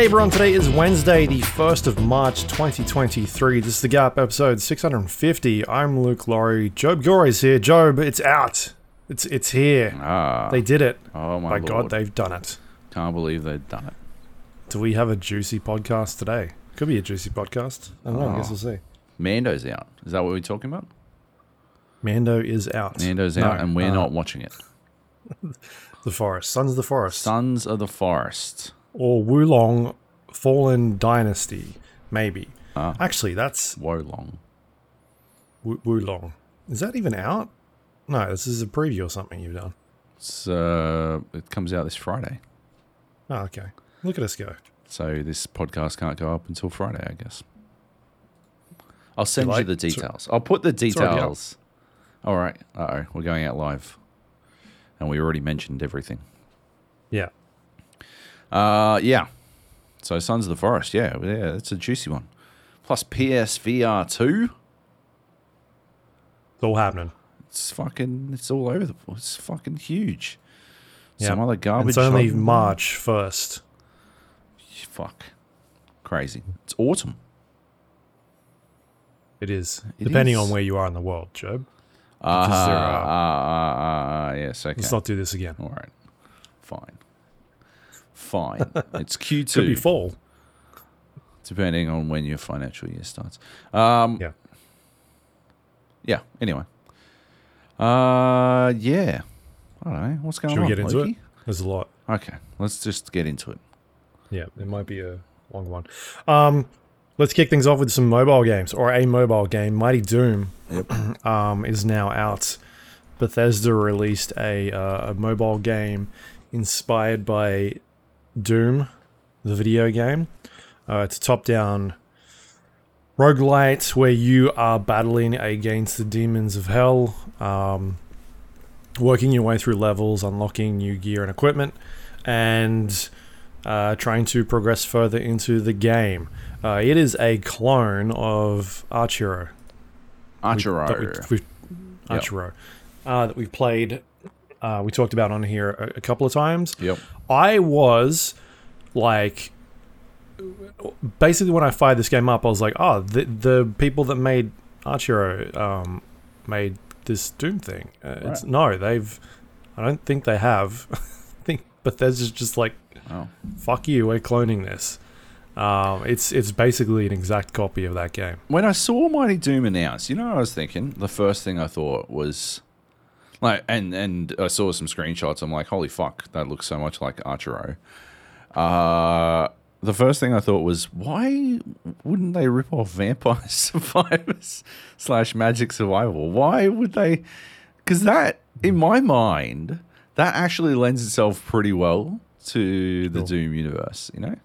Hey everyone, today is Wednesday, the 1st of March 2023. This is The Gap, episode 650. I'm Luke Lawrie. Joab Gilroy's here. Joab, it's out. It's it's here. Ah, They did it. oh my By lord! God, they've done it. Can't believe they've done it. Do we have a juicy podcast today? Could be a juicy podcast. I don't know. I guess Oh. we'll see. Mando's out. Is that what we're talking about? Mando is out. Mando's No, out, and we're uh, not watching it. The Forest. Sons of the Forest. Sons of the Forest. Or Wulong Fallen Dynasty. Maybe. Ah. Actually, that's Wo Long. Wu- Wulong. Is that even out? No, this is a preview or something you've done. It's, uh, it comes out this Friday, Oh, okay. Look at us go. so this podcast can't go up until Friday, I guess. I'll send you, like- the so- details. I'll put the details. All right. Uh oh, we're going out live, and we already mentioned everything. Yeah. Uh, yeah. So Sons of the Forest, yeah, yeah, it's a juicy one. Plus PSVR two. It's all happening. It's fucking. It's all over the place. It's fucking huge. Yeah. Some other garbage. it's only March 1st. Fuck. Crazy. It's autumn. It is. It depending is. on where you are in the world, Joab. Ah, ah, are- ah, ah, yes. Okay. Let's not do this again. All right. Fine. Fine. it's Q2. Could be fall. depending on when your financial year starts. Um, Yeah. Yeah. Anyway. Uh, yeah. I don't know what's going Should we on. get into it? There's a lot. Okay, let's just get into it. Yeah, it might be a long one. Um, let's kick things off with some mobile games or a mobile game. Mighty Doom um, is now out. Bethesda released a, uh, a mobile game inspired by Doom, the video game. Uh, it's a top-down roguelite where you are battling against the demons of hell, um, working your way through levels, unlocking new gear and equipment, and uh, trying to progress further into the game. Uh, it is a clone of Archero. Archero. We, we've, Yep. Archero. Uh, that we've played. Uh, we talked about on here a, a couple of times. Yep. I was like, basically when I fired this game up, I was like, oh, the the people that made Archero um, made this Doom thing. Uh, it's, no, they've. I don't think they have. I think Bethesda's just like, Oh. fuck you, we're cloning this. Um, it's it's basically an exact copy of that game. When I saw Mighty Doom announced, you know what I was thinking? The first thing I thought was like and and I saw some screenshots, I'm like, holy fuck, that looks so much like Archero. Uh the first thing I thought was, why wouldn't they rip off Vampire Survivors slash Magic Survival? Why would they? Because that, in my mind, that actually lends itself pretty well to the Cool. Doom universe, you know.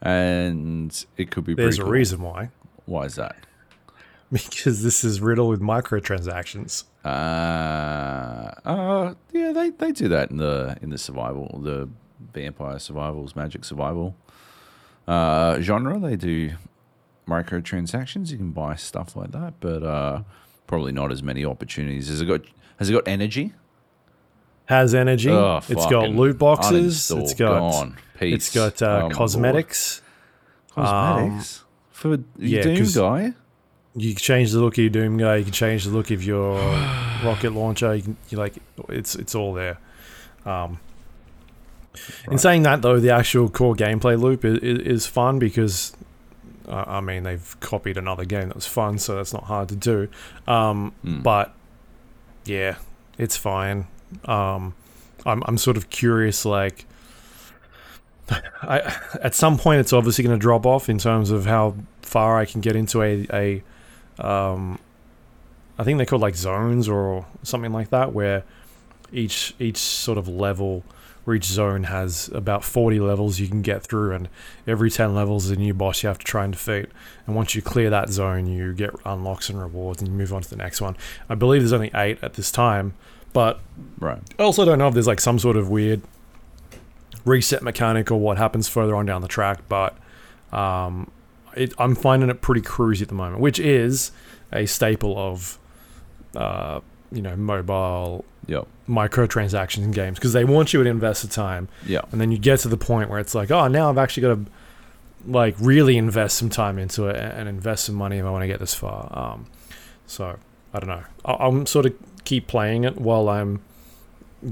And it could be. There's a cool. reason why. Why is that? Because this is riddled with microtransactions. Uh, uh, yeah, they, they do that in the in the survival, the vampire survivals, magic survival uh, genre. They do microtransactions. You can buy stuff like that, but uh, probably not as many opportunities. Has it got Has it got energy? Has energy. Oh, it's got loot boxes. It's got it's got Oh uh, lord. cosmetics. Cosmetics for yeah, Doom guy. You can change the look of your Doom guy. You can change the look of your rocket launcher. You can you like it's it's all there. Um, In saying that though, the actual core gameplay loop is, is fun because uh, I mean they've copied another game that was fun, so that's not hard to do. Um, Mm. But yeah, it's fine. Um, I'm I'm sort of curious, like. I, at some point, it's obviously going to drop off in terms of how far I can get into a, a um, I think they're called like zones or something like that, where each each sort of level or each zone has about 40 levels you can get through, and every 10 levels is a new boss you have to try and defeat. And once you clear that zone, you get unlocks and rewards, and you move on to the next one. I believe there's only eight at this time, but Right. I also don't know if there's like some sort of weird reset mechanic or what happens further on down the track, but um, it, I'm finding it pretty cruisy at the moment, which is a staple of uh, you know mobile Yep. microtransactions in games because they want you to invest the time, Yeah. and then you get to the point where it's like, oh, now I've actually got to like really invest some time into it and invest some money if I want to get this far. Um, so I don't know. I'll, I'll sort of keep playing it while I'm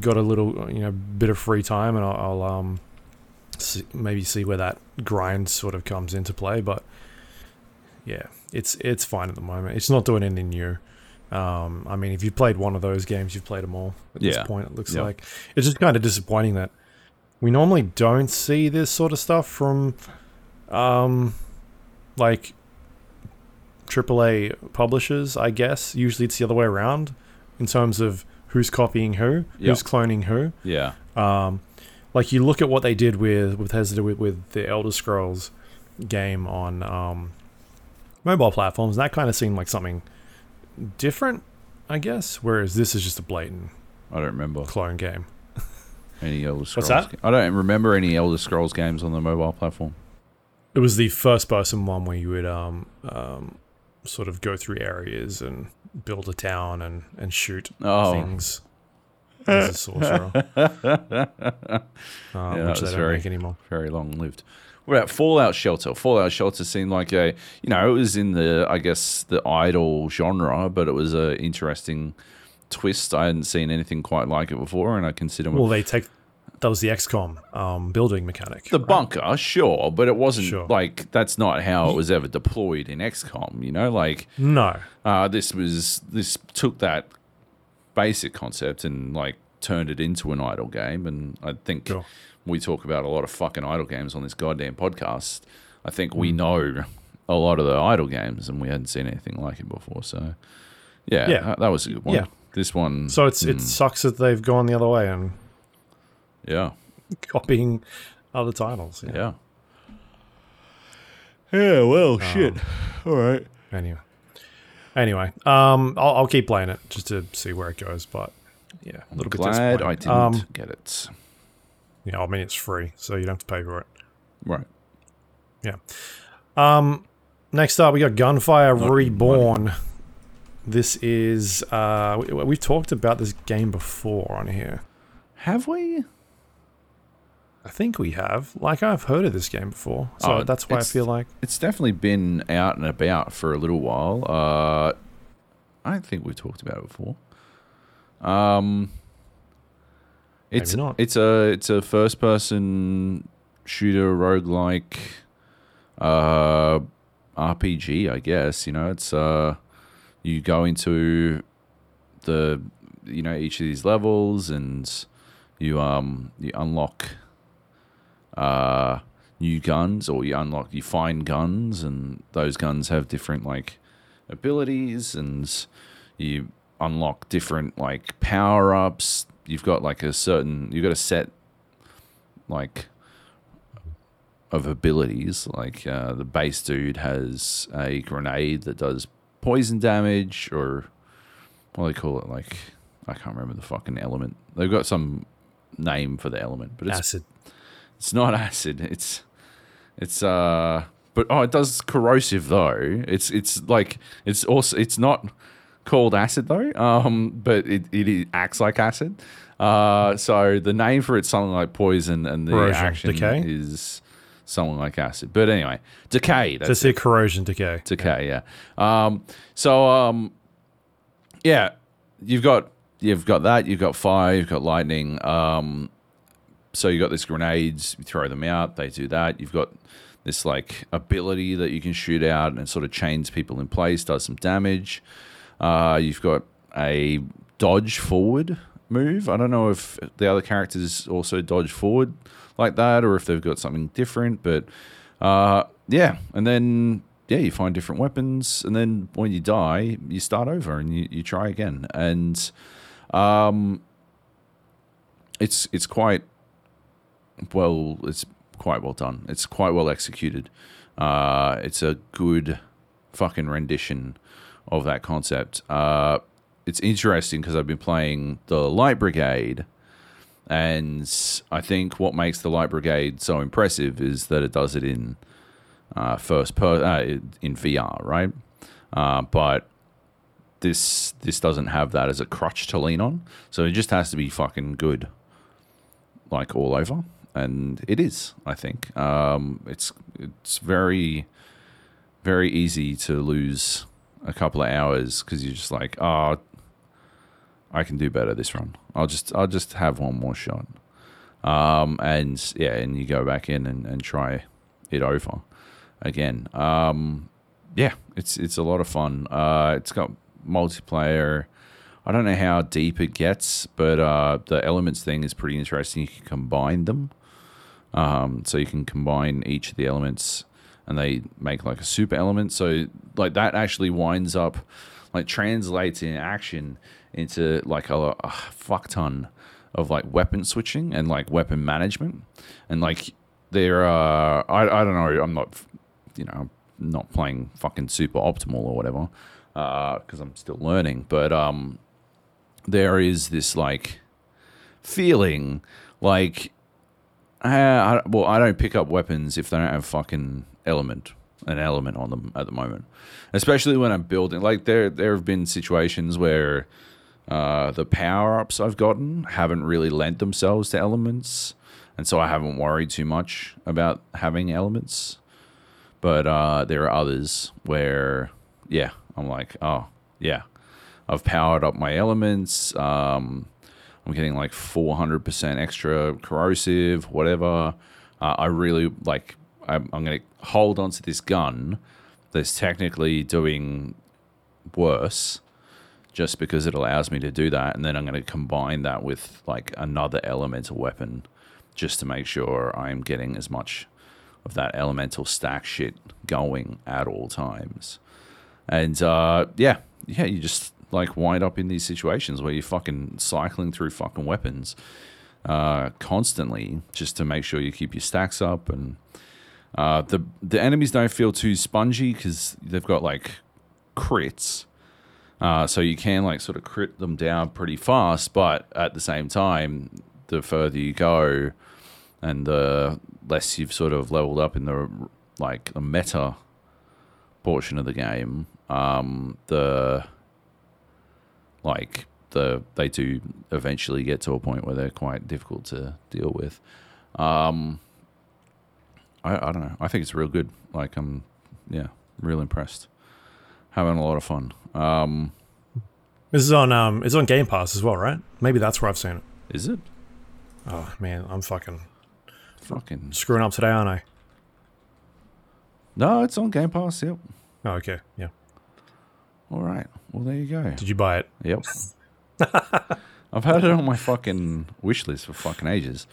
got a little you know bit of free time, and I'll, I'll um see, maybe see where that grind sort of comes into play. But yeah, it's it's fine at the moment. It's not doing anything new. Um, I mean, if you've played one of those games, you've played them all at Yeah. this point. It looks Yeah. like it's just kind of disappointing that we normally don't see this sort of stuff from, um, like AAA publishers. I guess usually it's the other way around in terms of who's copying who, Yeah. who's cloning who. Yeah. Um, like you look at what they did with with Bethesda with, with the Elder Scrolls game on um, mobile platforms. That kind of seemed like something different, I guess. Whereas this is just a blatant I don't remember clone game. any Elder Scrolls. What's that? ga- I don't remember any Elder Scrolls games on the mobile platform. It was the first person one where you would um, um, sort of go through areas and build a town and, and shoot Oh. things as a sorcerer. um, that which they very- make anymore. very long lived. What about Fallout Shelter? Fallout Shelter seemed like a, you know, it was in the, I guess, the idle genre, but it was a interesting twist. I hadn't seen anything quite like it before, and I consider Well, they take that was the XCOM um, building mechanic. the right? bunker, sure, but it wasn't Sure. like that's not how it was ever deployed in XCOM. You know, like No, uh, this was this took that basic concept and like turned it into an idle game, and I think Sure. we talk about a lot of fucking idle games on this goddamn podcast. I think Hmm. we know a lot of the idle games, and we hadn't seen anything like it before. So, yeah, Yeah. that, that was a good one. Yeah. This one, So it's it hmm, sucks that they've gone the other way and yeah, copying other titles. Yeah. yeah, yeah. Well, shit. All right. Anyway, anyway, um, I'll, I'll keep playing it just to see where it goes. But yeah, a I'm bit glad I didn't Um, get it. yeah, I mean it's free, so you don't have to pay for it. Right. Yeah. Um, next up we got Gunfire Not Reborn. This is uh, we, we've talked about this game before on here. Have we? I think we have. Like I've heard of this game before, so Oh, that's why I feel like It's definitely been out and about for a little while. Uh, I don't think we've talked about it before. Um, it's Maybe not. it's a it's a first person shooter roguelike uh RPG, I guess. You know, it's uh you go into the you know each of these levels and you um you unlock uh new guns or you unlock you find guns and those guns have different like abilities and you unlock different like power ups you've got like a certain you've got a set like of abilities. Like uh, the base dude has a grenade that does poison damage or what do they call it? Like i can't remember the fucking element. They've got some name for the element but it's acid. It's not acid. It's it's uh but oh it does corrosive though. It's it's like it's also it's not called acid though. Um but it, it, acts like acid. Uh so the name for it's something like poison and the Corrosion. action Decay? is something like acid. But anyway, decay. That's Just say corrosion decay. decay, yeah. Um so um yeah, you've got you've got that, you've got fire, you've got lightning, um so you got these grenades, you throw them out, they do that. You've got this like ability that you can shoot out and sort of chains people in place, does some damage. Uh, you've got a dodge forward move. I don't know if the other characters also dodge forward like that or if they've got something different, but uh, yeah. And then yeah, you find different weapons, and then when you die, you start over and you, you try again. And um, it's it's quite well it's quite well done. It's quite well executed. Uh it's a good fucking rendition of that concept. Uh it's interesting because i've been playing the light brigade and i think what makes the light brigade so impressive is that it does it in uh first per uh, in vr right? Uh, but this this doesn't have that as a crutch to lean on. So it just has to be fucking good, like all over, and it is. I think um, it's it's very very easy to lose a couple of hours because you're just like, oh, I can do better this run. I'll just I'll just have one more shot. Um, and yeah, and you go back in and, and try it over again. Um, yeah, it's it's a lot of fun. Uh, it's got multiplayer. I don't know how deep it gets, but uh, the elements thing is pretty interesting. You can combine them, um, so you can combine each of the elements, and they make like a super element. So like that actually winds up like translates in action into like a, a fuck ton of like weapon switching and like weapon management, and like there are I I don't know. I'm not you know I'm not playing fucking super optimal or whatever because I'm still learning. But um, there is this like feeling like uh, I, well, I don't pick up weapons if they don't have fucking element an element on them at the moment, especially when I'm building. Like there there have been situations where uh, the power ups I've gotten haven't really lent themselves to elements, and so I haven't worried too much about having elements. But uh, there are others where, yeah, I'm like, oh, yeah, I've powered up my elements. Um, I'm getting like 400% extra corrosive, whatever. Uh, I really like, I'm, I'm going to hold on to this gun that's technically doing worse just because it allows me to do that. And then I'm going to combine that with like another elemental weapon just to make sure I'm getting as much of that elemental stack shit going at all times. And uh, yeah, yeah, you just like wind up in these situations where you're fucking cycling through fucking weapons uh, constantly just to make sure you keep your stacks up. And uh, the the enemies don't feel too spongy because they've got like crits. Uh, so you can like sort of crit them down pretty fast, but at the same time, the further you go, and the less you've sort of leveled up in the like the meta portion of the game, um, the like the they do eventually get to a point where they're quite difficult to deal with. Um, I, I don't know. I think it's real good. Like I'm, yeah, real impressed. Having a lot of fun. Um, This is on um, it's on Game Pass as well, right? Maybe that's where I've seen it. is it Oh man, I'm fucking fucking? screwing up today, aren't I? No, it's on Game Pass. Yep. Oh, okay, yeah. All right. Well, there you go. Did you buy it? Yep. I've had it on my fucking wish list for fucking ages.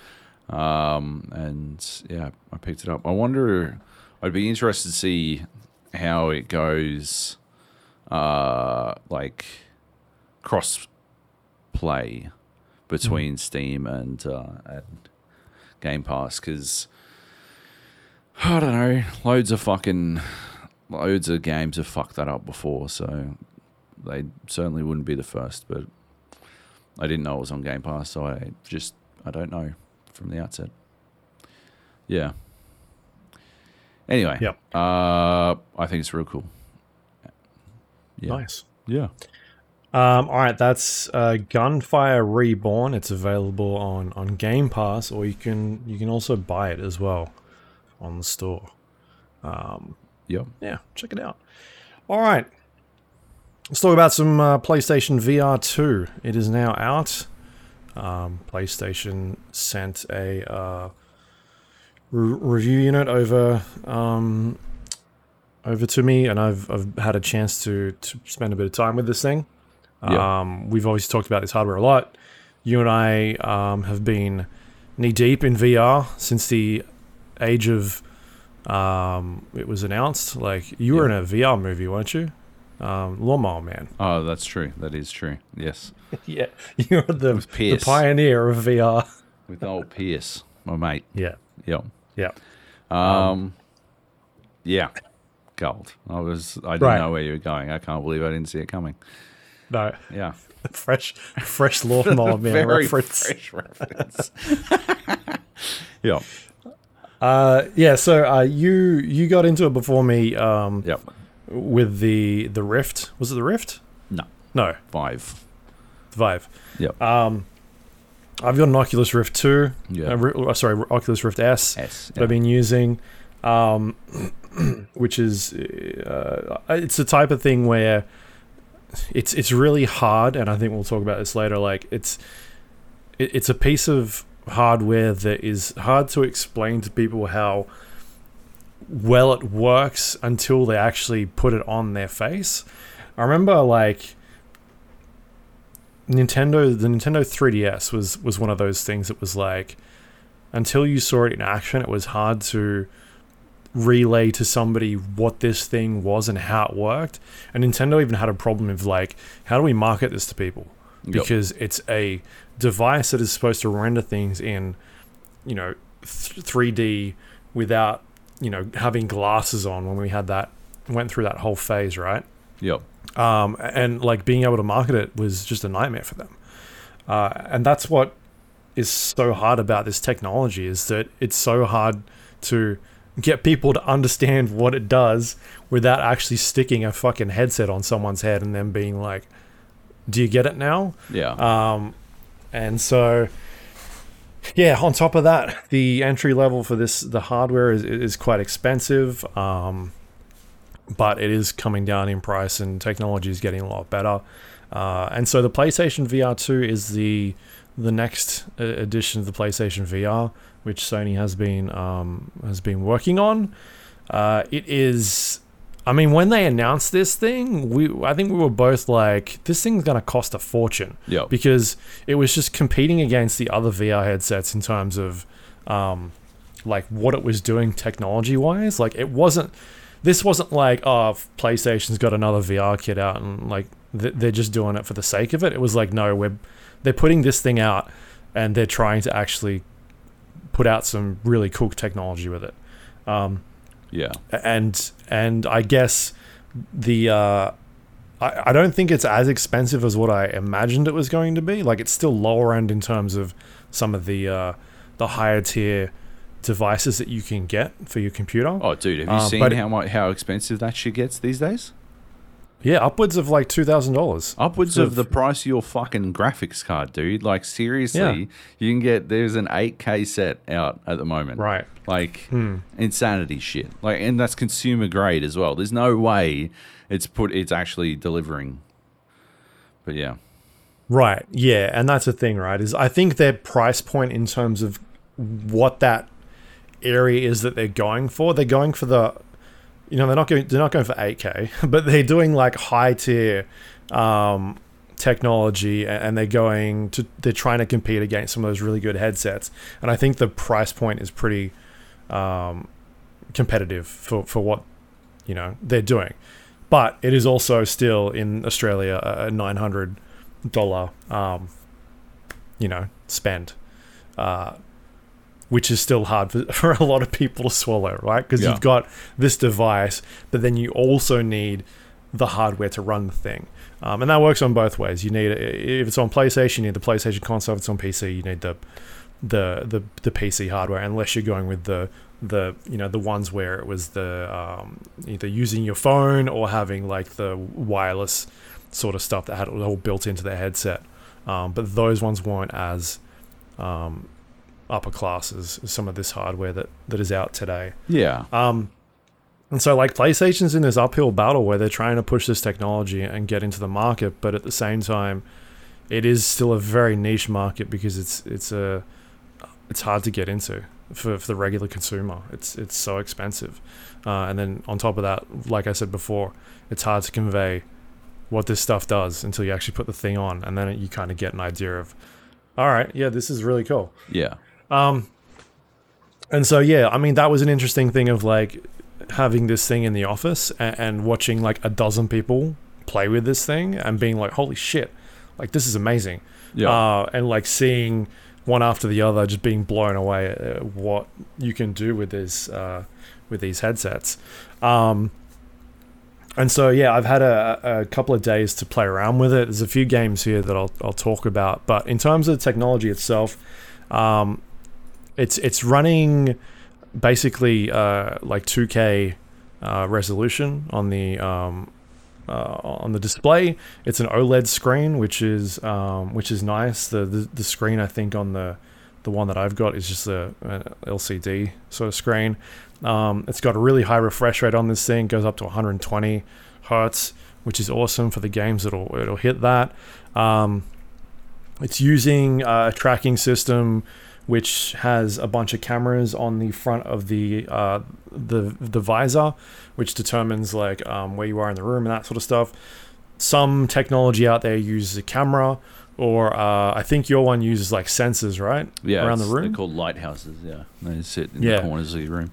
Um, and yeah, I picked it up. I wonder, I'd be interested to see how it goes, uh, like cross play between Steam and, uh, and Game Pass because I don't know, loads of fucking loads of games have fucked that up before, so they certainly wouldn't be the first. But I didn't know it was on Game Pass, so I just I don't know from the outset. Yeah. Anyway, Yep. Uh, I think it's real cool. Yeah. Nice. Yeah. Um, all right, that's uh, Gunfire Reborn. It's available on, on Game Pass, or you can you can also buy it as well on the store. Um, Yep. yeah, check it out. All right, let's talk about some uh, PlayStation VR 2. It is now out. Um, PlayStation sent a uh, re- review unit over um, over to me, and I've I've had a chance to to spend a bit of time with this thing. Yeah. Um, we've always talked about this hardware a lot. You and I um, have been knee deep in VR since the age of um, it was announced. Like you were in a VR movie, weren't you? Um, Lawnmower Man. Oh, that's true. That is true. Yes. yeah, you're the, the pioneer of VR. With old Pierce, my mate. Yeah, Yep. yeah. Um, yeah. Gold. I was. I didn't Right. know where you were going. I can't believe I didn't see it coming. No, Yeah. fresh, fresh Lawnmower Man Very reference. fresh reference. yep. Uh, yeah. So uh, you you got into it before me. Um, Yep. with the the Rift. Was it the Rift? No. No, Vive. Vive. Yep. Um, I've got an Oculus Rift 2. Yeah. Uh, uh, sorry, Oculus Rift S. S. that I've been using, um, which is uh, it's the type of thing where it's it's really hard, and I think we'll talk about this later. Like it's it, it's a piece of hardware that is hard to explain to people how well it works until they actually put it on their face. I remember like Nintendo the Nintendo 3DS was was one of those things that was like until you saw it in action, it was hard to relay to somebody what this thing was and how it worked. And Nintendo even had a problem of like, how do we market this to people? Yep. Because it's a device that is supposed to render things in, you know, th- 3D without, you know, having glasses on when we had that, went through that whole phase, right? Yep. um, and like being able to market it was just a nightmare for them. Uh, and that's what is so hard about this technology is that it's so hard to get people to understand what it does without actually sticking a fucking headset on someone's head and then being like, "Do you get it now?" Yeah. Um, and so, yeah, on top of that, the entry level for this, the hardware is, is quite expensive, um, but it is coming down in price and technology is getting a lot better. Uh, and so the PlayStation VR 2 is the the next uh, edition of the PlayStation VR, which Sony has been um, has been working on. Uh, it is I mean, when they announced this thing, we I think we were both like, this thing's gonna cost a fortune yep. because it was just competing against the other VR headsets in terms of um, like what it was doing technology wise. Like it wasn't. This wasn't like oh PlayStation's got another VR kit out and like th- they're just doing it for the sake of it. It was like no, we're they're putting this thing out and they're trying to actually put out some really cool technology with it. Um, yeah. and and I guess the uh, I I don't think it's as expensive as what I imagined it was going to be. Like it's still lower end in terms of some of the uh, the higher tier devices that you can get for your computer. Oh, dude, have you Uh, seen how much how expensive that shit gets these days? Yeah, upwards of like two thousand dollars. Upwards of the price of your fucking graphics card, dude. Like seriously, Yeah. you can get there's an 8K set out at the moment. Right. Like Hmm. insanity shit. Like and that's consumer grade as well. There's no way it's put it's actually delivering. But yeah. Right. Yeah, and that's the thing, right? Is I think their price point in terms of what that area is that they're going for, they're going for the you know, they're not going they're not going for 8K, but they're doing like high tier um technology and they're going to they're trying to compete against some of those really good headsets. And I think the price point is pretty um competitive for for what you know they're doing. But it is also still in Australia a 900 dollar um you know spend uh which is still hard for, for a lot of people to swallow right because Yeah. you've got this device but then you also need the hardware to run the thing um, and that works on both ways you need if it's on playstation you need the playstation console if it's on pc you need the the the, the pc hardware unless you're going with the the you know the ones where it was the um, either using your phone or having like the wireless sort of stuff that had it all built into their headset. Um, but those ones weren't as um, upper class as, as some of this hardware that, that is out today. Yeah. Um, and so, like, PlayStation's in this uphill battle where they're trying to push this technology and get into the market, but at the same time, it is still a very niche market because it's it's a it's hard to get into for, for the regular consumer. It's it's so expensive, uh, and then on top of that, like I said before, it's hard to convey what this stuff does until you actually put the thing on, and then you kind of get an idea of, all right, yeah, this is really cool. Yeah. Um, and so yeah, I mean that was an interesting thing of like having this thing in the office and, and watching like a dozen people play with this thing and being like, holy shit, like this is amazing. Yeah. Uh, and like seeing one after the other, just being blown away at what you can do with this uh, with these headsets. Um, and so yeah, I've had a, a couple of days to play around with it. There's a few games here that I'll I'll talk about, but in terms of the technology itself, um, it's it's running basically uh, like 2K uh, resolution on the um, uh, on the display. It's an OLED screen, which is um, which is nice. The, the the screen I think on the the one that I've got is just a, a LCD sort of screen. Um, it's got a really high refresh rate on this thing. Goes up to 120 hertz, which is awesome for the games. It'll it'll hit that. Um, it's using a tracking system which has a bunch of cameras on the front of the uh, the the visor, which determines like um, where you are in the room and that sort of stuff. Some technology out there uses a camera, or uh, I think your one uses like sensors, right? Yeah, around the room. They're called lighthouses. Yeah, they sit in Yeah. the corners of your room.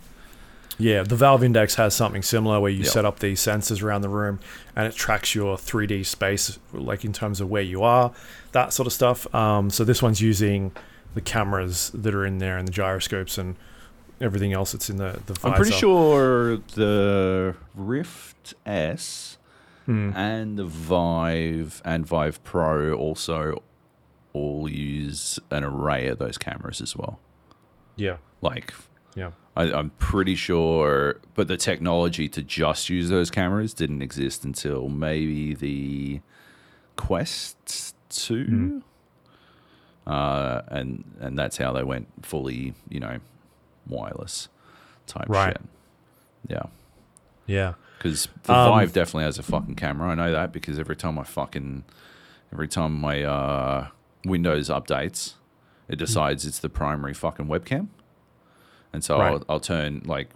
Yeah, the Valve Index has something similar where you Yep. set up these sensors around the room and it tracks your 3D space, like in terms of where you are, that sort of stuff. Um, so this one's using the cameras that are in there and the gyroscopes and everything else that's in the the visor. I'm pretty sure the Rift S Hmm. and the Vive and Vive Pro also all use an array of those cameras as well. Yeah, Like, yeah, I, I'm pretty sure, but the technology to just use those cameras didn't exist until maybe the Quest 2. Hmm. Uh, and and that's how they went fully, you know, wireless type Right. shit. Yeah. yeah. Because the Um, Vive definitely has a fucking camera. I know that because every time I fucking, every time my uh, Windows updates, Hmm. it decides it's the primary fucking webcam, and so Right. I'll, I'll turn like,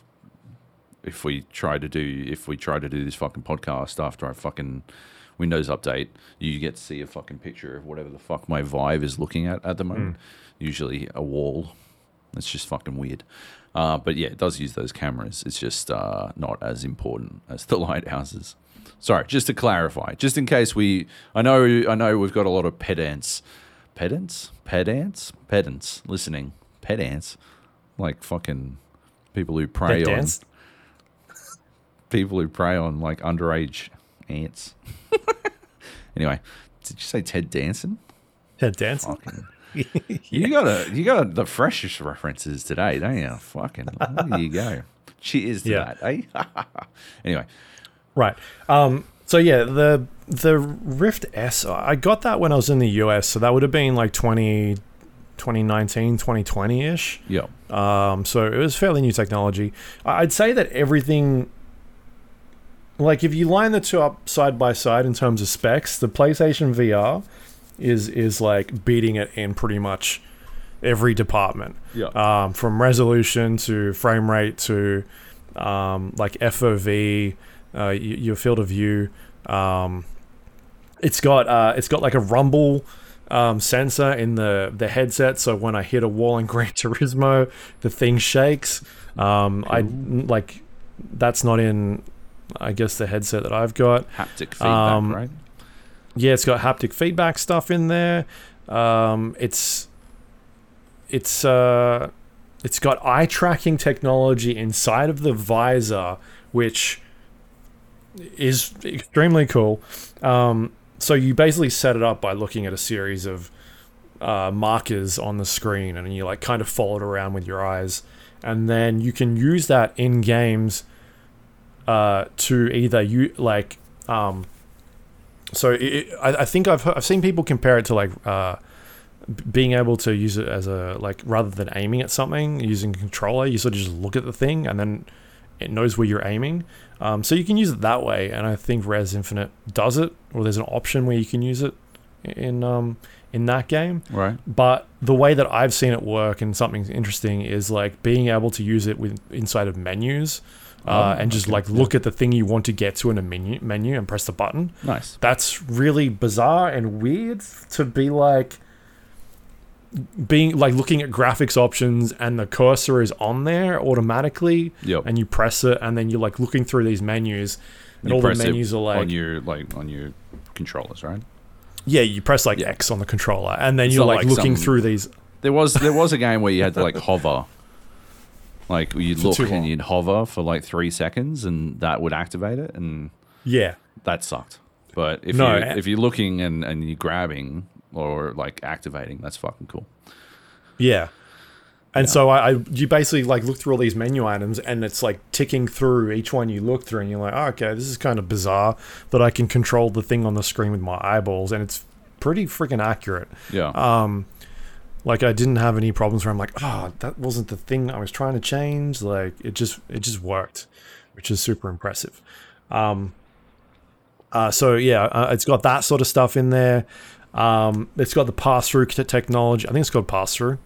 if we try to do if we try to do this fucking podcast after I fucking Windows update, you get to see a fucking picture of whatever the fuck my Vive is looking at at the moment. Usually a wall. It's just fucking weird. Uh, but yeah, it does use those cameras. It's just uh, not as important as the lighthouses. Sorry, just to clarify, just in case we, I know, I know, we've got a lot of pedants, pedants, pedants, pedants listening, pedants, like fucking people who prey Pet on dance? people who prey on like underage ants. anyway, did you say Ted Danson? Head dance. Fucking. You got a you got the freshest references today, don't you? Fucking there you go. Cheers to Yeah. that, eh? anyway, Right. Um, so yeah, the the Rift S, I got that when I was in the US, so that would have been like 20, 2019, 2020-ish. yeah, Um, so it was fairly new technology. I'd say that everything, like if you line the two up side by side in terms of specs, the PlayStation VR is is like beating it in pretty much every department yeah, um, from resolution to frame rate to um, like FOV, uh, y- your field of view. Um, it's got uh, it's got like a rumble um, sensor in the the headset, so when I hit a wall in Gran Turismo, the thing shakes. Um, I like that's not in, I guess the headset that I've got. haptic feedback, Um, right? Yeah, it's got haptic feedback stuff in there. Um, it's it's uh, it's got eye tracking technology inside of the visor, which is extremely cool. Um, so you basically set it up by looking at a series of uh, markers on the screen, and you like kind of follow it around with your eyes, and then you can use that in games uh, to either you like um, so it, I, I think I've heard, I've seen people compare it to like uh, being able to use it as a like rather than aiming at something using a controller, you sort of just look at the thing and then it knows where you're aiming. Um, so you can use it that way, and I think Rez Infinite does it, or there's an option where you can use it in um, in that game. Right. But the way that I've seen it work and something interesting is like being able to use it with inside of menus. Uh, Oh, and just okay, like yeah. look at the thing you want to get to in a menu menu and press the button Nice. that's really bizarre and weird to be like being like looking at graphics options and the cursor is on there automatically Yep. and you press it and then you're like looking through these menus and You all the menus are like on your like on your controllers, right? yeah you press like Yeah. X on the controller and then It's you're like, like looking through these There was there was a game where you had to like hover, like you'd For look and you'd hover for like three seconds, and that would activate it, and yeah that sucked. But if No, you if you're looking and and you're grabbing or like activating, that's fucking cool. yeah And so I, I, you basically like look through all these menu items, and it's like ticking through each one you look through, and you're like, oh, okay, this is kind of bizarre that I can control the thing on the screen with my eyeballs, and it's pretty freaking accurate. Yeah. Um, like I didn't have any problems where I'm like, oh, that wasn't the thing I was trying to change. Like it just it just worked, which is super impressive. Um, uh, so yeah, uh, it's got that sort of stuff in there. Um, it's got the pass through technology. I think it's called pass through,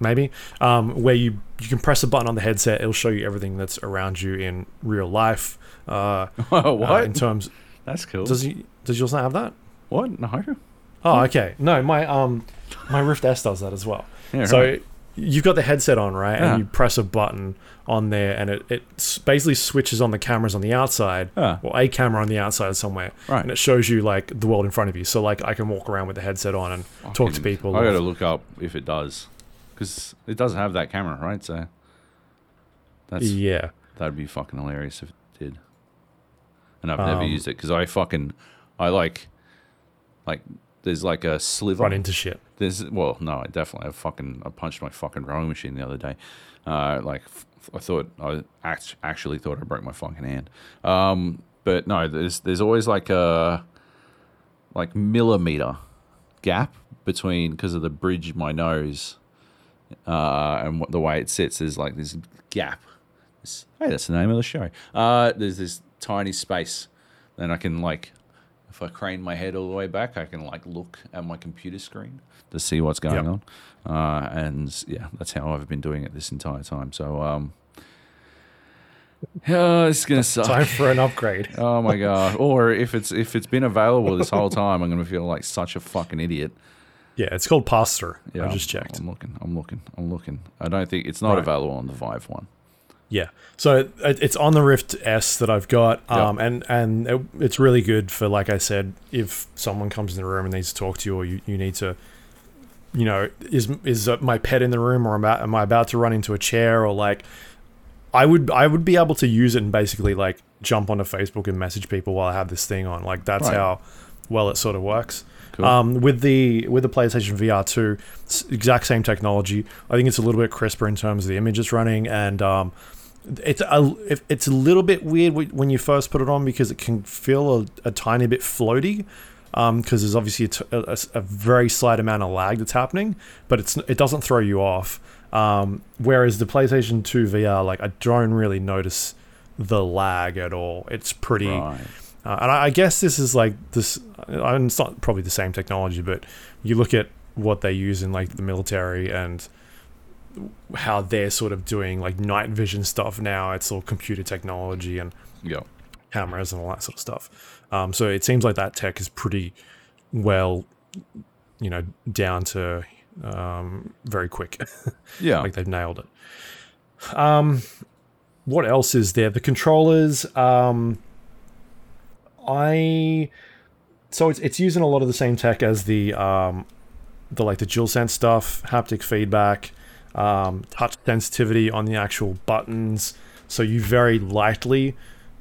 maybe, um, where you you can press a button on the headset. It'll show you everything that's around you in real life. Uh, what? uh, in terms, That's cool. does he does yours not have that? what? No. Oh, okay. No, my um, my Rift S does that as well. Yeah, so right. you've got the headset on, right? Yeah. And you press a button on there, and it, it basically switches on the cameras on the outside, or a camera on the outside somewhere, Right. and it shows you like the world in front of you. So like I can walk around with the headset on and talk to people. I gotta look up if it does, because it doesn't have that camera, right? So that's yeah. that'd be fucking hilarious if it did. And I've never Um, used it because I fucking I like like there's like a sliver. Run into shit. There's well, no, I definitely I fucking I punched my fucking rowing machine the other day. Uh, like I thought I act- actually thought I broke my fucking hand. Um, but no, there's there's always like a like millimeter gap between because of the bridge of my nose uh, and what, the way it sits. There's like this gap. This- hey, that's the name of the show. Uh, there's this tiny space. Then I can like, if I crane my head all the way back, I can like look at my computer screen to see what's going Yep. on. Uh, and yeah, that's how I've been doing it this entire time. So um, yeah, it's gonna suck. Time for an upgrade. Oh my god! Or if it's if it's been available this whole time, I'm gonna feel like such a fucking idiot. Yeah, it's called pass through. Yeah, I just checked. I'm looking. I'm looking. I'm looking. I don't think it's not Right. available on the Vive one. Yeah. So it, it's on the Rift S that I've got, Yep. um, and and it, it's really good for like I said, if someone comes in the room and needs to talk to you, or you, you need to, you know, is is uh, my pet in the room, or am I, am I about to run into a chair, or like, I would I would be able to use it and basically like jump onto Facebook and message people while I have this thing on. Like that's Right. how well it sort of works. Cool. Um, with the with the PlayStation VR two, exact same technology. I think it's a little bit crisper in terms of the image it's running, and um, it's a it- it's a little bit weird when you first put it on because it can feel a, a tiny bit floaty. Because there's obviously a, t- a- a- a very slight amount of lag that's happening, but it's it doesn't throw you off. Um, whereas the PlayStation 2 VR, like I don't really notice the lag at all. It's pretty, Right. uh, and I, I guess this is like this. uh, It's not probably the same technology, but you look at what they use in like the military and how they're sort of doing like night vision stuff now. It's all computer technology and Yeah. cameras and all that sort of stuff. Um, so it seems like that tech is pretty well, you know, down to um, very quick. Yeah. like they've nailed it. Um, what else is there? The controllers. Um, I so it's it's using a lot of the same tech as the um, the like the DualSense stuff, haptic feedback, um, touch sensitivity on the actual buttons. So you very lightly,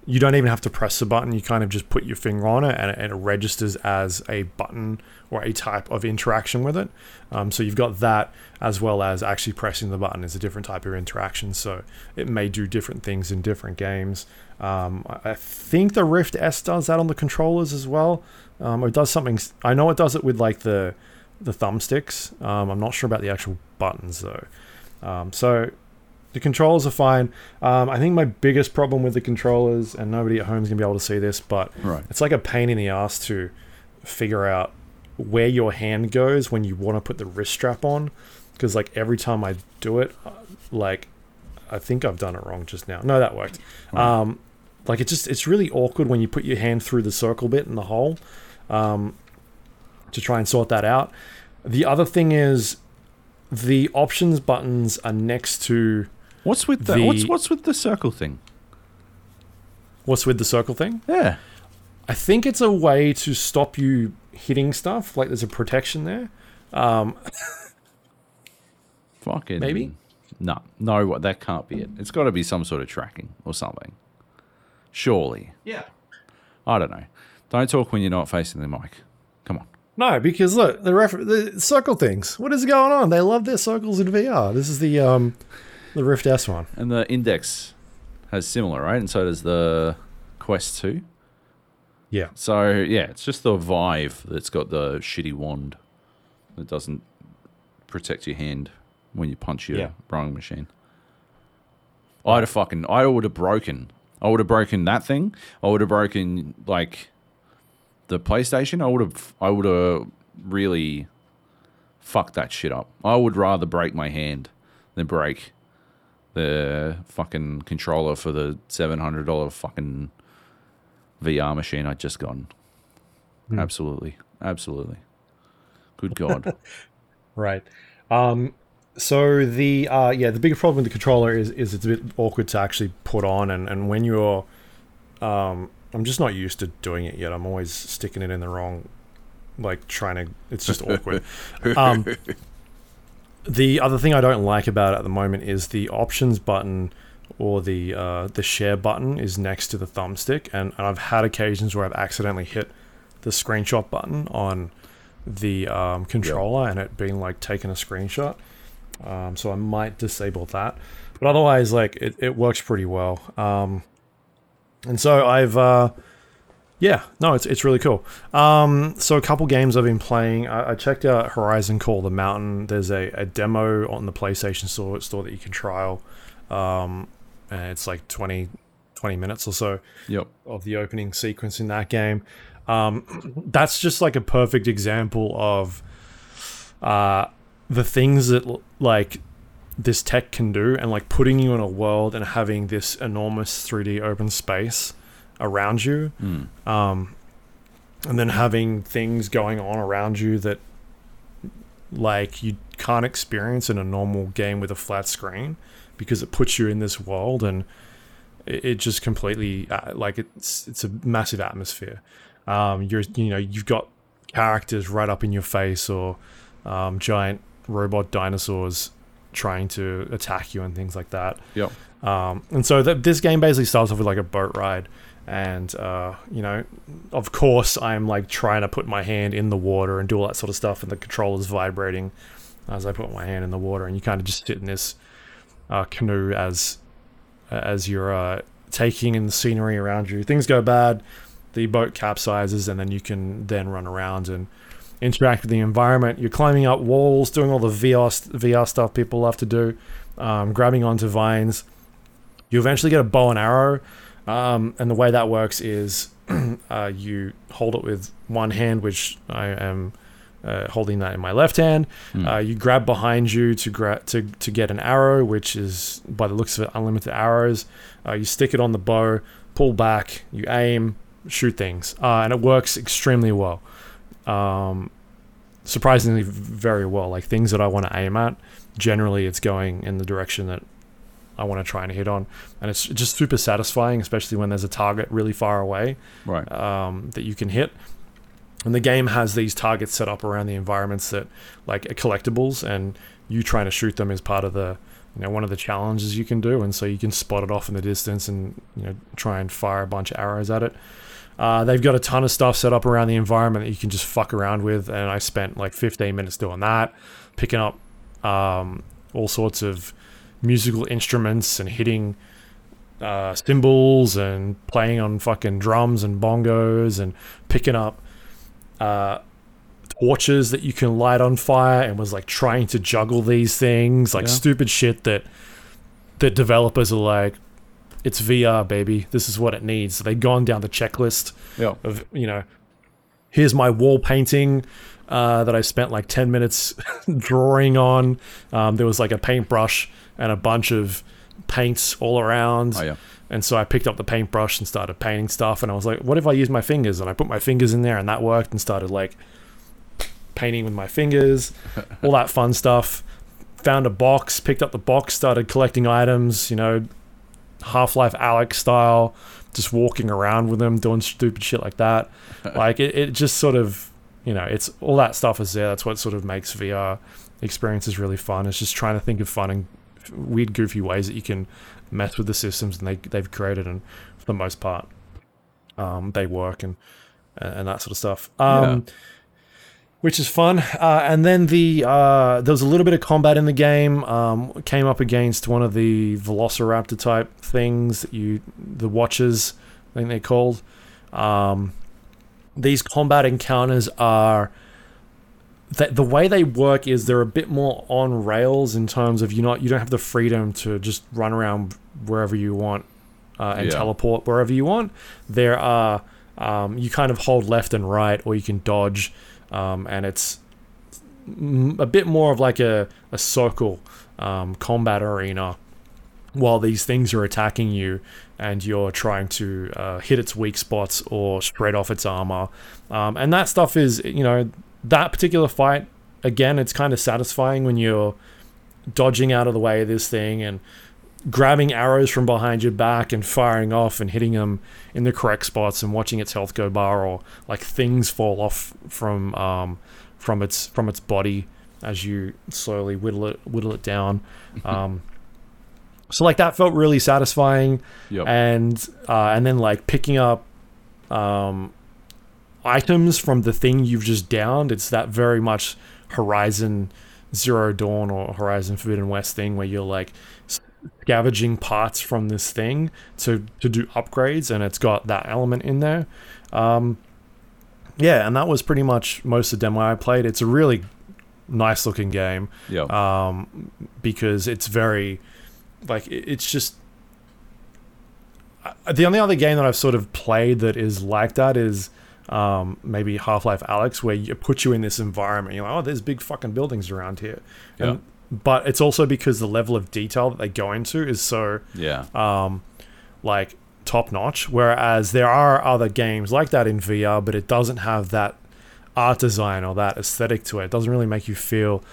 you don't even have to press the button. You kind of just put your finger on it, and it, and it registers as a button or a type of interaction with it. Um, so you've got that as well as actually pressing the button is a different type of interaction. So it may do different things in different games. Um, I think the Rift S does that on the controllers as well. Um, it does something. I know it does it with like the the thumbsticks. Um, I'm not sure about the actual buttons though. Um, so the controllers are fine. Um, I think my biggest problem with the controllers, and nobody at home is gonna be able to see this, but Right. it's like a pain in the ass to figure out where your hand goes when you want to put the wrist strap on, because like every time I do it, uh, like I think I've done it wrong just now. No, that worked. Um, like it just it's really awkward when you put your hand through the circle bit in the hole um, to try and sort that out. The other thing is the options buttons are next to What's with the, The- what's what's with the circle thing? what's with the circle thing. Yeah. I think it's a way to stop you hitting stuff. Like there's a protection there. Um, Fucking Maybe? No, no, what that can't be it. It's got to be some sort of tracking or something. Surely. yeah. I don't know. Don't talk when you're not facing the mic. No, because look, the, refer- the circle things. What is going on? They love their circles in VR. This is the um, the Rift S one. And the Index has similar, right? And so does the Quest 2. Yeah. So, yeah, it's just the Vive that's got the shitty wand that doesn't protect your hand when you punch your Yeah. rowing machine. I'd have fucking, I would have broken. I would have broken that thing. I would have broken, like, the PlayStation. I would have, I would have really fucked that shit up. I would rather break my hand than break the fucking controller for the seven hundred dollar fucking VR machine I'd just gotten. Absolutely, absolutely. Good God. Right. Um, so the uh, yeah, the bigger problem with the controller is is it's a bit awkward to actually put on, and and when you're, um, I'm just not used to doing it yet. I'm always sticking it in the wrong, like trying to. It's just awkward. Um, the other thing I don't like about it at the moment is the options button or the uh, the share button is next to the thumbstick, and, and I've had occasions where I've accidentally hit the screenshot button on the um, controller and it being like taking a screenshot. Um, so I might disable that, but otherwise, like it, it works pretty well. Um, and so I've uh, yeah, no, it's it's really cool. Um, so a couple games I've been playing. I, I checked out Horizon Call the Mountain. There's a, a demo on the PlayStation Store store that you can trial. Um, and it's like 20, 20 minutes or so yep. of the opening sequence in that game. Um, that's just like a perfect example of uh, the things that like this tech can do, and like putting you in a world and having this enormous 3D open space around you, um, and then having things going on around you that like you can't experience in a normal game with a flat screen because it puts you in this world and it, it just completely uh, like it's it's a massive atmosphere. Um, you're you know you've got characters right up in your face or um, giant robot dinosaurs trying to attack you and things like that. Yep. Um, and so th- this game basically starts off with like a boat ride, and uh, you know, of course, I'm like trying to put my hand in the water and do all that sort of stuff, and the controller's vibrating as I put my hand in the water, and you kind of just sit in this uh, canoe as as you're uh, taking in the scenery around you. Things go bad, the boat capsizes, and then you can then run around and interact with the environment. You're climbing up walls, doing all the VR VR stuff people love to do, um, grabbing onto vines. You eventually get a bow and arrow, um, and the way that works is uh, you hold it with one hand, which I am uh, holding that in my left hand. Uh, you grab behind you to gra- to to get an arrow, which is by the looks of it unlimited arrows. Uh, you stick it on the bow, pull back, you aim, shoot things, uh, and it works extremely well. Um, surprisingly, very well. Like things that I want to aim at, generally it's going in the direction that I want to try and hit on, and it's just super satisfying, especially when there's a target really far away Right. um, that you can hit. And the game has these targets set up around the environments that, like, are collectibles, and you trying to shoot them is part of the, you know, one of the challenges you can do. And so you can spot it off in the distance and, you know, try and fire a bunch of arrows at it. Uh, they've got a ton of stuff set up around the environment that you can just fuck around with, and I spent like 15 minutes doing that, picking up um, all sorts of musical instruments and hitting uh, cymbals and playing on fucking drums and bongos and picking up uh, torches that you can light on fire and was like trying to juggle these things like Yeah. stupid shit that that developers are like it's VR baby this is what it needs so they've gone down the checklist Yep. of you know here's my wall painting uh, that I spent like 10 minutes drawing on um, there was like a paintbrush and a bunch of paints all around Oh yeah. and so I picked up the paintbrush and started painting stuff. And I was like, what if I use my fingers? And I put my fingers in there and that worked and started like painting with my fingers, all that fun stuff. Found a box, picked up the box, started collecting items, you know, Half Life Alyx style, just walking around with them, doing stupid shit like that. like it, it just sort of, you know, it's all that stuff is there. That's what sort of makes VR experiences really fun. It's just trying to think of fun and weird, goofy ways that you can mess with the systems and they they've created, and for the most part, um, they work and and that sort of stuff. Um, which is fun. Uh, and then the uh, there was a little bit of combat in the game. Um, came up against one of the Velociraptor type things that you the Watchers, I think they're called. Um, these combat encounters are that the way they work is they're a bit more on rails in terms of you not you don't have the freedom to just run around wherever you want uh, and Yeah. teleport wherever you want. There are um, you kind of hold left and right, or you can dodge, um, and it's a bit more of like a a circle um, combat arena while these things are attacking you and you're trying to uh, hit its weak spots or shred off its armor. Um, and that stuff is, you know, that particular fight, again, it's kind of satisfying when you're dodging out of the way of this thing and grabbing arrows from behind your back and firing off and hitting them in the correct spots and watching its health go bar or like things fall off from um, from its from its body as you slowly whittle it whittle it down. Um, so like that felt really satisfying Yep. and uh, and then like picking up um, items from the thing you've just downed. It's that very much Horizon Zero Dawn or Horizon Forbidden West thing where you're like scavenging parts from this thing to to do upgrades, and it's got that element in there. Um, yeah, and that was pretty much most of the demo I played. It's a really nice looking game yep. um, because it's very like it's just the only other game that I've sort of played that is like that is um, maybe Half Life Alyx, where you put you in this environment. You're like, oh, there's big fucking buildings around here, and, but it's also because the level of detail that they go into is so yeah. um, like top notch. Whereas there are other games like that in VR, but it doesn't have that art design or that aesthetic to it. It doesn't really make you feel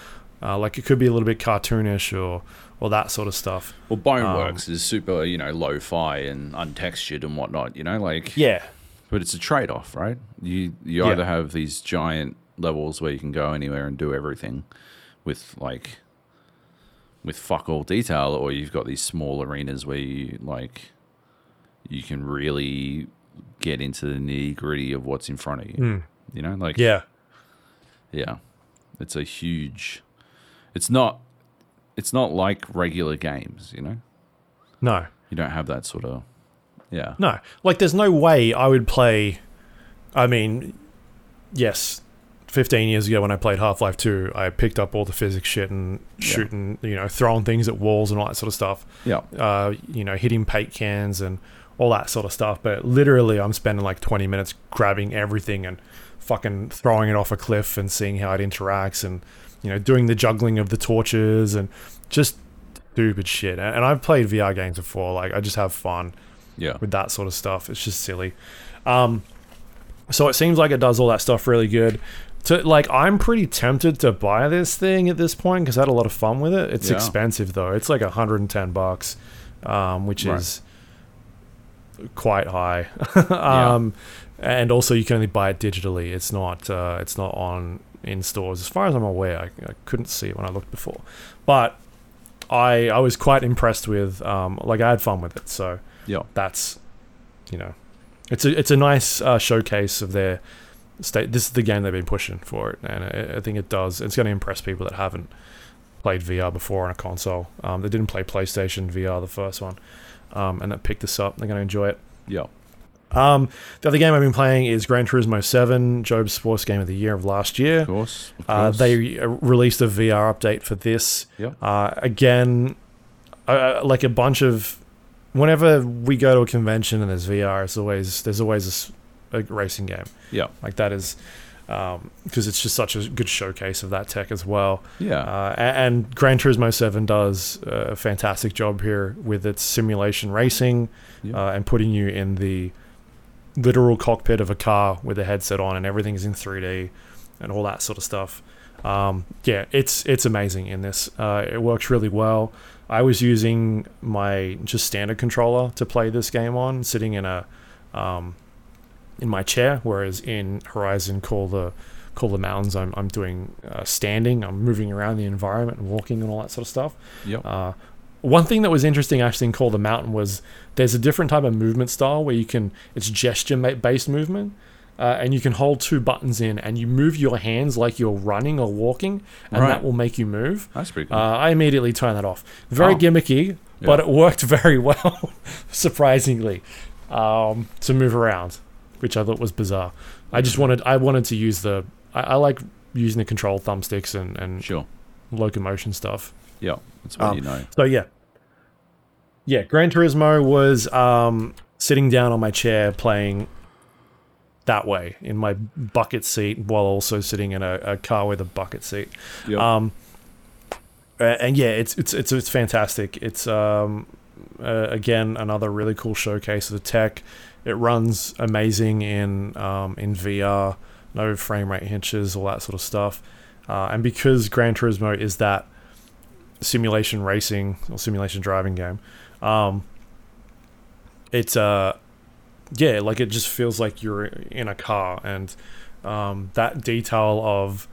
uh, like it could be a little bit cartoonish or or that sort of stuff. Well, Boneworks is super, you know, lo-fi and untextured and whatnot. You know, like Yeah, But it's a trade off, right? You you Yeah. either have these giant levels where you can go anywhere and do everything with like with fuck all detail, or you've got these small arenas where you like you can really get into the nitty gritty of what's in front of you. Hmm. You know, like yeah, yeah. It's a huge it's not it's not like regular games, you know? no, You don't have that sort of yeah. no. Like, there's no way I would play. I mean, yes. 15 years ago when I played Half-Life 2, I picked up all the physics shit and Yeah. shooting, you know, throwing things at walls and all that sort of stuff. Yeah. uh, you know, hitting paint cans and all that sort of stuff. But literally, I'm spending like 20 minutes grabbing everything and fucking throwing it off a cliff and seeing how it interacts and, you know, doing the juggling of the torches and just stupid shit. And, and I've played VR games before. Like, I just have fun Yeah. with that sort of stuff. It's just silly. Um, so it seems like it does all that stuff really good. To, like I'm pretty tempted to buy this thing at this point because I had a lot of fun with it. It's Yeah. expensive though. It's like 110 bucks, um, which Right. is quite high. um, And also, you can only buy it digitally. It's not. Uh, it's not on in stores, as far as I'm aware. I, I couldn't see it when I looked before, but I I was quite impressed with. Um, like I had fun with it. So Yeah. that's you know it's a it's a nice uh, showcase of their state this is the game they've been pushing for it and I, I think it does it's going to impress people that haven't played VR before on a console um, they didn't play PlayStation VR the first one um, and that picked this up they're going to enjoy it Yeah. um, the other game I've been playing is Gran Turismo 7 Joab's Sports Game of the Year of last year Of course. Of uh, they uh, released a VR update for this. Yeah. Uh, again, uh, like a bunch of. Whenever we go to a convention and there's VR, it's always there's always a racing game Yeah. like that is because it's just such a good showcase of that tech as well. Yeah. Uh, a- and Gran Turismo 7 does a fantastic job here with its simulation racing Yeah. uh, and putting you in the literal cockpit of a car with a headset on and everything's in 3D and all that sort of stuff. Um, yeah, it's it's amazing in this. Uh, it works really well. I was using my just standard controller to play this game on, sitting in a um, in my chair, whereas in Horizon Call the Call the Mountains, I'm I'm doing uh, standing. I'm moving around the environment and walking and all that sort of stuff. Yep. Uh, one thing that was interesting actually in Call the Mountain was there's a different type of movement style where you can it's gesture based movement, uh, and you can hold two buttons in, and you move your hands like you're running or walking, and Right. that will make you move. That's pretty Uh. I immediately turn that off. Very Oh. gimmicky, but it worked very well, surprisingly, um, to move around, which I thought was bizarre. I just wanted I wanted to use the I, I like using the control thumbsticks and, and sure. locomotion stuff. Yeah. That's what Um, you know. So yeah, yeah. Gran Turismo was um, sitting down on my chair playing that way in my bucket seat while also sitting in a, a car with a bucket seat. Yep. Um, and yeah, it's it's it's it's fantastic. It's um, uh, again another really cool showcase of the tech. It runs amazing in um, in VR, no frame rate hitches, all that sort of stuff. Uh, and because Gran Turismo is that simulation racing or simulation driving game, um, it's uh, yeah, like it just feels like you're in a car, and um, that detail of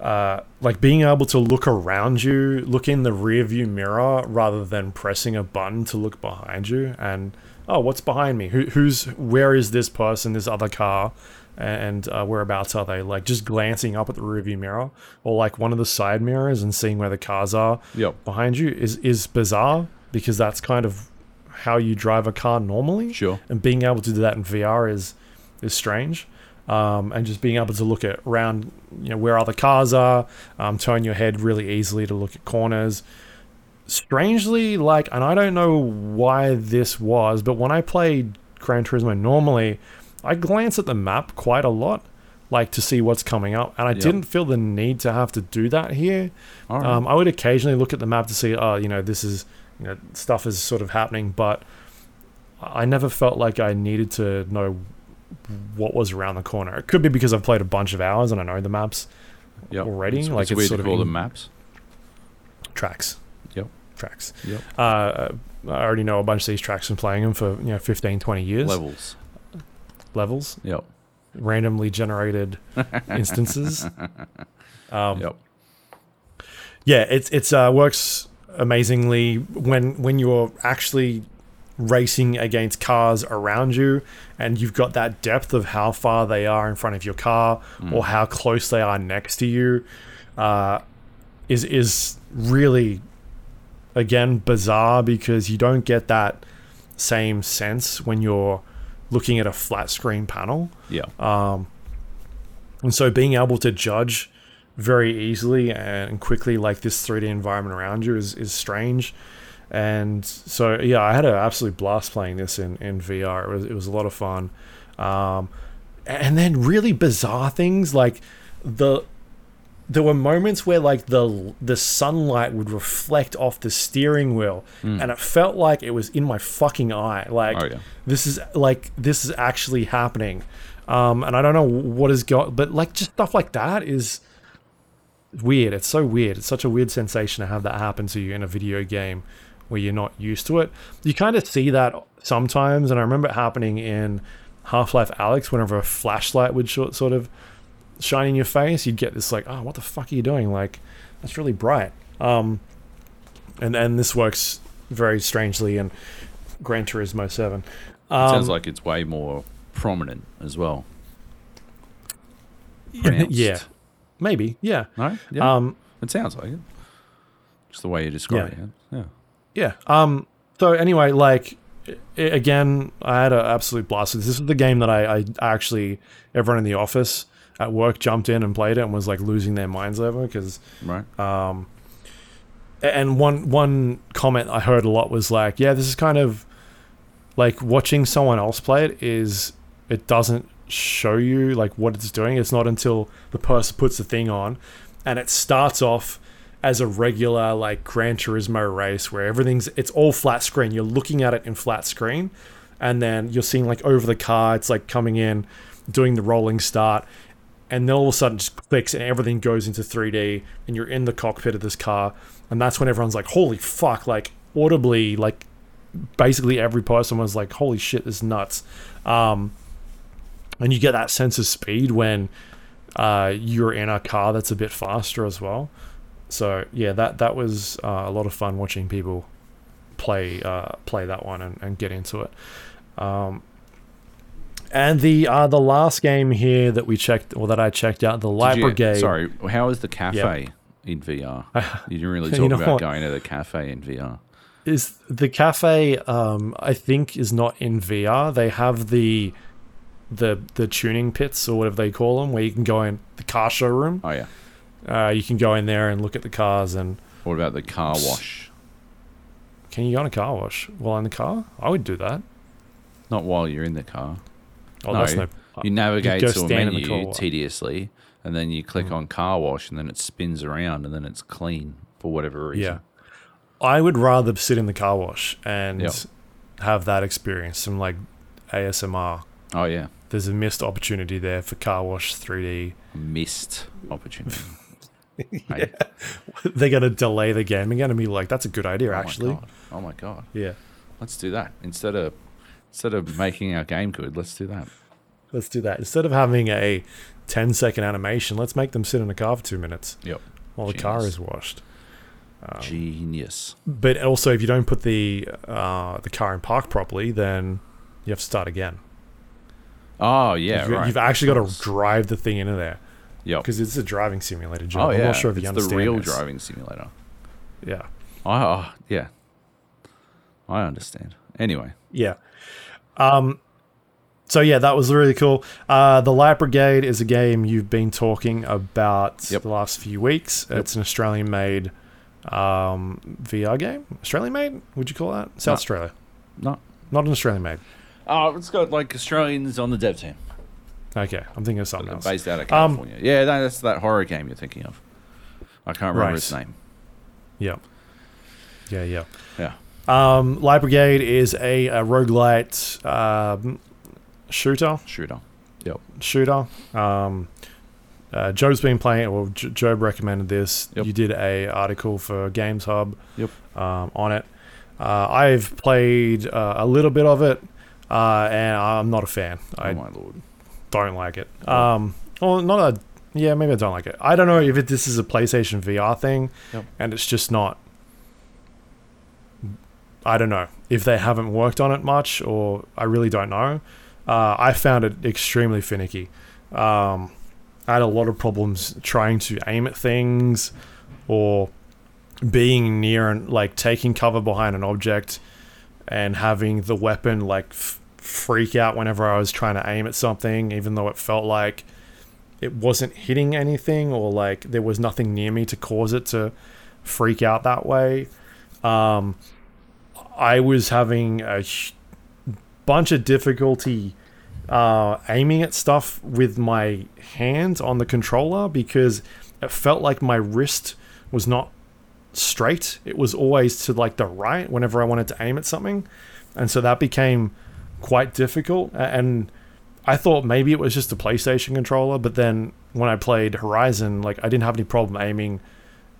uh, like being able to look around you, look in the rear view mirror rather than pressing a button to look behind you and oh, what's behind me? Who, who's where is this person, this other car, and uh, whereabouts are they? Like just glancing up at the rearview mirror or like one of the side mirrors and seeing where the cars are Yep. behind you is is bizarre because that's kind of how you drive a car normally Sure. and being able to do that in VR is is strange. Um, and just being able to look at around, you know, where other cars are, um, turn your head really easily to look at corners. Strangely, like, and I don't know why this was, but when I played Gran Turismo normally, I glance at the map quite a lot, like to see what's coming up, and I Yep. didn't feel the need to have to do that here. All right. Um, I would occasionally look at the map to see, oh, you know, this is, you know, stuff is sort of happening, but I never felt like I needed to know what was around the corner. It could be because I've played a bunch of hours and I know the maps yep. already. It's, like it's it's, weird sort to of call in them maps. tracks. Yep. Tracks. Yep. Uh, I already know a bunch of these tracks and playing them for you know 15, 20 years. Levels. Levels, Yep. randomly generated instances. Um, Yep. yeah it's it's uh works amazingly when when you're actually racing against cars around you and you've got that depth of how far they are in front of your car or how close they are next to you uh is is really again bizarre because you don't get that same sense when you're looking at a flat screen panel Yeah. um, and so being able to judge very easily and quickly like this 3D environment around you is, is strange. And so yeah, I had an absolute blast playing this in, in VR. It was, it was a lot of fun. Um, and then really bizarre things like the there were moments where like the the sunlight would reflect off the steering wheel and it felt like it was in my fucking eye. Like Oh, yeah. this is like this is actually happening. Um and i don't know what is going but like just stuff like that is weird. It's so weird. It's such a weird sensation to have that happen to you in a video game where you're not used to it. You kind of see that sometimes and i remember it happening in half-life alyx whenever a flashlight would sort of shine in your face you'd get this like oh what the fuck are you doing like that's really bright um and and this works very strangely in gran turismo 7 um, Sounds like it's way more prominent as well. yeah maybe yeah No? Yeah. um it sounds like it. Just the way you describe it. Yeah. Yeah. Um. So anyway, like again, I had an absolute blast. with This This is the game that I, I actually everyone in the office at work jumped in and played it and was like losing their minds over because Right. um. And one one comment I heard a lot was like, "Yeah, this is kind of like watching someone else play it is it doesn't show you like what it's doing. It's not until the person puts the thing on, and it starts off." as a regular like Gran Turismo race where everything's it's all flat screen. You're looking at it in flat screen, and then you're seeing like over the car. It's like coming in, doing the rolling start, and then all of a sudden it just clicks and everything goes into 3D, and you're in the cockpit of this car, and that's when everyone's like, "Holy fuck!" Like audibly, like basically every person was like, "Holy shit, this is nuts!" Um, and you get that sense of speed when uh, you're in a car that's a bit faster as well. So yeah, that that was uh, a lot of fun watching people play uh, play that one and, and get into it. Um, And the uh, the last game here that we checked, or that I checked out, the Light you- Brigade. Sorry, how is the cafe in VR? You didn't really You talk know about what? going to the cafe in VR. is the cafe um i think is not in vr they have the the the tuning pits or whatever they call them where you can go in the car showroom Oh yeah. uh you can go in there and look at the cars and What about the car wash? can you go in a car wash while in the car i would do that Not while you're in the car. Oh No, no uh, You navigate to a menu tediously, and then you click mm. on car wash, and then it spins around, and then it's clean for whatever reason. yeah i would rather sit in the car wash and Yep. have that experience some like asmr Oh yeah. there's a missed opportunity there for car wash 3d Missed opportunity. Hey, they're going to delay the game they're going to be like that's a good idea oh actually. Oh my god. yeah Let's do that instead of instead of making our game good. Let's do that. Let's do that. Instead of having a 10 second animation, let's make them sit in a car for two minutes Yep. while the car is washed. Um, Genius. But also, if you don't put the uh, the car in park properly, then you have to start again. Oh yeah, you've, right. you've actually got to drive the thing into there Yep. because it's a driving simulator. Joe. Oh I'm yeah. not sure if you understand. it's the real this. driving simulator. Yeah, I oh, yeah. I understand. Anyway, yeah. Um. So yeah, that was really cool. Uh, the Light Brigade is a game you've been talking about Yep. the last few weeks. It's an Australian-made um, VR game. Australian-made? Would you call that? South No. Australia. no. Not an Australian-made. Oh, it's got like Australians on the dev team, Okay, I'm thinking of something else. based out of Um, California. yeah, that, that's that horror game you're thinking of. I can't remember Right. its name. Yeah. Yeah, yeah. Yeah. Um, Light Brigade is a, a roguelite um, shooter. Shooter. Yep. Shooter. Um, uh, Joe's been playing. Well, J- Joab recommended this. Yep. You did a article for GamesHub. Yep. Um, on it. Uh, I've played uh, a little bit of it, uh, and I'm not a fan. I oh my lord. don't like it. Um, well, not a. Yeah, maybe I don't like it. I don't know if it, this is a PlayStation VR thing, Yep. and it's just not. I don't know if they haven't worked on it much, or I really don't know. Uh, I found it extremely finicky. Um, I had a lot of problems trying to aim at things, or being near and like taking cover behind an object, and having the weapon like f- freak out whenever I was trying to aim at something, even though it felt like it wasn't hitting anything or like there was nothing near me to cause it to freak out that way. Um, I was having a sh- bunch of difficulty uh, aiming at stuff with my hands on the controller because it felt like my wrist was not straight. It was always to like the right whenever I wanted to aim at something. And so that became quite difficult. And I thought maybe it was just a PlayStation controller, but then when I played Horizon, like I didn't have any problem aiming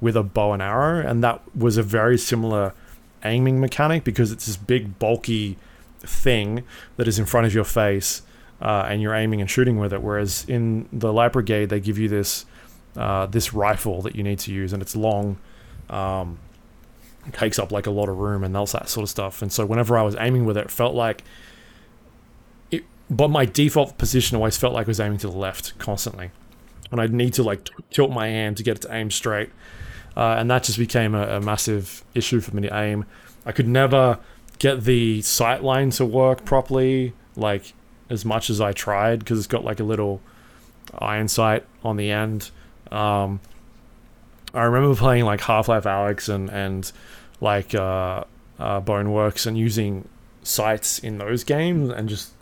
with a bow and arrow, and that was a very similar aiming mechanic because it's this big bulky thing that is in front of your face, uh, and you're aiming and shooting with it. Whereas in the Light Brigade, they give you this uh, this rifle that you need to use, and it's long, um, takes up like a lot of room, and all that sort of stuff. And so whenever I was aiming with it, it felt like it. But my default position always felt like I was aiming to the left constantly, and I'd need to like t- tilt my hand to get it to aim straight. Uh, and that just became a, a massive issue for me to aim. I could never get the sight line to work properly, like as much as I tried, because it's got like a little iron sight on the end. Um, I remember playing like Half Life Alyx and and like uh, uh, Boneworks and using sights in those games and just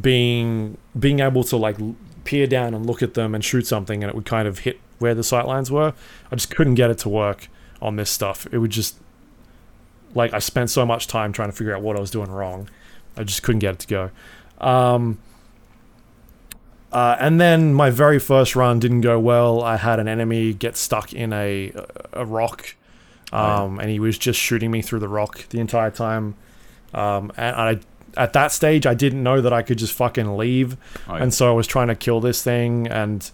being being able to like peer down and look at them and shoot something and it would kind of hit where the sight lines were. I just couldn't get it to work on this stuff. It would just like I spent so much time trying to figure out what I was doing wrong. I just couldn't get it to go. Um, uh, and then my very first run didn't go well. I had an enemy get stuck in a a rock, um, and he was just shooting me through the rock the entire time. Um, and I at that stage I didn't know that I could just fucking leave, Oh, and so I was trying to kill this thing, and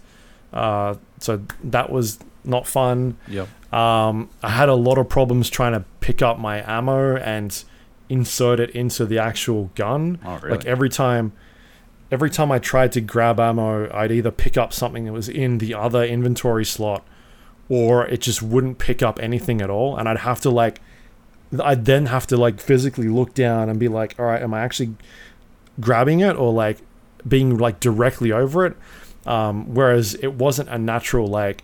uh, so that was not fun. yep. Um, I had a lot of problems trying to pick up my ammo and insert it into the actual gun. Oh, really? Like every time, every time I tried to grab ammo, I'd either pick up something that was in the other inventory slot, or it just wouldn't pick up anything at all, and I'd have to like, I'd then have to like physically look down and be like, all right, am I actually grabbing it or like being like directly over it? Um, whereas it wasn't a natural like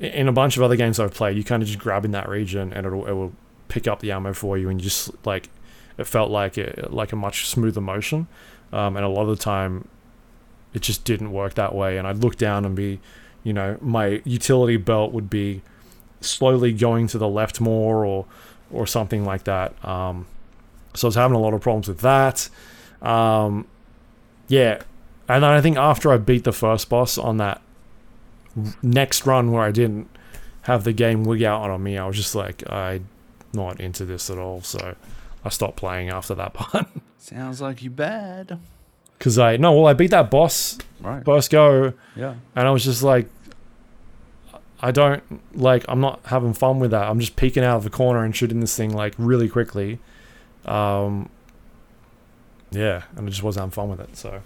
in a bunch of other games I've played, you kind of just grab in that region and it'll it will pick up the ammo for you, and you just like it felt like it, like a much smoother motion. Um, and a lot of the time, it just didn't work that way. And I'd look down and be, you know, my utility belt would be slowly going to the left more, or or something like that. Um, so I was having a lot of problems with that. Um, yeah, and then I think after I beat the first boss on that next run where I didn't have the game wig out on me, I was just like, I'm not into this at all. So I stopped playing after that part. Sounds like you bad. Because I, no, well, I beat that boss Right. first go, Yeah. and I was just like, I don't, like, I'm not having fun with that. I'm just peeking out of the corner and shooting this thing, like, really quickly. Um, yeah, and I just wasn't having fun with it. So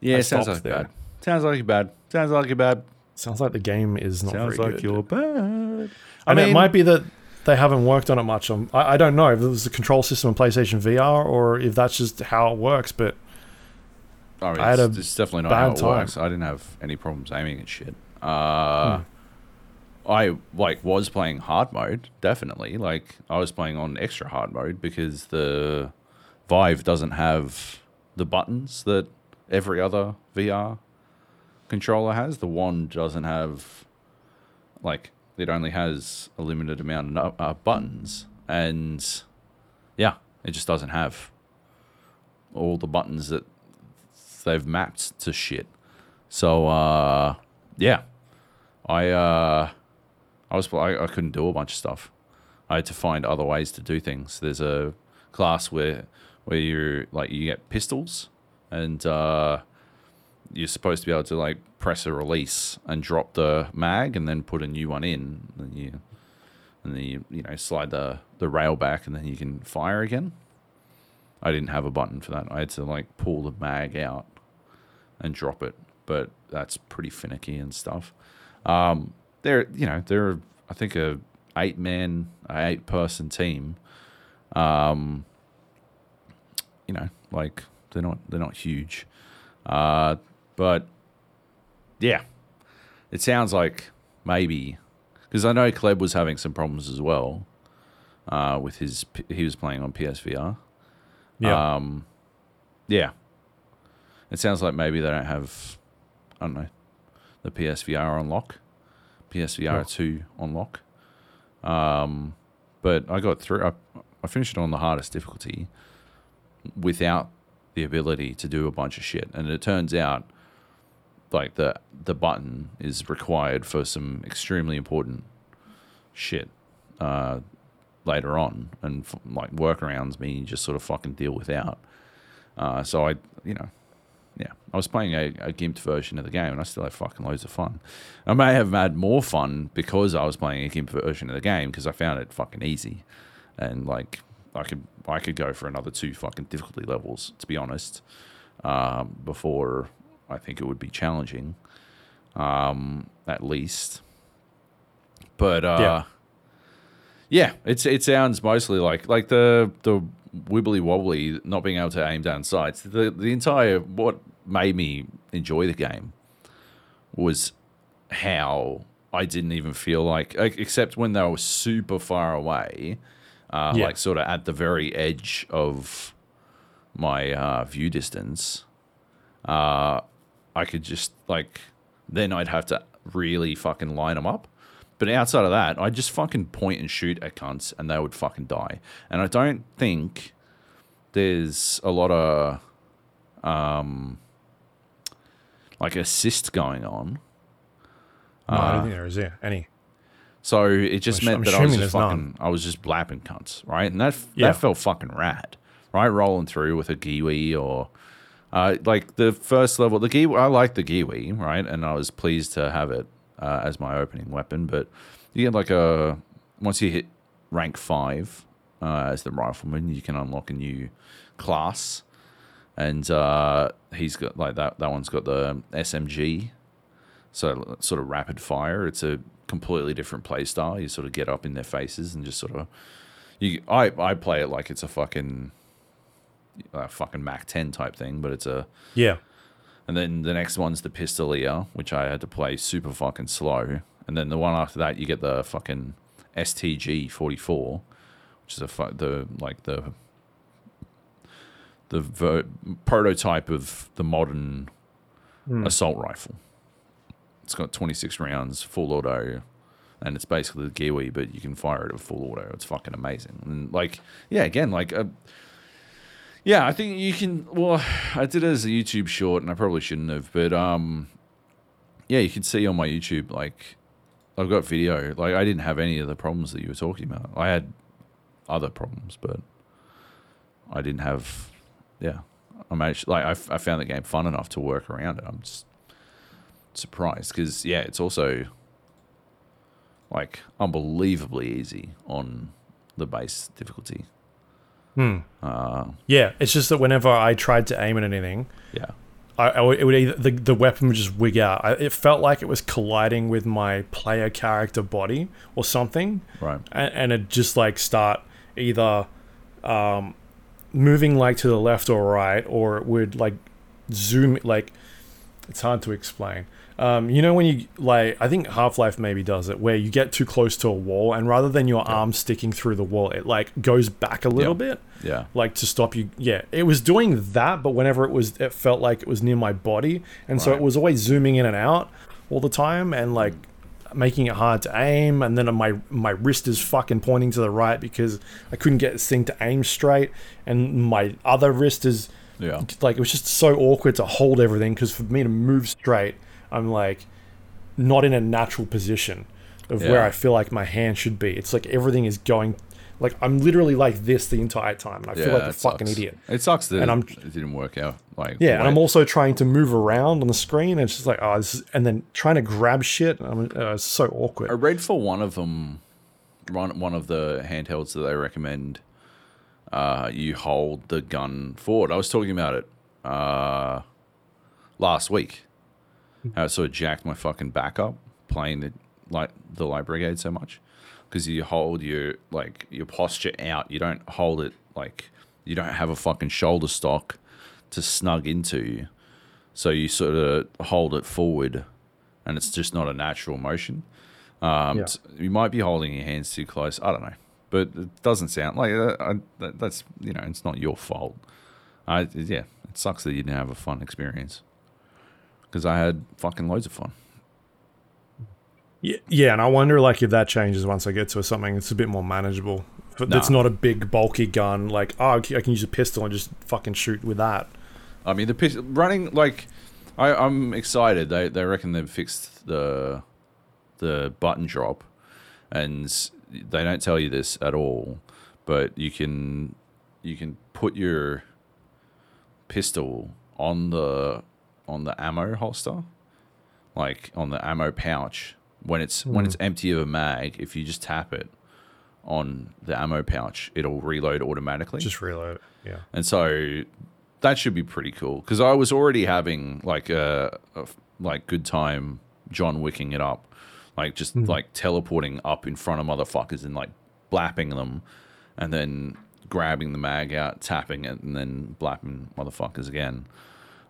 Yeah, I sounds like there. bad. Sounds like you bad. Sounds like you bad. sounds like the game is not Sounds very like good. you're bad. I mean, it might be that they haven't worked on it much. On I, I don't know if it was the control system on PlayStation VR or if that's just how it works. But I, mean, I had a it's definitely not bad how it time. works. I didn't have any problems aiming at shit. Uh, Hmm. I like was playing hard mode, definitely. Like I was playing on extra hard mode because the Vive doesn't have the buttons that every other VR controller has. The wand doesn't have like it only has a limited amount of uh, buttons, and yeah, it just doesn't have all the buttons that they've mapped to shit. So uh, yeah, I uh, I was I, I couldn't do a bunch of stuff. I had to find other ways to do things. There's a class where where you like you get pistols and uh, you're supposed to be able to like press a release and drop the mag and then put a new one in. And you and then you you know slide the the rail back and then you can fire again. I didn't have a button for that. I had to like pull the mag out and drop it, but that's pretty finicky and stuff. Um, they're you know there are I think a eight man, eight person team. Um, you know, like they're not they're not huge, uh, but yeah, it sounds like maybe because I know Kleb was having some problems as well uh, with his he was playing on PSVR. yeah, Um, yeah. It sounds like maybe they don't have, I don't know, the PSVR on lock, PSVR Oh. 2 on lock. Um, but I got through, I, I finished it on the hardest difficulty without the ability to do a bunch of shit. And it turns out like the, the button is required for some extremely important shit. Uh, later on, and f- like workarounds mean you just sort of fucking deal without. Uh, so I, you know, yeah, I was playing a, a gimped version of the game, and I still had fucking loads of fun. I may have had more fun because I was playing a gimped version of the game because I found it fucking easy, and like I could I could go for another two fucking difficulty levels to be honest, um, before I think it would be challenging, um, at least. But uh, Yeah. yeah, it's it sounds mostly like like the the wibbly wobbly, not being able to aim down sights. The the entire what made me enjoy the game was how I didn't even feel like, like- except when they were super far away, uh, Yeah. like sort of at the very edge of my uh, view distance. Uh, I could just like then I'd have to really fucking line them up. But outside of that, I'd just fucking point and shoot at cunts and they would fucking die. And I don't think there's a lot of um like assist going on. no, I uh, don't think there is yeah any. So it just I'm meant that I'm was just fucking I was just blapping cunts, right? And that Yeah. that felt fucking rad, right? Rolling through with a Giwi or uh, like the first level, the Giwi. I like the Giwi, right? And I was pleased to have it uh, as my opening weapon. But you get like a once you hit rank five uh, as the rifleman, you can unlock a new class. and uh, he's got like that. That one's got the SMG, so sort of rapid fire. It's a completely different play style. You sort of get up in their faces and just sort of. You, I I play it like it's a fucking, a fucking Mac 10 type thing, but it's a Yeah. and then the next one's the Pistolier, which I had to play super fucking slow. And then the one after that, you get the fucking STG 44, which is a fu- the like the the ver- prototype of the modern hmm. assault rifle. It's got 26 rounds, full auto, and it's basically the Geewee, but you can fire it at full auto. It's fucking amazing. And like, yeah, again, like. Uh, yeah, I think you can. Well, I did it as a YouTube short, and I probably shouldn't have. But um, yeah, you can see on my YouTube, like, I've got video. Like, I didn't have any of the problems that you were talking about. I had other problems, but I didn't have. Yeah, I managed. Like, I, I found the game fun enough to work around it. I'm just surprised because yeah, it's also like unbelievably easy on the base difficulty. Hmm. Uh, Yeah. It's just that whenever I tried to aim at anything, yeah. I, I would- it would either the, the weapon would just wig out. I, it felt like it was colliding with my player character body or something, Right. and, and it just like start either um, moving like to the left or right, or it would like zoom. Like it's hard to explain. Um, you know when you like, I think Half Life maybe does it, where you get too close to a wall, and rather than your arm sticking through the wall, it like goes back a little Yeah. bit Yeah. like to stop you yeah it was doing that but whenever it was it felt like it was near my body and so it was always zooming in and out all the time and like making it hard to aim and then my my wrist is fucking pointing to the right because i couldn't get this thing to aim straight and my other wrist is Yeah. like it was just so awkward to hold everything because for me to move straight i'm like not in a natural position of where i feel like my hand should be it's like everything is going like i'm literally like this the entire time and i feel like a fucking sucks. idiot It sucks that And I'm- it didn't work out. Like yeah and i'm also trying to move around on the screen and it's just like oh this is, and then trying to grab shit I'm, uh, it's so awkward. I read for one of them, one one of the handhelds that they recommend. Uh, you hold the gun forward. I was talking about it uh, last week. How it sort of jacked my fucking back up playing the like the light brigade so much because you hold your like your posture out. You don't hold it like you don't have a fucking shoulder stock to snug into. So you sort of hold it forward, and it's just not a natural motion. Um, Yeah. s- You might be holding your hands too close. I don't know, but it doesn't sound like uh, I, that, that's you know it's not your fault. I yeah, it sucks that you didn't have a fun experience because I had fucking loads of fun. yeah, yeah and i wonder like if that changes once i get to something that's a bit more manageable but that's Nah. not a big bulky gun like oh i can use a pistol and just fucking shoot with that I mean, the pis- running like I, I'm excited. They they reckon they've fixed the the button drop, and they don't tell you this at all. But you can you can put your pistol on the on the ammo holster, like on the ammo pouch when it's when hmm. it's empty of a mag. If you just tap it on the ammo pouch, it'll reload automatically. just reload yeah And so that should be pretty cool because I was already having like a like good time John Wicking it up, like just hmm. like teleporting up in front of motherfuckers and like blapping them, and then grabbing the mag out, tapping it, and then blapping motherfuckers again.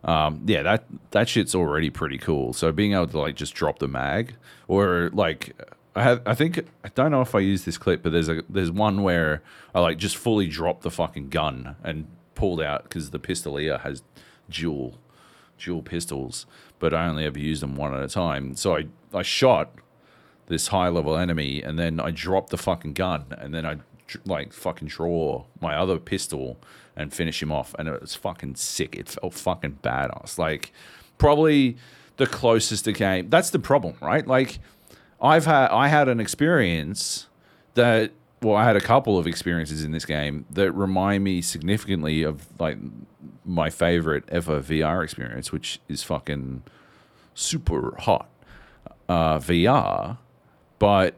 Um, yeah, that that shit's already pretty cool. So being able to like just drop the mag or like I have I think I don't know if I used this clip, but there's a there's one where I like just fully dropped the fucking gun and pulled out because the Pistolier has dual dual pistols, but I only ever used them one at a time. So I I shot this high level enemy and then I dropped the fucking gun and then I like fucking draw my other pistol and finish him off and it was fucking sick. It felt fucking badass. Like probably the closest to game. That's the problem, right? Like I've had I had an experience that well, I had a couple of experiences in this game that remind me significantly of like my favorite ever VR experience, which is fucking Superhot uh, VR, but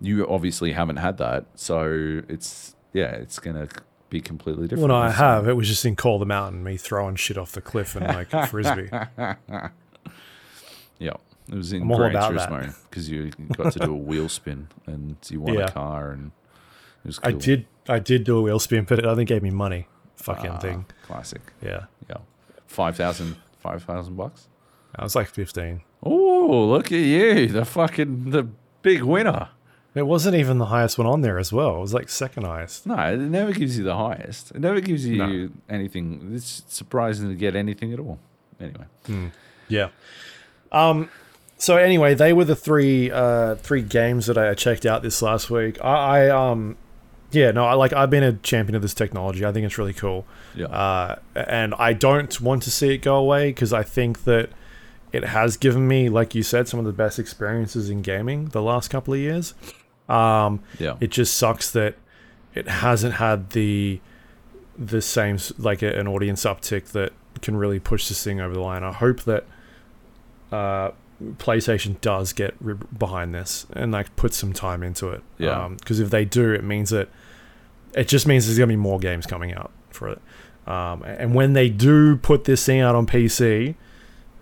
you obviously haven't had that, so it's yeah, it's gonna be completely different. Well, no, I have. It was just in Call the Mountain, me throwing shit off the cliff and like frisbee. Yeah, it was in Gran about Turismo because you got to do a wheel spin and you won Yeah. a car and it was I did, I did do a wheel spin, but it only gave me money. Fucking Ah, thing. Classic. Yeah, Yeah, five thousand, five thousand bucks. I was like fifteen. Oh, look at you, the fucking the big winner. It wasn't even the highest one on there as well. It was like second highest. No, it never gives you the highest. It never gives you No. anything. It's surprising to get anything at all. Anyway, Yeah. Um. So anyway, they were the three uh three games that I checked out this last week. I, I um. Yeah, no, I like I've been a champion of this technology. I think it's really cool. yeah, Uh, and I don't want to see it go away because I think that it has given me, like you said, some of the best experiences in gaming the last couple of years. Um, yeah, it just sucks that it hasn't had the the same like a, an audience uptick that can really push this thing over the line. I hope that uh, PlayStation does get re- behind this and like put some time into it. Yeah. Because if they do, it means that it just means there's gonna be more games coming out for it. Um, and when they do put this thing out on PC,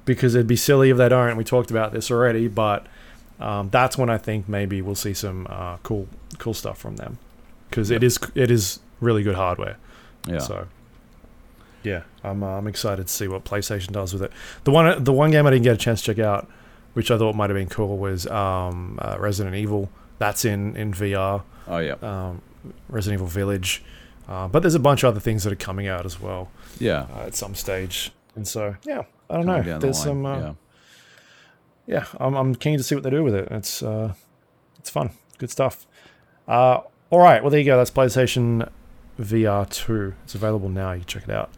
because it'd be silly if they don't. We talked about this already, but um, that's when I think maybe we'll see some uh, cool cool stuff from them because it is it is really good hardware. yeah. So yeah, I'm uh, I'm excited to see what PlayStation does with it. The one the one game I didn't get a chance to check out, which I thought might have been cool, was um, uh, Resident Evil. That's in in VR. oh yeah, Um, Resident Evil Village. Uh, but there's a bunch of other things that are coming out as well yeah. uh, at some stage. And so yeah, I don't Coming know. down the There's some uh, yeah. Yeah, I'm, I'm keen to see what they do with it. It's uh, it's fun, good stuff. Uh, all right, well there you go. That's PlayStation VR two. It's available now. You check it out.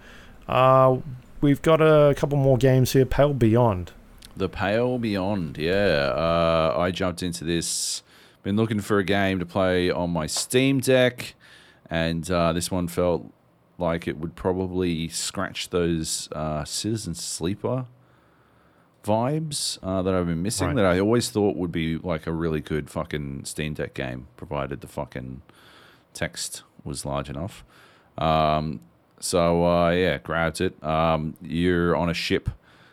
Uh, we've got a couple more games here. Pale Beyond. The Pale Beyond, yeah. Uh, I jumped into this. Been looking for a game to play on my Steam Deck, and uh, this one felt like it would probably scratch those uh, Citizen Sleeper vibes uh, that I've been missing. Right. That I always thought would be like a really good fucking Steam Deck game, provided the fucking text was large enough. Um, so uh, yeah, grabbed it. Um, you're on a ship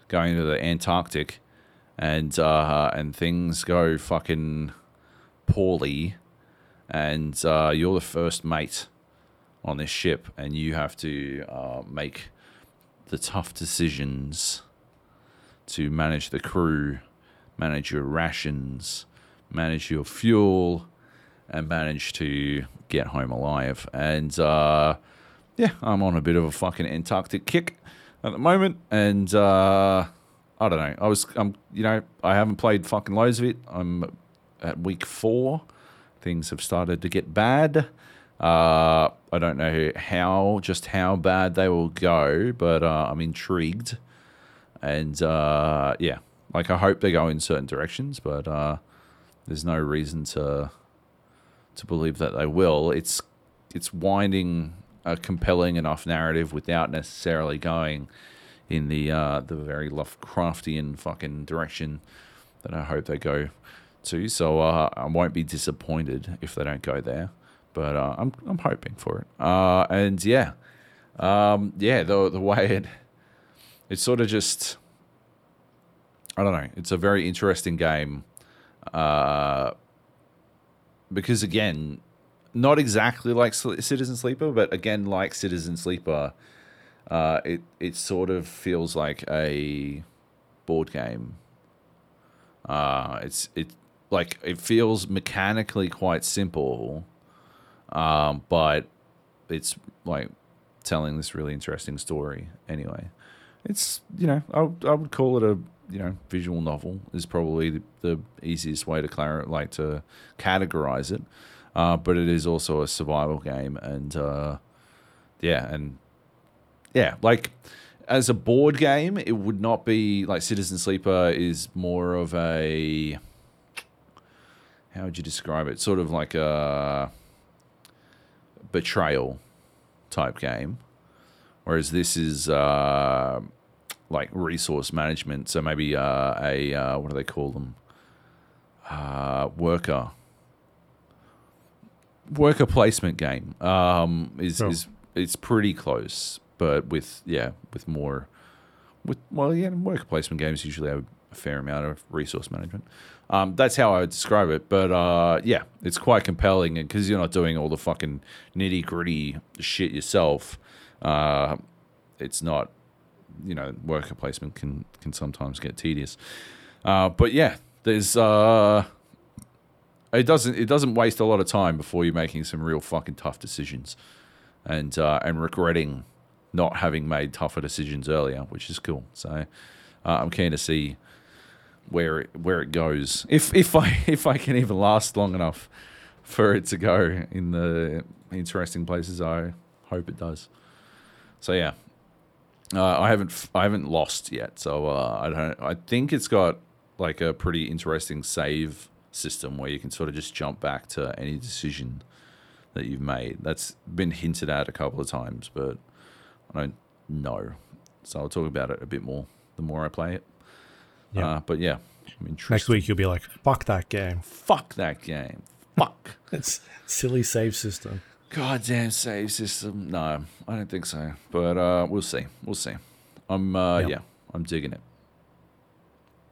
going to the Antarctic, and uh, and things go fucking poorly, and uh, you're the first mate on this ship, and you have to uh, make the tough decisions to manage the crew, manage your rations, manage your fuel, and manage to get home alive. And uh, yeah, I'm on a bit of a fucking Antarctic kick at the moment, and uh, I don't know. I was, I'm, you know, I haven't played fucking loads of it. I'm at week four. Things have started to get bad. Uh, I don't know how, just how bad they will go, but uh, I'm intrigued. And uh, yeah, like I hope they go in certain directions, but uh, there's no reason to to believe that they will. It's it's winding a compelling enough narrative without necessarily going in the uh, the very Lovecraftian fucking direction that I hope they go to. So uh, I won't be disappointed if they don't go there, but uh, I'm I'm hoping for it. Uh, and yeah, um, yeah, the the way it it's sort of just I don't know. It's a very interesting game. Uh, because again, not exactly like Citizen Sleeper, but again, like Citizen Sleeper, uh, it it sort of feels like a board game. Uh, it's it like it feels mechanically quite simple, um, but it's like telling this really interesting story. Anyway, it's you know I I would call it a you know visual novel is probably the, the easiest way to clar- like to categorize it. Uh, but it is also a survival game, and uh, yeah, and yeah, like as a board game, it would not be like Citizen Sleeper is more of a how would you describe it? Sort of like a betrayal type game, whereas this is uh, like resource management. So maybe uh, a uh, what do they call them? Uh, worker worker placement game um, is Oh. is it's pretty close, but with yeah, with more, with well, yeah, worker placement games usually have a fair amount of resource management. Um, that's how I would describe it. But uh, yeah, it's quite compelling because you're not doing all the fucking nitty gritty shit yourself. Uh, it's not, you know, worker placement can can sometimes get tedious. Uh, but yeah, there's uh, it doesn't it doesn't waste a lot of time before you're making some real fucking tough decisions, and uh, and regretting not having made tougher decisions earlier, which is cool. So uh, I'm keen to see where it, where it goes. If if I if I can even last long enough for it to go in the interesting places I hope it does. So yeah, uh, I haven't I haven't lost yet. So uh, I don't. I think it's got like a pretty interesting save system where you can sort of just jump back to any decision that you've made. That's been hinted at a couple of times, but I don't know. So I'll talk about it a bit more the more I play it. Yeah. Uh, but yeah, I'm interested. Next week you'll be like, "Fuck that game." Fuck that game. Fuck. It's silly save system. Goddamn save system. No, I don't think so. But uh, we'll see. We'll see. I'm uh, Yep. yeah, I'm digging it.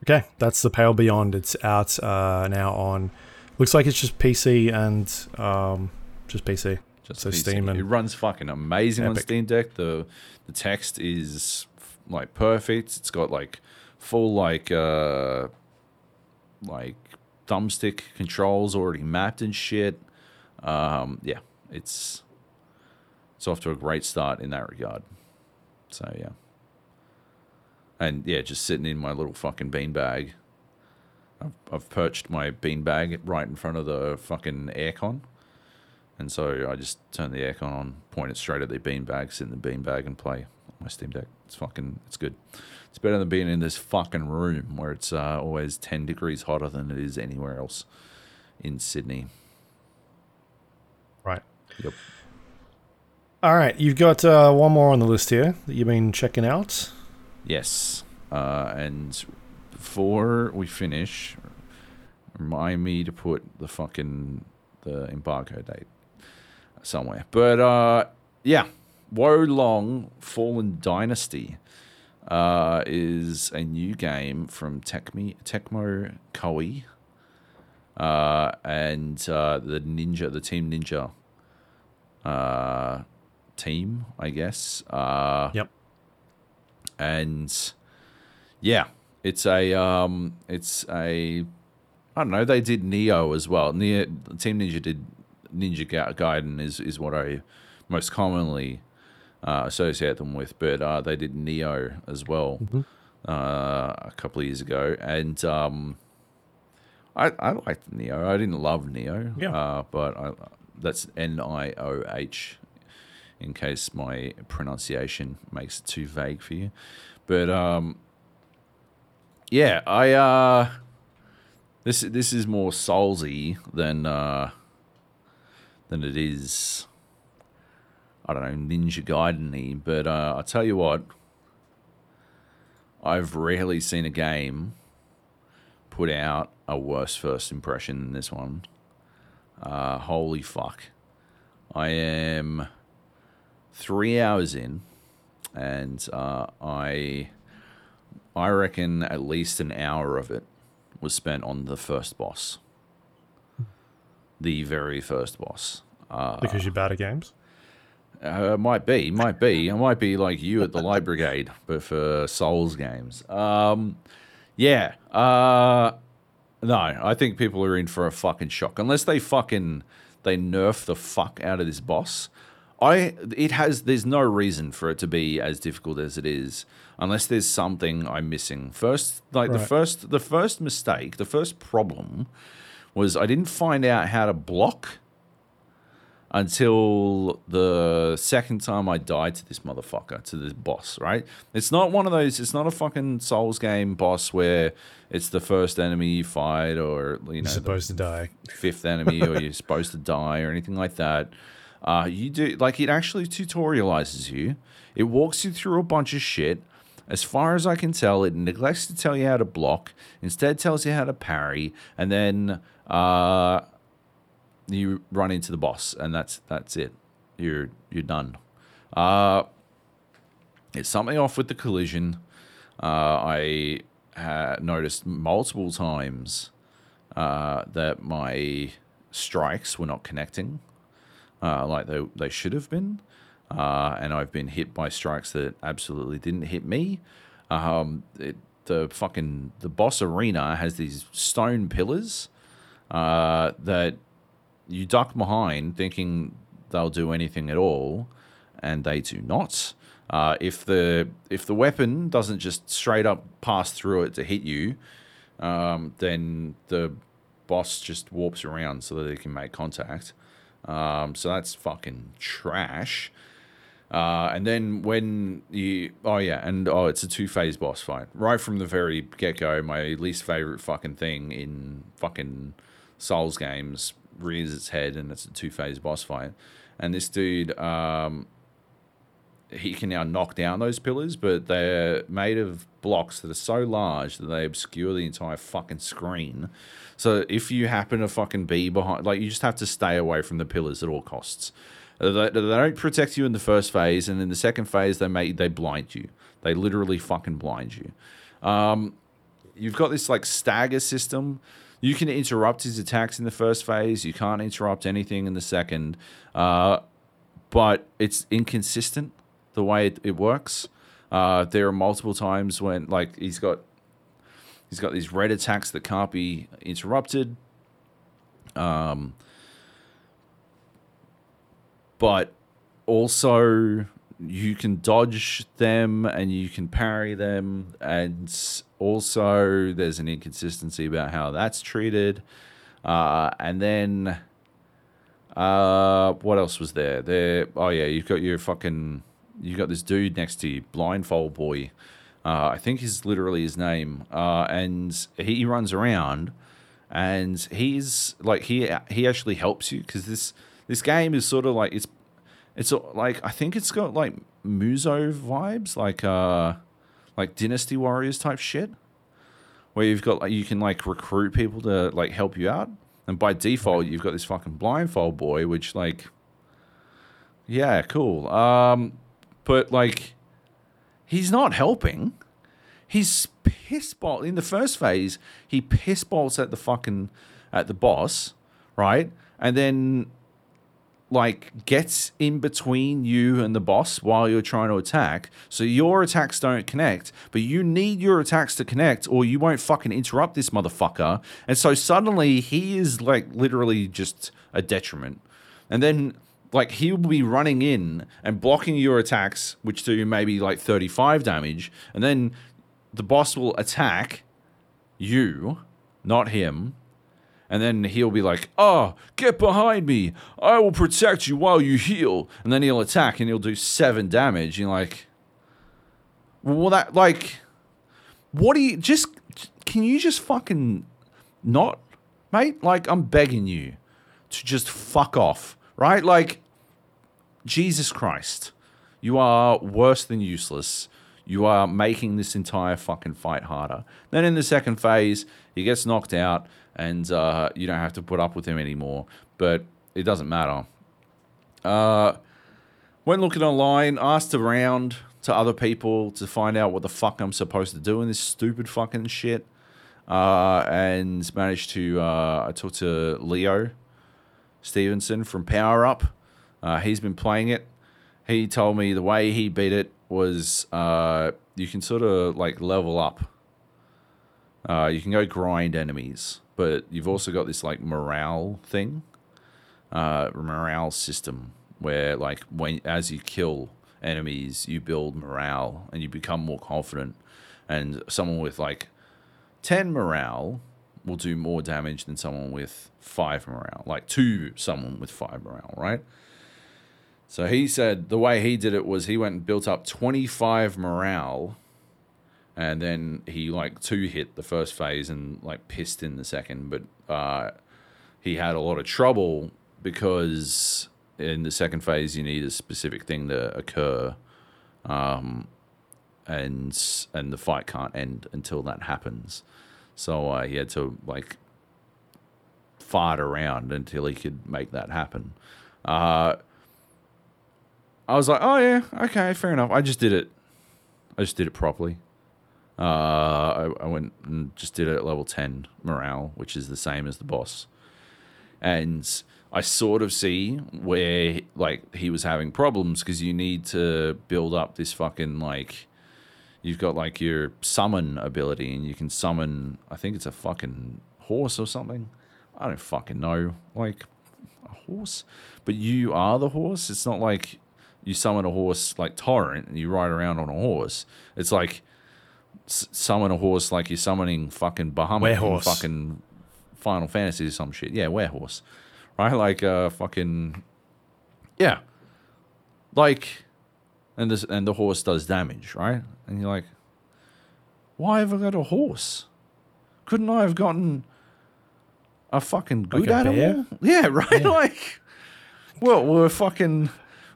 Okay, that's the Pale Beyond. It's out uh, now on. Looks like it's just PC and um, just PC. Just So PC. Steam and- it runs fucking amazing on Steam Deck. The the text is like perfect. It's got like full like uh like thumbstick controls already mapped and shit. Um, yeah, it's it's off to a great start in that regard. So yeah, and yeah, just sitting in my little fucking beanbag. I've, I've perched my beanbag right in front of the fucking aircon. And so I just turn the aircon on, point it straight at the beanbag, sit in the beanbag, and play my Steam Deck. It's fucking, it's good. It's better than being in this fucking room where it's uh, always 10 degrees hotter than it is anywhere else in Sydney. Yep. All right, you've got uh, one more on the list here that you've been checking out. Yes. Uh, and before we finish, remind me to put the fucking the embargo date somewhere. But uh, yeah, Wo Long Fallen Dynasty uh, is a new game from Tecmo, Tecmo Koei uh, and uh, the Ninja, the Team Ninja uh, team, I guess. Uh, Yep. and yeah, it's a um, it's a I don't know. They did Nioh as well. Nioh, Team Ninja did Ninja Ga- Gaiden is is what I most commonly uh, associate them with, but uh, they did Nioh as well uh, a couple of years ago, and um, I I liked Nioh. I didn't love Nioh, Yeah. uh, but I, that's N I O H. In case my pronunciation makes it too vague for you, but um, yeah, I uh, this this is more soulsy than uh, than it is. I don't know Ninja Gaiden-y, but uh, I tell you what, I've rarely seen a game put out a worse first impression than this one. Uh, holy fuck! I am three hours in, and uh, I I reckon at least an hour of it was spent on the first boss, the very first boss. Uh, because you're bad at games. uh, might be, might be. I might be like you at the Light Brigade, but for Souls games. Um, yeah. Uh, no, I think people are in for a fucking shock unless they fucking they nerf the fuck out of this boss. I it has there's no reason for it to be as difficult as it is unless there's something I'm missing. First, like the first the first mistake, the first problem was I didn't find out how to block until the second time I died to this motherfucker, to this boss, right? It's not one of those, it's not a fucking Souls game boss where it's the first enemy you fight or, you know, You're supposed to die. fifth enemy or you're supposed to die or anything like that. Uh, you do, like, it actually tutorializes you, it walks you through a bunch of shit. As far as I can tell, it neglects to tell you how to block, instead tells you how to parry, and then uh, you run into the boss, and that's that's it. You're you're done. Uh, it's something off with the collision. Uh, I noticed multiple times uh, that my strikes were not connecting uh, like they, they should have been. Uh, and I've been hit by strikes that absolutely didn't hit me. Um, it, the fucking the boss arena has these stone pillars uh, that you duck behind, thinking they'll do anything at all, and they do not. Uh, if the if the weapon doesn't just straight up pass through it to hit you, um, then the boss just warps around so that it can make contact. Um, so that's fucking trash. Uh, and then when you, oh yeah, and oh, it's a two phase boss fight right from the very get go. My least favorite fucking thing in fucking Souls games rears its head, and it's a two phase boss fight. And this dude, um, he can now knock down those pillars, but they're made of blocks that are so large that they obscure the entire fucking screen. So if you happen to fucking be behind, like you just have to stay away from the pillars at all costs. They, they don't protect you in the first phase, and in the second phase, they make they blind you. They literally fucking blind you. Um, you've got this like stagger system. You can interrupt his attacks in the first phase. You can't interrupt anything in the second, uh, but it's inconsistent the way it, it works. Uh, there are multiple times when like he's got he's got these red attacks that can't be interrupted. Um, but also you can dodge them and you can parry them and also there's an inconsistency about how that's treated. Uh, and then uh, what else was there? There oh yeah you've got your fucking you got this dude next to you blindfold boy uh, i think is literally his name. Uh, and he runs around and he's like he he actually helps you because this this game is sort of like it's it's like I think it's got like Musou vibes, like uh like Dynasty Warriors type shit, where you've got like you can like recruit people to like help you out, and by default you've got this fucking blindfold boy, which like yeah, cool. Um, but like he's not helping. He's piss ball in the first phase. He piss balls at the fucking at the boss, right? And then like gets in between you and the boss while you're trying to attack. So your attacks don't connect, but you need your attacks to connect or you won't fucking interrupt this motherfucker. And so suddenly he is like literally just a detriment. And then like he will be running in and blocking your attacks, which do maybe like 35 damage, and then the boss will attack you, not him, and then he'll be like, "Oh, get behind me! I will protect you while you heal." And then he'll attack and he'll do seven damage. You're like, "Well, that like, what do you just? Can you just fucking not, mate? Like, I'm begging you to just fuck off, right? Like, Jesus Christ, you are worse than useless." You are making this entire fucking fight harder. Then in the second phase, he gets knocked out and uh, you don't have to put up with him anymore. But it doesn't matter. Uh, went looking online, asked around to other people to find out what the fuck I'm supposed to do in this stupid fucking shit. Uh, and managed to, uh, I talked to Leo Stevenson from Power Up. Uh, he's been playing it. He told me the way he beat it was uh, you can sort of like level up. You can go grind enemies but you've also got this like morale thing, uh, morale system where like when as you kill enemies, you build morale and you become more confident. And someone with like ten morale will do more damage than someone with five morale, like to someone with five morale, right? So he said the way he did it was he went and built up 25 morale and then he like two hit the first phase and like pissed in the second, but uh, he had a lot of trouble because in the second phase you need a specific thing to occur, um, and and the fight can't end until that happens. So uh, he had to like fight around until he could make that happen. Uh, I was like, oh yeah, okay, fair enough. I just did it. I just did it properly. Uh, I, I went and just did it at level ten morale, which is the same as the boss, and I sort of see where like he was having problems because you need to build up this fucking like you've got like your summon ability and you can summon I think it's a fucking horse or something. I don't fucking know. Like a horse. But you are the horse. It's not like you summon a horse like Torrent and you ride around on a horse. It's like summon a horse like you're summoning fucking Bahamut Werehorse. fucking Final Fantasy or some shit. Yeah, werehorse. Right? Like uh fucking Yeah. Like and this and the horse does damage, right? And you're like, why have I got a horse? Couldn't I have gotten a fucking good Like a animal? Yeah, right. Like, well, we're fucking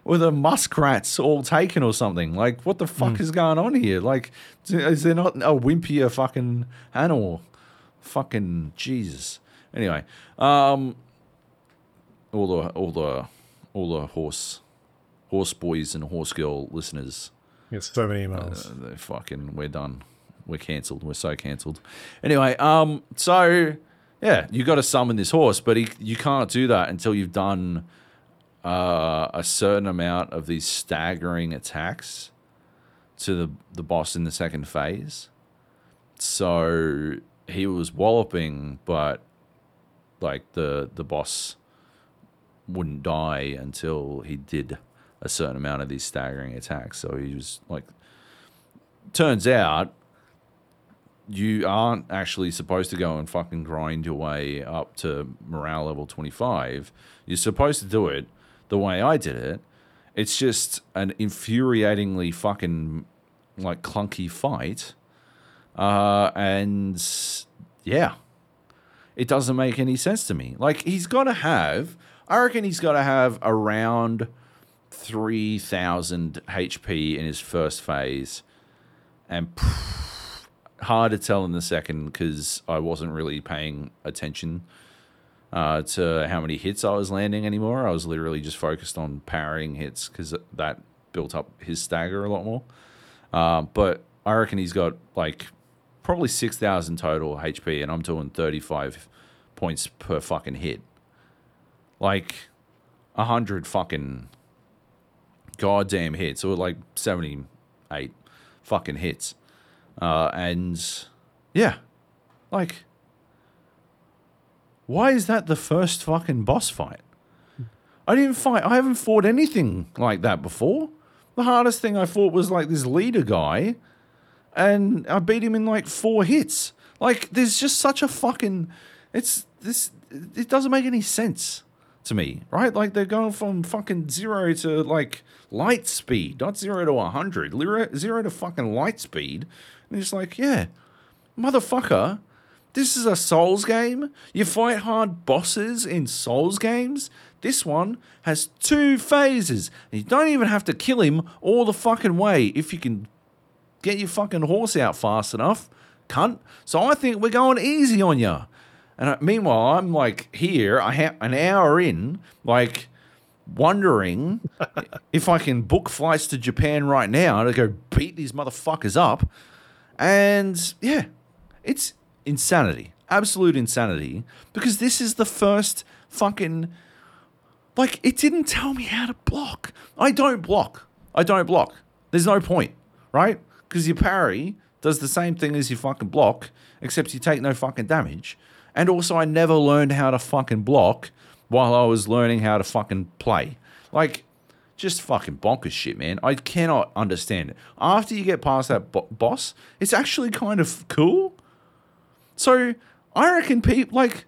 were the muskrats all taken or something? Like, what the fuck is going on here? Like, is there not a wimpier fucking animal? Fucking Jesus. Anyway, um, all the all the all the horse horse boys and horse girl listeners Yes, so many emails. uh, they're fucking we're done we're cancelled we're so cancelled anyway um so yeah you got to summon this horse but he, you can't do that until you've done uh, a certain amount of these staggering attacks to the the boss in the second phase so he was walloping but like the the boss wouldn't die until he did a certain amount of these staggering attacks. So he was like, turns out you aren't actually supposed to go and fucking grind your way up to morale level 25. You're supposed to do it the way I did it. It's just an infuriatingly fucking like clunky fight. Uh, and yeah, it doesn't make any sense to me. Like he's got to have, I reckon he's got to have around 3000 HP in his first phase and hard to tell in the second because I wasn't really paying attention uh, to how many hits I was landing anymore. I was literally just focused on parrying hits because that built up his stagger a lot more. Uh, but I reckon he's got like probably 6,000 total HP and I'm doing 35 points per fucking hit. Like a hundred fucking goddamn hits, or like 78 fucking hits. Uh, and yeah, like, why is that the first fucking boss fight? I didn't fight, I haven't fought anything like that before. The hardest thing I fought was like this leader guy, and I beat him in like four hits. Like, there's just such a fucking. It's this. It doesn't make any sense to me, right? Like they're going from fucking zero to like light speed, not zero to a zero to fucking light speed. And it's like, yeah, motherfucker, this is a Souls game. You fight hard bosses in Souls games. This one has two phases. And you don't even have to kill him all the fucking way if you can get your fucking horse out fast enough, cunt. So I think we're going easy on you. And meanwhile, I'm like here, I have an hour in, like wondering if I can book flights to Japan right now to go beat these motherfuckers up. And yeah, it's insanity, absolute insanity, because this is the first fucking. Like, it didn't tell me how to block. I don't block. I don't block. There's no point, right? Because your parry does the same thing as your fucking block, except you take no fucking damage. And also, I never learned how to fucking block while I was learning how to fucking play. Like, just fucking bonkers shit, man. I cannot understand it. After you get past that bo- boss, it's actually kind of cool. So, I reckon people, like,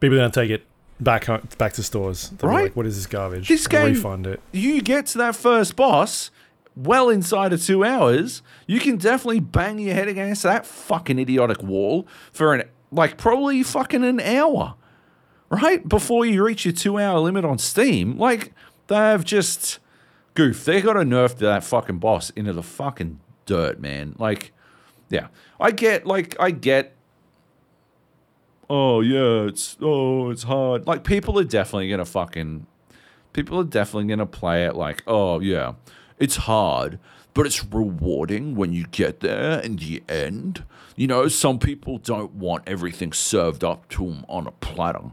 People to take it back ho- back to stores. They'll Right. Like, what is this garbage? This game- Refund it. you get to that first boss well inside of two hours, you can definitely bang your head against that fucking idiotic wall for an like probably fucking an hour, right before you reach your two hour limit on Steam. Like they've just goofed. They got to nerf that fucking boss into the fucking dirt, man. Like, yeah, I get like I get oh yeah, it's oh it's hard. Like people are definitely gonna fucking people are definitely to play it like, oh, yeah, it's hard, but it's rewarding when you get there in the end. You know, some people don't want everything served up to them on a platter.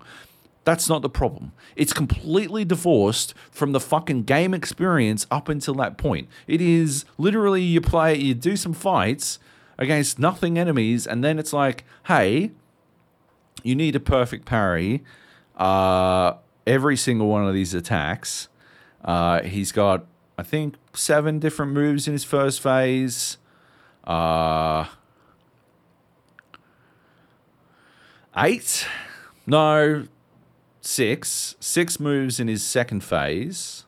That's not the problem. It's completely divorced from the fucking game experience up until that point. It is literally you play, you do some fights against nothing enemies, and then it's like, hey, you need a perfect parry. Uh, every single one of these attacks. Uh, he's got, I think, seven different moves in his first phase. Uh, eight? No, six. Six moves in his second phase.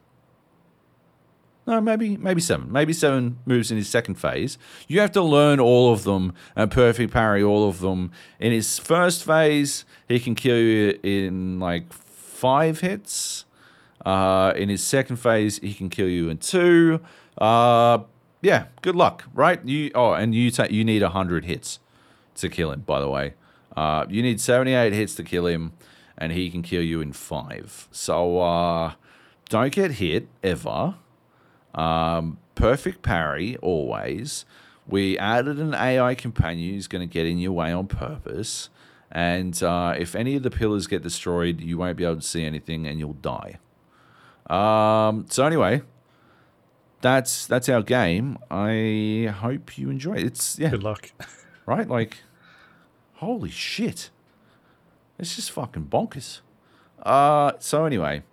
No, maybe maybe seven. Maybe seven moves in his second phase. You have to learn all of them and perfect parry all of them. In his first phase, he can kill you in like five hits. Uh, in his second phase, he can kill you in two. Uh, yeah, good luck, right? You oh, and you ta- you need hundred hits to kill him. By the way, uh, you need seventy-eight hits to kill him, and he can kill you in five. So uh, don't get hit ever. Um, perfect parry always. We added an AI companion who's going to get in your way on purpose. And uh, if any of the pillars get destroyed, you won't be able to see anything and you'll die. Um, so anyway, that's that's our game. I hope you enjoy it. It's yeah, Good luck. right? Like, holy shit, it's just fucking bonkers. Uh, so anyway,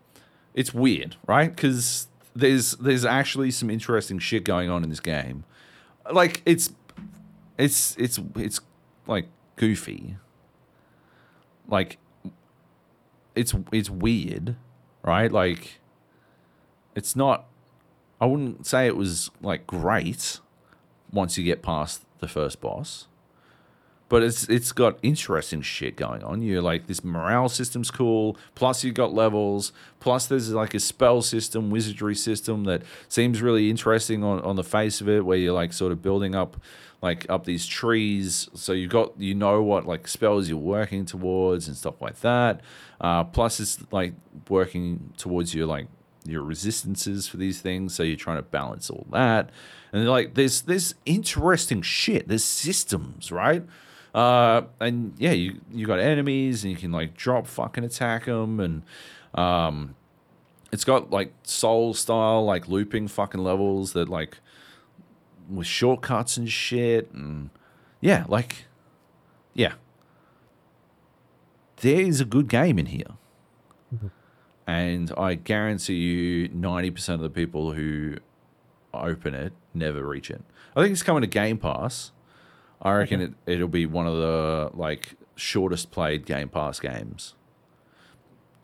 it's weird, right? Because there's there's actually some interesting shit going on in this game. Like it's it's it's it's like goofy. Like it's it's weird, right? Like it's not I wouldn't say it was like great once you get past the first boss. But it's it's got interesting shit going on. You're like this morale system's cool. Plus you've got levels. Plus there's like a spell system, wizardry system that seems really interesting on, on the face of it, where you're like sort of building up like up these trees. So you got you know what like spells you're working towards and stuff like that. Uh, plus it's like working towards your like your resistances for these things. So you're trying to balance all that. And like there's there's interesting shit. There's systems, right? Uh, and yeah, you you got enemies, and you can like drop fucking attack them, and um, it's got like soul style like looping fucking levels that like with shortcuts and shit, and yeah, like yeah, there is a good game in here, and I guarantee you, ninety percent of the people who open it never reach it. I think it's coming to Game Pass. I reckon it, it'll be one of the like shortest played Game Pass games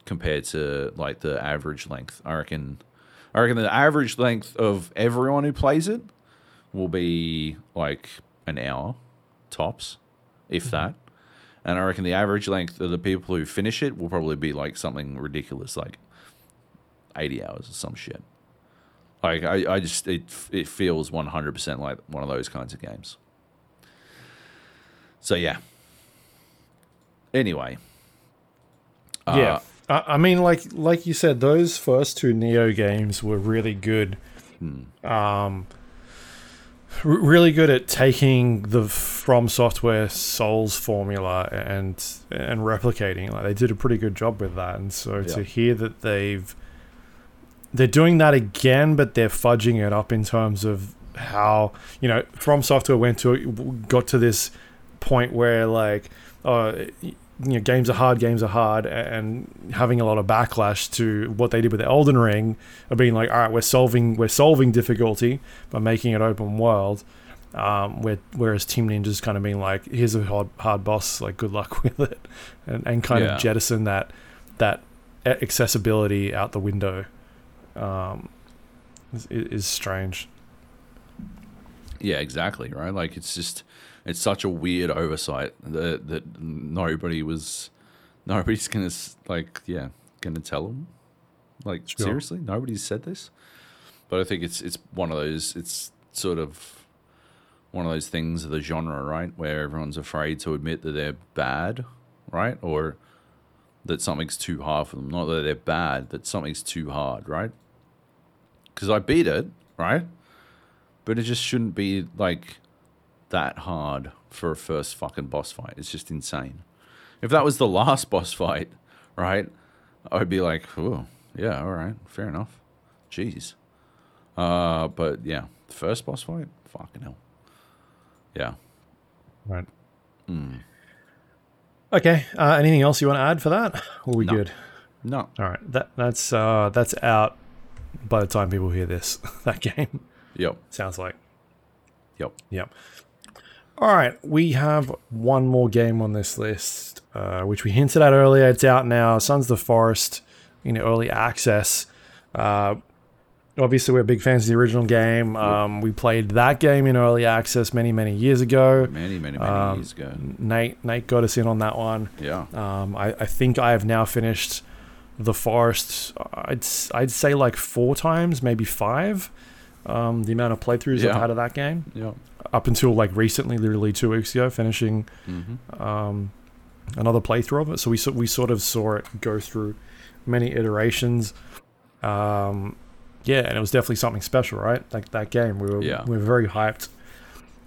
compared to like the average length. I reckon I reckon the average length of everyone who plays it will be like an hour tops, if mm-hmm. that. And I reckon the average length of the people who finish it will probably be like something ridiculous, like eighty hours or some shit. Like I, I just it it feels one hundred percent like one of those kinds of games. So yeah. Anyway. Uh, yeah. I, I mean, like like you said, those first two Nioh games were really good. Um, r- really good at taking the From Software Souls formula and and replicating. Like they did a pretty good job with that. And so Yeah. to hear that they've they're doing that again, but they're fudging it up in terms of how you know From Software went to got to this point where like uh, you know games are hard games are hard and having a lot of backlash to what they did with the Elden Ring of being like all right we're solving we're solving difficulty by making it open world um, where, whereas Team Ninja's kind of being like here's a hard, hard boss like good luck with it and, and kind Yeah. of jettison that that accessibility out the window um, is, is strange Yeah, exactly. Right. Like it's just it's such a weird oversight that that nobody was nobody's gonna like yeah gonna tell them. Like Sure. seriously, nobody's said this. But I think it's it's one of those. It's sort of one of those things of the genre, right, where everyone's afraid to admit that they're bad, right, or that something's too hard for them. Not that they're bad, that something's too hard, right? Because I beat it, right? But it just shouldn't be like that hard for a first fucking boss fight. It's just insane. If that was the last boss fight, right? I would be like, oh, yeah, all right, fair enough. Jeez. Uh, but yeah, the first boss fight, fucking hell. Yeah. Right. Okay. Uh, anything else you want to add for that? Or are we No. good? No. All right. That that's uh, that's out by the time people hear this. that game Yep. sounds like. Yep. Yep. All right, we have one more game on this list, uh, which we hinted at earlier. It's out now. Sons of the Forest in early access. Uh, obviously, we're big fans of the original game. Um, we played that game in early access many, many years ago. Many, many, many Um, years ago. Nate, Nate got us in on that one. Yeah. Um, I, I think I have now finished the forest. I'd I'd say like four times, maybe five. Um, the amount of playthroughs Yeah. I've had of that game Yep. Up until like recently, literally two weeks ago, finishing Mm-hmm. um, another playthrough of it. So we so- we sort of saw it go through many iterations. Um, yeah, and it was definitely something special, right? Like that game, we were Yeah. we were very hyped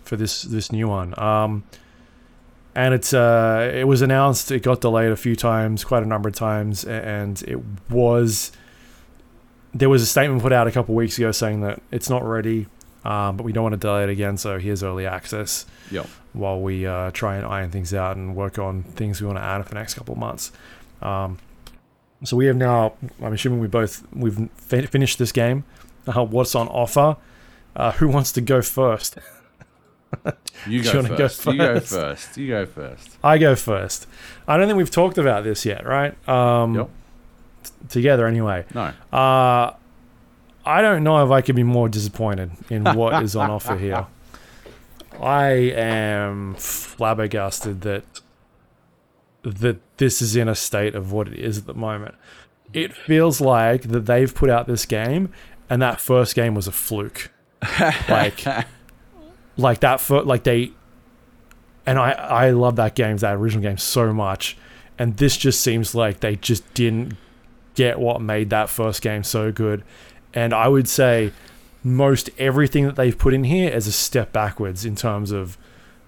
for this this new one. Um, and it's uh, it was announced. It got delayed a few times, quite a number of times, and it was. There was a statement put out a couple weeks ago saying that it's not ready, um, but we don't want to delay it again. So here's early access Yep. while we uh, try and iron things out and work on things we want to add for the next couple of months. Um, so we have now. I'm assuming we both we've fin- finished this game. Uh, what's on offer? Uh, who wants to go first? You go, wanna go first. You go first? first. You go first. I go first. I don't think we've talked about this yet, right? Um, Yep. t- together anyway. No. Uh, I don't know if I could be more disappointed in what is on offer here. I am flabbergasted that that this is in a state of what it is at the moment. It feels like that they've put out this game and that first game was a fluke. like like that for like they and I I love that game, that original game so much. And this just seems like they just didn't get what made that first game so good. And I would say most everything that they've put in here is a step backwards in terms of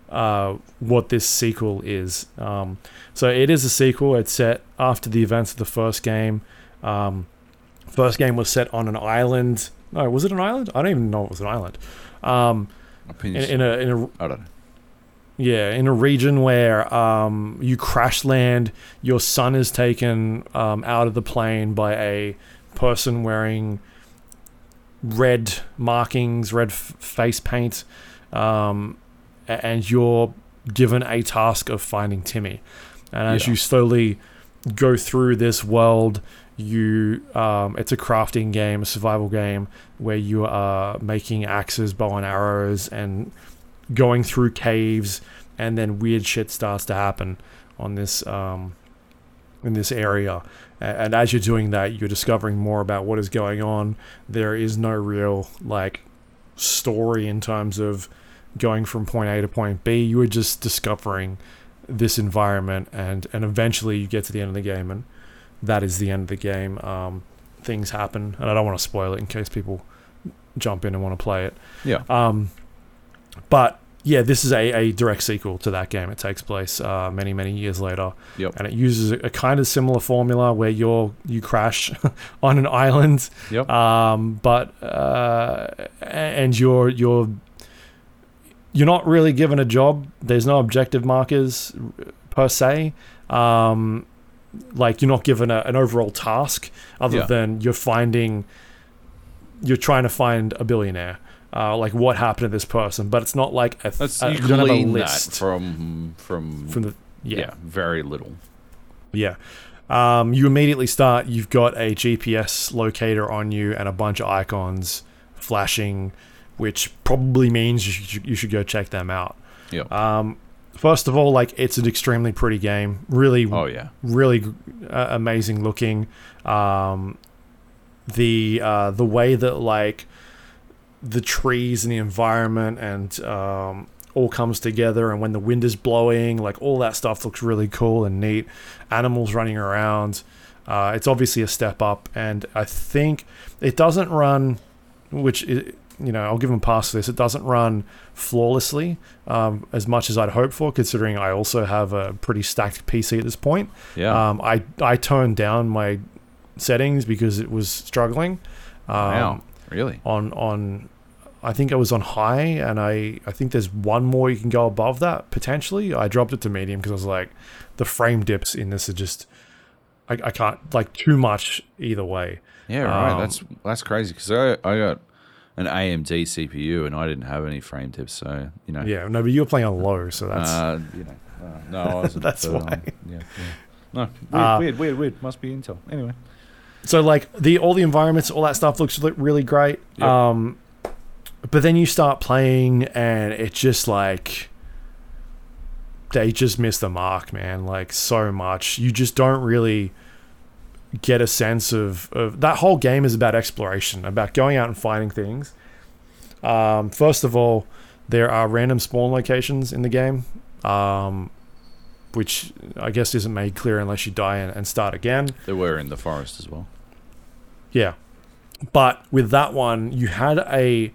uh, what this sequel is. Um, so it is a sequel. It's set after the events of the first game. Um, first game was set on an island. No, was it an island? I don't even know it was an island. Um, in, in a in a I don't know. yeah, in a region where um, you crash land, your son is taken um, out of the plane by a person wearing red markings, red f- face paint, um, and you're given a task of finding Timmy. And as Yeah. you slowly go through this world, you um, it's a crafting game, a survival game where you are making axes, bow and arrows, and going through caves, and then weird shit starts to happen on this um, in this area. And as you're doing that, you're discovering more about what is going on. There is no real like story in terms of going from point A to point B. You are just discovering this environment, and and eventually you get to the end of the game, and that is the end of the game. Um, things happen, and I don't want to spoil it in case people jump in and want to play it. Yeah. Um, but yeah, this is a, a direct sequel to that game. It takes place uh, many many years later, Yep. and it uses a, a kind of similar formula where you're you crash on an island, Yep. um, but uh, and you're you're you're not really given a job. There's no objective markers per se. Um, like you're not given a, an overall task other Yeah. than you're finding you're trying to find a billionaire uh, like what happened to this person but it's not like a, That's a you you don't have a list from from, from the yeah. yeah very little. yeah um, you immediately start you've got a gps locator on you and a bunch of icons flashing which probably means you should, you should go check them out Yeah. um, first of all like it's an extremely pretty game really oh yeah. really uh, amazing looking. Um, the uh, the way that like the trees and the environment and um, all comes together and when the wind is blowing, like all that stuff looks really cool and neat. Animals running around. Uh, it's obviously a step up, and I think it doesn't run, which i you know I'll give them a pass for this. It doesn't run flawlessly um, as much as I'd hope for, considering I also have a pretty stacked PC at this point. Yeah. Um, I I toned down my settings because it was struggling. Um, wow. Really? On on, I think I was on high, and I I think there's one more you can go above that potentially. I dropped it to medium because I was like, the frame dips in this are just, I, I can't like too much either way. Yeah. Right. Um, that's that's crazy because I I got an AMD CPU and I didn't have any frame tips, so you know. Yeah, no, but you were playing on low, so that's Uh, you know. Uh, no, I wasn't. That's why. yeah, yeah. No, weird, Uh, weird, weird, weird. Must be Intel. Anyway. So like the all the environments, all that stuff looks really great. Yep. Um, but then you start playing, and it just like they just miss the mark, man. Like so much, you just don't really get a sense of, of that whole game is about exploration, about going out and finding things. Um, first of all, there are random spawn locations in the game, um, which I guess isn't made clear unless you die and, and start again. They were in the forest as well. Yeah. But with that one, you had a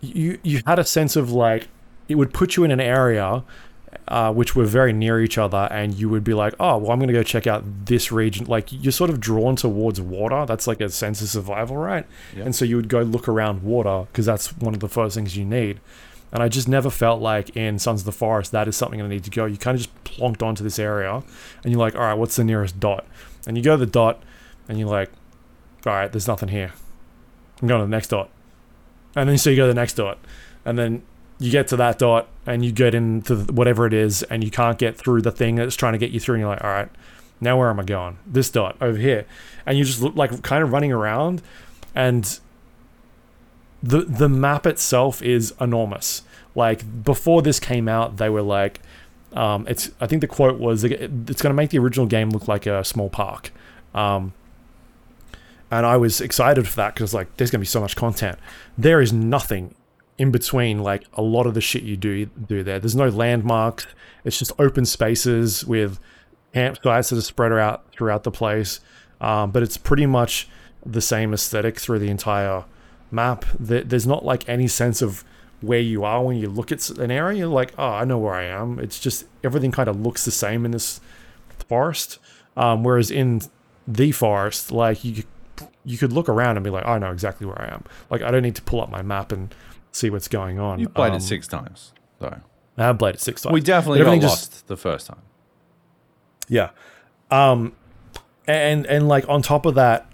you you had a sense of like it would put you in an area uh, which were very near each other, and you would be like, "Oh, well, I'm going to go check out this region." Like you're sort of drawn towards water. That's like a sense of survival, right? Yeah. And so you would go look around water because that's one of the first things you need. And I just never felt like in Sons of the Forest that is something I need to go. You kind of just plonked onto this area, and you're like, "All right, what's the nearest dot?" And you go to the dot, and you're like, all right, there's nothing here. I'm going to the next dot. And then so you go to the next dot. And then you get to that dot and you get into whatever it is and you can't get through the thing that's trying to get you through. And you're like, all right, now where am I going? This dot over here. And you just look like kind of running around. And the, the map itself is enormous. Like before this came out, they were like, um, it's, I think the quote was, it's going to make the original game look like a small park. Um, and I was excited for that because like there's gonna be so much content. There is nothing in between like a lot of the shit you do do there. There's no landmarks. It's just open spaces with campsites that are spread out throughout the place. Um, but it's pretty much the same aesthetic through the entire map. that there's not like any sense of where you are when you look at an area. You're like, oh, I know where I am. It's just everything kind of looks the same in this forest. Um, whereas in the forest, like you you could look around and be like, I know exactly where I am. Like I don't need to pull up my map and see what's going on. You played Um, it six times, though. I have played it six times. We definitely got lost just- the first time. Yeah. Um and and like on top of that,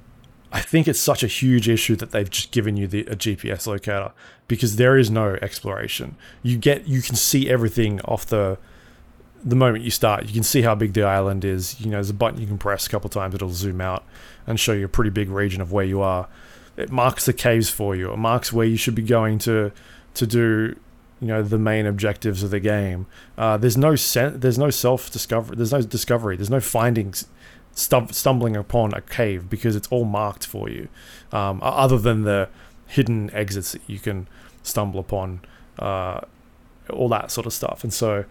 I think it's such a huge issue that they've just given you the a GPS locator because there is no exploration. You get you can see everything off the the moment you start. You can see how big the island is. You know, there's a button you can press a couple times, it'll zoom out and show you a pretty big region of where you are. It marks the caves for you. It marks where you should be going to to do you know the main objectives of the game. Uh, there's no sen- there's no self discovery. There's no discovery. There's no findings stum- stumbling upon a cave because it's all marked for you. Um, other than the hidden exits that you can stumble upon, uh, all that sort of stuff. And so,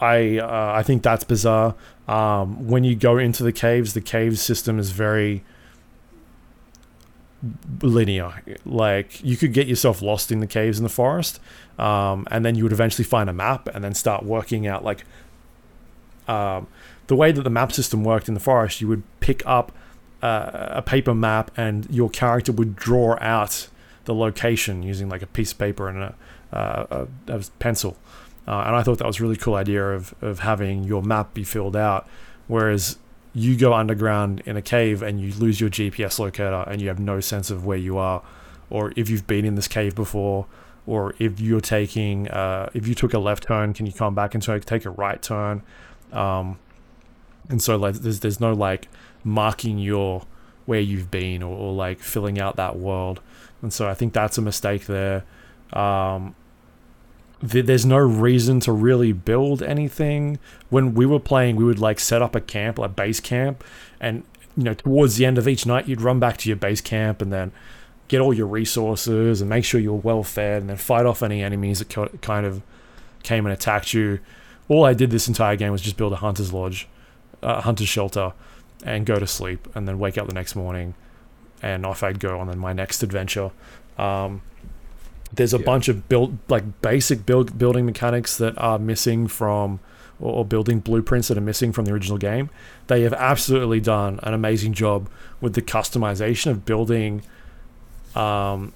I uh, I think that's bizarre. Um, when you go into the caves, the cave system is very linear. Like you could get yourself lost in the caves in the forest, um, and then you would eventually find a map and then start working out like um, the way that the map system worked in the forest. You would pick up uh, a paper map, and your character would draw out the location using like a piece of paper and a, uh, a, a pencil. Uh, and I thought that was a really cool idea of, of having your map be filled out, whereas you go underground in a cave and you lose your GPS locator and you have no sense of where you are, or if you've been in this cave before, or if you're taking uh, if you took a left turn, can you come back and take take a right turn? Um, and so like there's there's no like marking your where you've been or, or like filling out that world, and so I think that's a mistake there. Um, th- there's no reason to really build anything. When we were playing, we would like set up a camp, like base camp, and you know towards the end of each night, you'd run back to your base camp, and then get all your resources and make sure you're well fed, and then fight off any enemies that kind of came and attacked you. All I did this entire game was just build a hunter's lodge, a hunter's shelter, and go to sleep, and then wake up the next morning, and off I'd go on then my next adventure. Um, there's a Yeah. bunch of build like basic build building mechanics that are missing from or, or building blueprints that are missing from the original game. They have absolutely done an amazing job with the customization of building um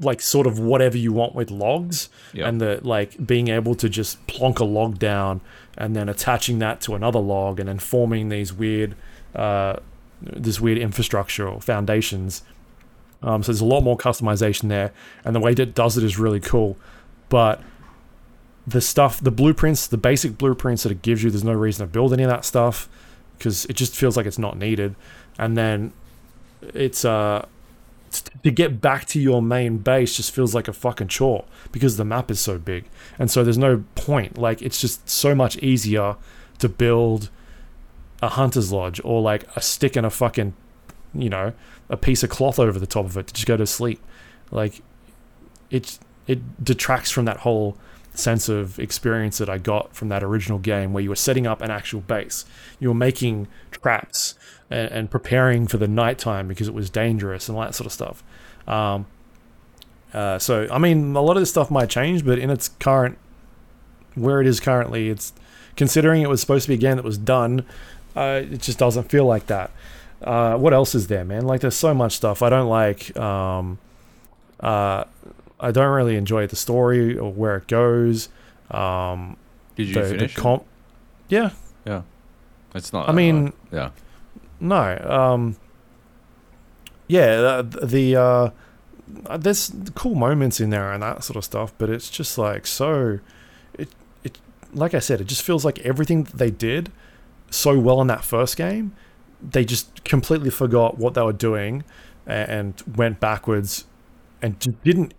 like sort of whatever you want with logs Yeah. and the like being able to just plonk a log down and then attaching that to another log and then forming these weird uh this weird infrastructure or foundations um, so there's a lot more customization there, and the way that it does it is really cool. But the stuff, the blueprints, the basic blueprints that it gives you, there's no reason to build any of that stuff because it just feels like it's not needed. And then it's uh to get back to your main base just feels like a fucking chore because the map is so big, and so there's no point. Like it's just so much easier to build a hunter's lodge or like a stick and a fucking you know a piece of cloth over the top of it to just go to sleep. Like it it detracts from that whole sense of experience that I got from that original game where you were setting up an actual base. You were making traps and, and preparing for the nighttime because it was dangerous and all that sort of stuff. Um, uh, so I mean, a lot of this stuff might change, but in its current where it is currently, it's considering it was supposed to be a game that was done. Uh, it just doesn't feel like that. Uh, what else is there, man? Like, there's so much stuff. I don't like. Um, uh, I don't really enjoy the story or where it goes. Um, Did you the, the finish? it? comp. Yeah, It's not. I mean, yeah. No. Um, yeah, the, the uh, there's cool moments in there and that sort of stuff, but it's just like so. It it like I said, it just feels like everything that they did so well in that first game, they just completely forgot what they were doing and went backwards and didn't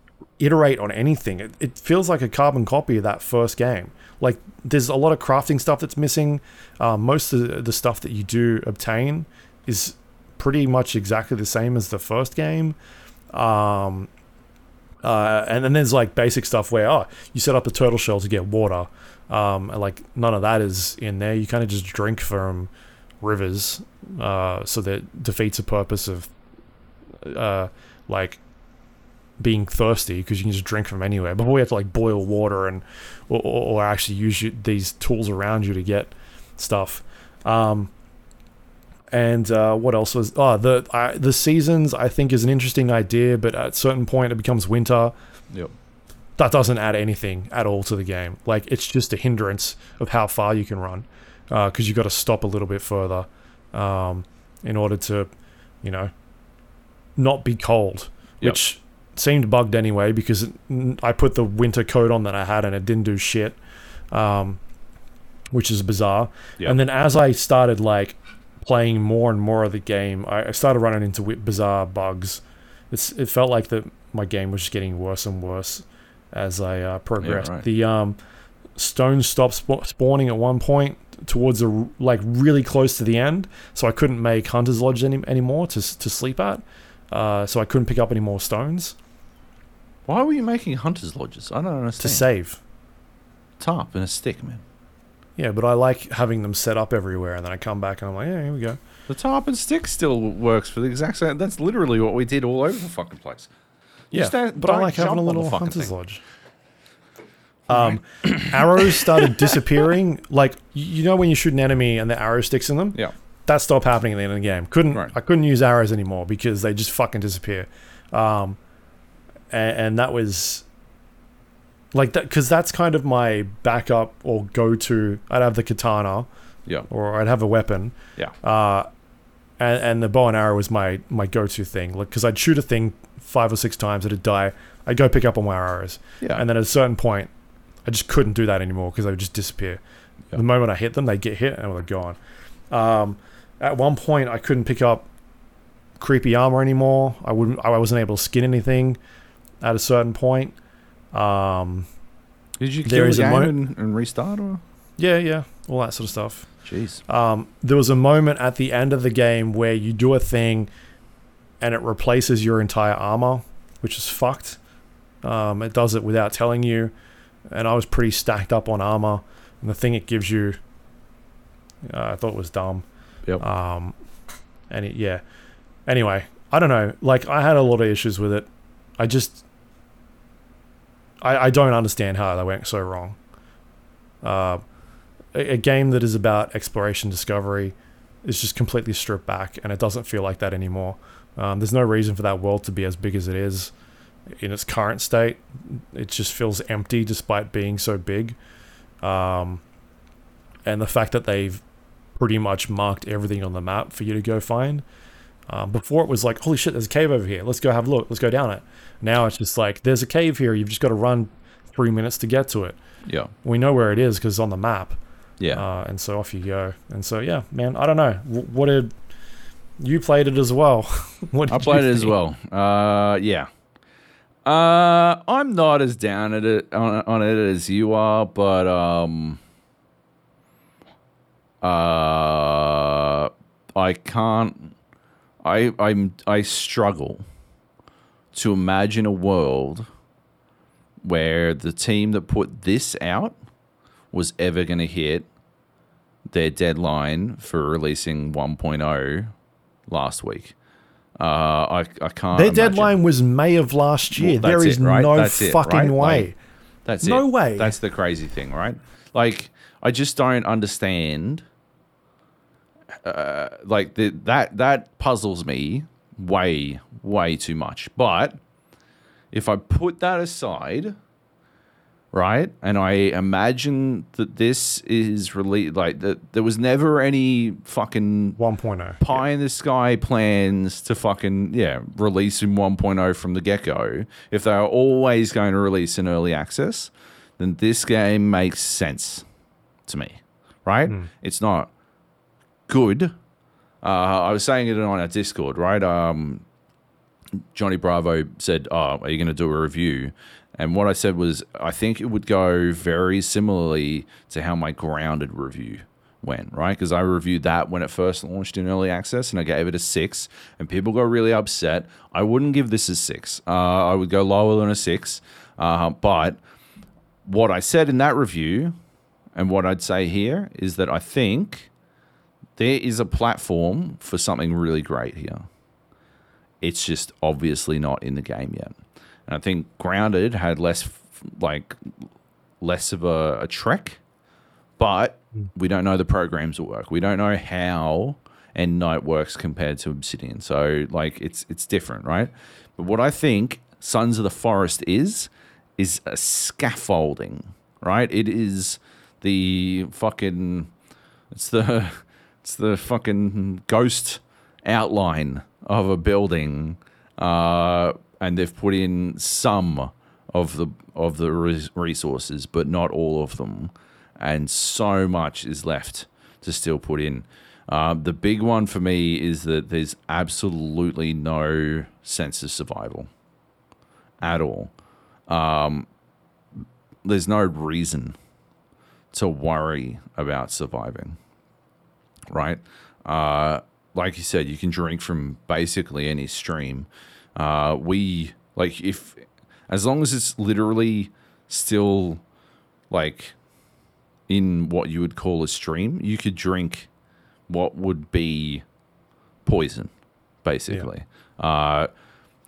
iterate on anything. It, it feels like a carbon copy of that first game. Like there's a lot of crafting stuff that's missing. Uh, most of the, stuff that you do obtain is pretty much exactly the same as the first game. Um, uh, and then there's like basic stuff where oh you set up a turtle shell to get water. Um, like none of that is in there. You kind of just drink from rivers, uh, so that defeats the purpose of uh, like being thirsty because you can just drink from anywhere. Before you have to like boil water and or, or, actually use you, these tools around you to get stuff. Um, and uh, what else was? Oh, the I, the seasons I think is an interesting idea, but at a certain point it becomes winter. Yep. That doesn't add anything at all to the game. Like it's just a hindrance of how far you can run, because you've got to stop a little bit further, um, in order to, you know, not be cold, Yep. which seemed bugged anyway because it, I put the winter coat on that I had and it didn't do shit, um, which is bizarre. Yep. And then as I started like playing more and more of the game, I, I started running into bizarre bugs. It's, it felt like that my game was just getting worse and worse as I uh, progressed. right. The um, stones stopped spa- spawning at one point towards a r- like really close to the end, so I couldn't make Hunter's Lodge any, anymore to s- to sleep at. Uh, so I couldn't pick up any more stones Why were you making hunters lodges? I don't understand. to save. tarp and a stick, man. Yeah, but I like having them set up everywhere, and then I come back and I'm like, yeah, here we go. The tarp and stick still works for the exact same. That's literally what we did all over the fucking place. You Yeah, just but I like having a little hunter's thing. lodge. Um, arrows started disappearing. Like you you know when you shoot an enemy and the arrow sticks in them, Yeah. that stopped happening at the end of the game. Couldn't Right. I couldn't use arrows anymore because they just fucking disappear. Um, and, and that was like that because that's kind of my backup or go to. I'd have the katana Yeah. or I'd have a weapon. Yeah. Uh, and, and the bow and arrow was my my go to thing. Like because I'd shoot a thing five or six times, it'd die. I'd go pick up all my arrows, Yeah. and then at a certain point, I just couldn't do that anymore because they would just disappear. Yeah. The moment I hit them, they get hit and they're gone. Um, at one point, I couldn't pick up creepy armor anymore. I wouldn't. I wasn't able to skin anything at a certain point. Um, Did you kill the game mo- and, and restart or? yeah, yeah, all that sort of stuff. Jeez. um, there was a moment at the end of the game where you do a thing and it replaces your entire armor, which is fucked. Um, it does it without telling you, and I was pretty stacked up on armor, and the thing it gives you, uh, I thought was dumb. Yep. Um, and it, yeah. Anyway, I don't know. Like I had a lot of issues with it. I just, I, I don't understand how they went so wrong. Uh, a, a game that is about exploration discovery is just completely stripped back, and it doesn't feel like that anymore. Um, there's no reason for that world to be as big as it is in its current state. It just feels empty despite being so big. Um, and the fact that they've pretty much marked everything on the map for you to go find. Um, before it was like, holy shit, there's a cave over here. Let's go have a look. Let's go down it. Now it's just like, there's a cave here. You've just got to run three minutes to get to it. Yeah. We know where it is because it's on the map. Yeah. Uh, and so off you go. And so, yeah, man, I don't know. W- what did. You played it as well. what I played it as well. Uh, yeah. Uh, I'm not as down at it on, on it as you are, but um, uh, I can't. I I'm I struggle to imagine a world where the team that put this out was ever going to hit their deadline for releasing 1.0 last week. Uh, I I can't. Their imagine. deadline was May of last year. Well, there is it, right? no That's it, fucking right? way. Like, That's No it. way. That's the crazy thing, right? Like, I just don't understand. Uh, like the, that that puzzles me way way too much. But if I put that aside, right, and I imagine that this is really like that, there was never any fucking 1.0. pie in the sky plans to fucking yeah release in 1.0 from the get go. If they are always going to release in early access, then this game makes sense to me, right? It's not good. Uh, I was saying it on our Discord, right? Um, Johnny Bravo said, "Oh, are you going to do a review?" And what I said was, I think it would go very similarly to how my grounded review went, right? Because I reviewed that when it first launched in early access, and I gave it a six, and people got really upset. I wouldn't give this a six. Uh, I would go lower than a six, uh, but what I said in that review, and what I'd say here is that I think there is a platform for something really great here. It's just obviously not in the game yet. And I think Grounded had less, like, less of a, a trek, but hmm. we don't know the programs will work. We don't know how Endnight works compared to Obsidian. So, like, it's it's different, right? But what I think Sons of the Forest is, is a scaffolding, right? It is the fucking, it's the, it's the fucking ghost outline of a building, uh, and they've put in some of the of the resources, but not all of them, and so much is left to still put in. Um, the big one for me is that there's absolutely no sense of survival at all. Um, there's no reason to worry about surviving, right? Uh, like you said, you can drink from basically any stream. Uh, we like if as long as it's literally still like in what you would call a stream, you could drink what would be poison, basically. Uh,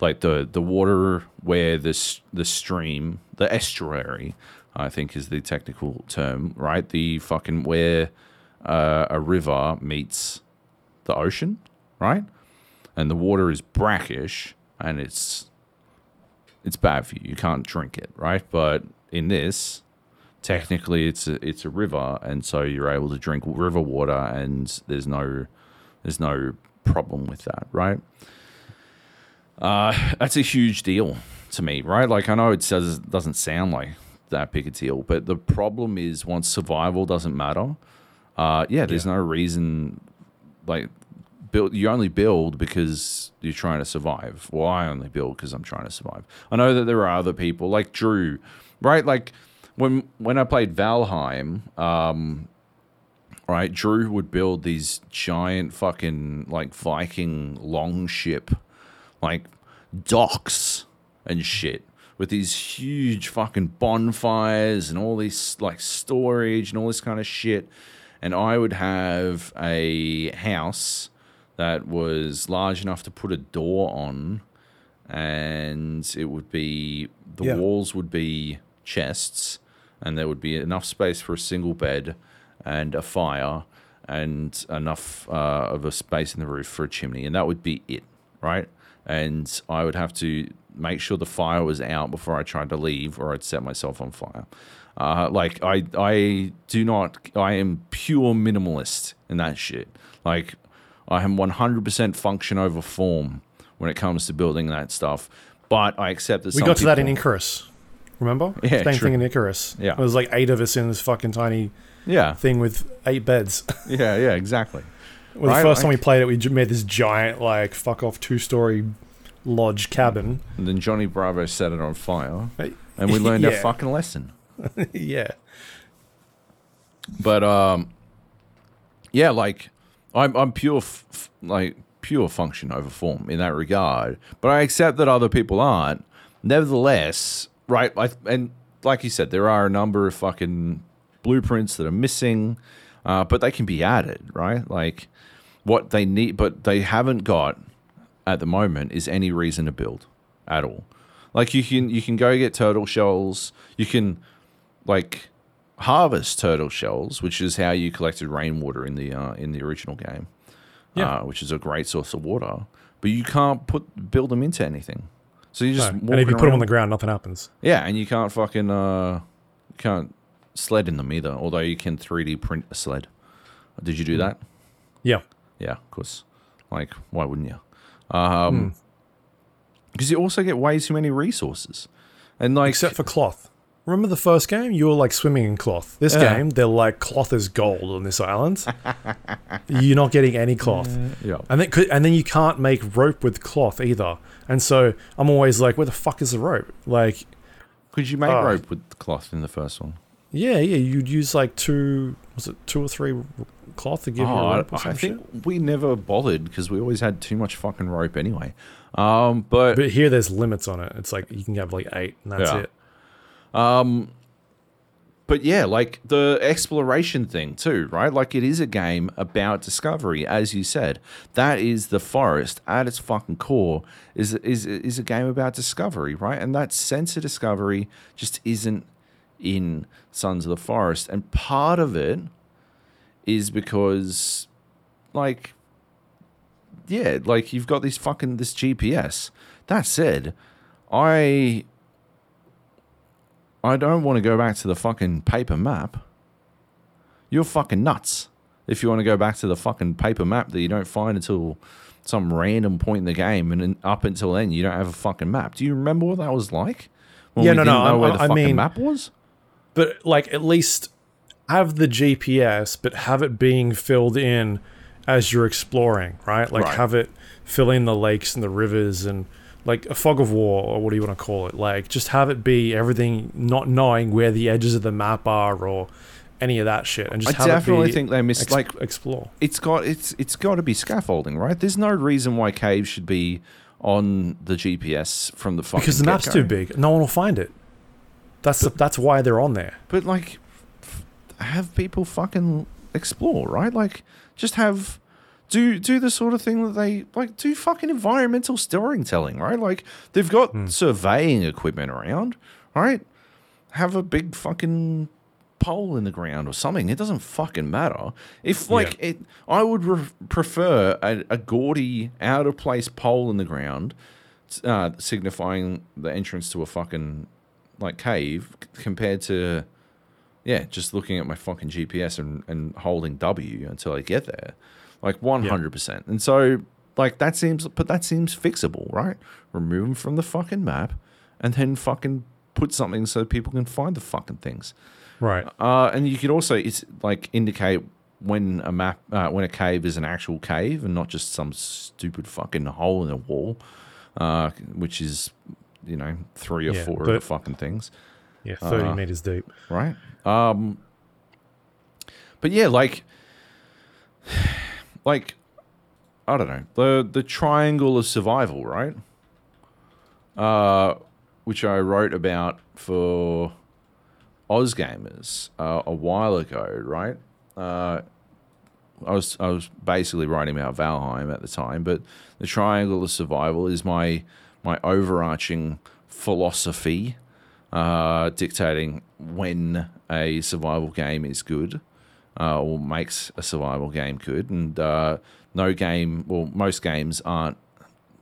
like the the water where this the stream, the estuary, I think is the technical term, right? The fucking where uh, a river meets the ocean, right? And the water is brackish and it's it's bad for you. You can't drink it, right? But in this, technically it's a, it's a river and so you're able to drink river water and there's no there's no problem with that, right? Uh, that's a huge deal to me, right? Like I know it says doesn't sound like that big a deal, but the problem is once survival doesn't matter, uh, yeah, there's no reason like build you only build because you're trying to survive. Well, I only build because I'm trying to survive. I know that there are other people like Drew, right? Like when when I played Valheim, um, right, Drew would build these giant fucking like Viking longship like docks and shit with these huge fucking bonfires and all this like storage and all this kind of shit. And I would have a house that was large enough to put a door on, and it would be the Yeah. walls would be chests, and there would be enough space for a single bed and a fire and enough uh, of a space in the roof for a chimney, and that would be it, right? And I would have to make sure the fire was out before I tried to leave, or I'd set myself on fire. Uh, like I, I do not. I am pure minimalist in that shit. Like I am 100% function over form when it comes to building that stuff. But I accept that We got to that in Icarus. Remember? Yeah, Same true. thing in Icarus. Yeah. There was like eight of us in this fucking tiny Yeah, thing with eight beds. yeah, yeah, exactly. well, Right, the first time we played it, we made this giant, like, fuck off two story lodge cabin. And then Johnny Bravo set it on fire, and we learned our yeah. fucking lesson. yeah. But um, yeah, like I'm I'm pure f- like pure function over form in that regard. But I accept that other people aren't. Nevertheless, right? I, and like you said, there are a number of fucking blueprints that are missing, uh, but they can be added, right? Like what they need, but they haven't got at the moment is any reason to build at all. Like you can you can go get turtle shells. You can like harvest turtle shells, which is how you collected rainwater in the uh, in the original game. Yeah. uh, which is a great source of water. But you can't put build them into anything. So you just No. And if you put them on the ground, nothing happens. yeah, and you can't fucking uh, can't sled in them either. Although you can 3D print a sled. Did you do that? Yeah. Yeah, of course. Like, why wouldn't you? Um, because you also get way too many resources, and like, Except for cloth. Remember the first game? You were like swimming in cloth. This Yeah. game, they're like cloth is gold on this island. You're not getting any cloth. yeah, And then, and then you can't make rope with cloth either. And so I'm always like, where the fuck is the rope? Like, could you make Oh. rope with cloth in the first one? yeah, yeah, you'd use like two, was it two or three cloth to give you Oh, a I, rope or I think shit? we never bothered because we always had too much fucking rope anyway. Um, but But here there's limits on it. It's like you can have like eight, and that's Yeah. it. Um, but yeah, like the exploration thing too, right? Like it is a game about discovery, as you said. That is the forest at its fucking core is is is a game about discovery, right? And that sense of discovery just isn't in Sons of the Forest, and part of it is because, like, yeah, like you've got this fucking this GPS. That said, I I don't want to go back to the fucking paper map. You're fucking nuts if you want to go back to the fucking paper map that you don't find until some random point in the game, and up until then you don't have a fucking map. Do you remember what that was like? Yeah, no, no, I- where the I fucking mean- map was. But like at least have the GPS, but have it being filled in as you're exploring, right? Like Right. have it fill in the lakes and the rivers and like a fog of war or what do you want to call it? Like just have it be everything, not knowing where the edges of the map are or any of that shit, and just I have definitely think they missed ex- like explore. it's got it's it's got to be scaffolding, right? There's no reason why caves should be on the GPS from the fucking Because the map's get-go. too big, no one will find it. That's the, that's why they're on there. But like, have people fucking explore, right? Like, just have do do the sort of thing that they like do fucking environmental storytelling, right? Like they've got Hmm. surveying equipment around, right? Have a big fucking pole in the ground or something. It doesn't fucking matter. If like it, I would re- prefer a, a gaudy, out of place pole in the ground, uh, signifying the entrance to a fucking like cave compared to yeah, just looking at my fucking GPS and, and holding W until I get there. Like one hundred percent. And so like that seems but that seems fixable, right? Remove them from the fucking map and then fucking put something so people can find the fucking things. Right. Uh, and you could also it's like indicate when a map uh, when a cave is an actual cave and not just some stupid fucking hole in a wall, uh, which is you know three or Yeah, four of the fucking things Yeah, 30 Uh, meters deep. right? Um, but yeah, like, like I don't know the the triangle of survival, right? Uh, which I wrote about for Ozgamers uh, a while ago, right? Uh, I was I was basically writing about Valheim at the time, but the triangle of survival is my my overarching philosophy, uh, dictating when a survival game is good, uh, or makes a survival game good, and uh, no game, well, most games aren't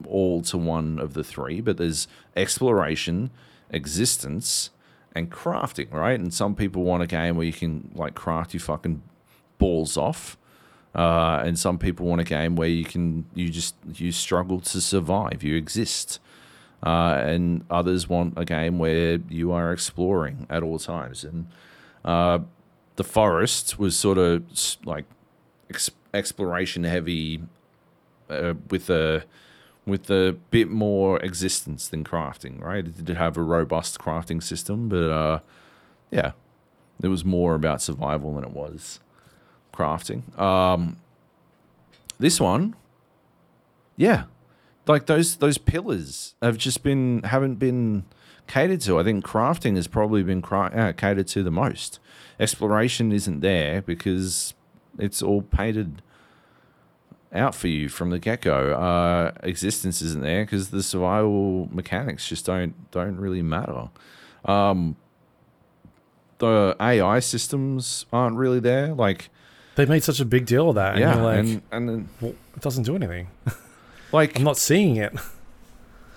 all to one of the three, but there's exploration, existence, and crafting, right? And some people want a game where you can like craft your fucking balls off. Uh, and some people want a game where you can you just you struggle to survive, you exist. Uh, and others want a game where you are exploring at all times. And uh, the forest was sort of like ex- exploration heavy, uh, with a with a bit more existence than crafting. Right? It did have a robust crafting system, but uh, yeah, it was more about survival than it was crafting. Um, this one, yeah, like those those pillars have just been haven't been catered to. I think crafting has probably been uh, catered to the most. Exploration isn't there because it's all painted out for you from the get go. Uh, existence isn't there because the survival mechanics just don't don't really matter. Um, the AI systems aren't really there. Like They made such a big deal of that, and yeah, you're like, and and then well, it doesn't do anything. like I'm not seeing it.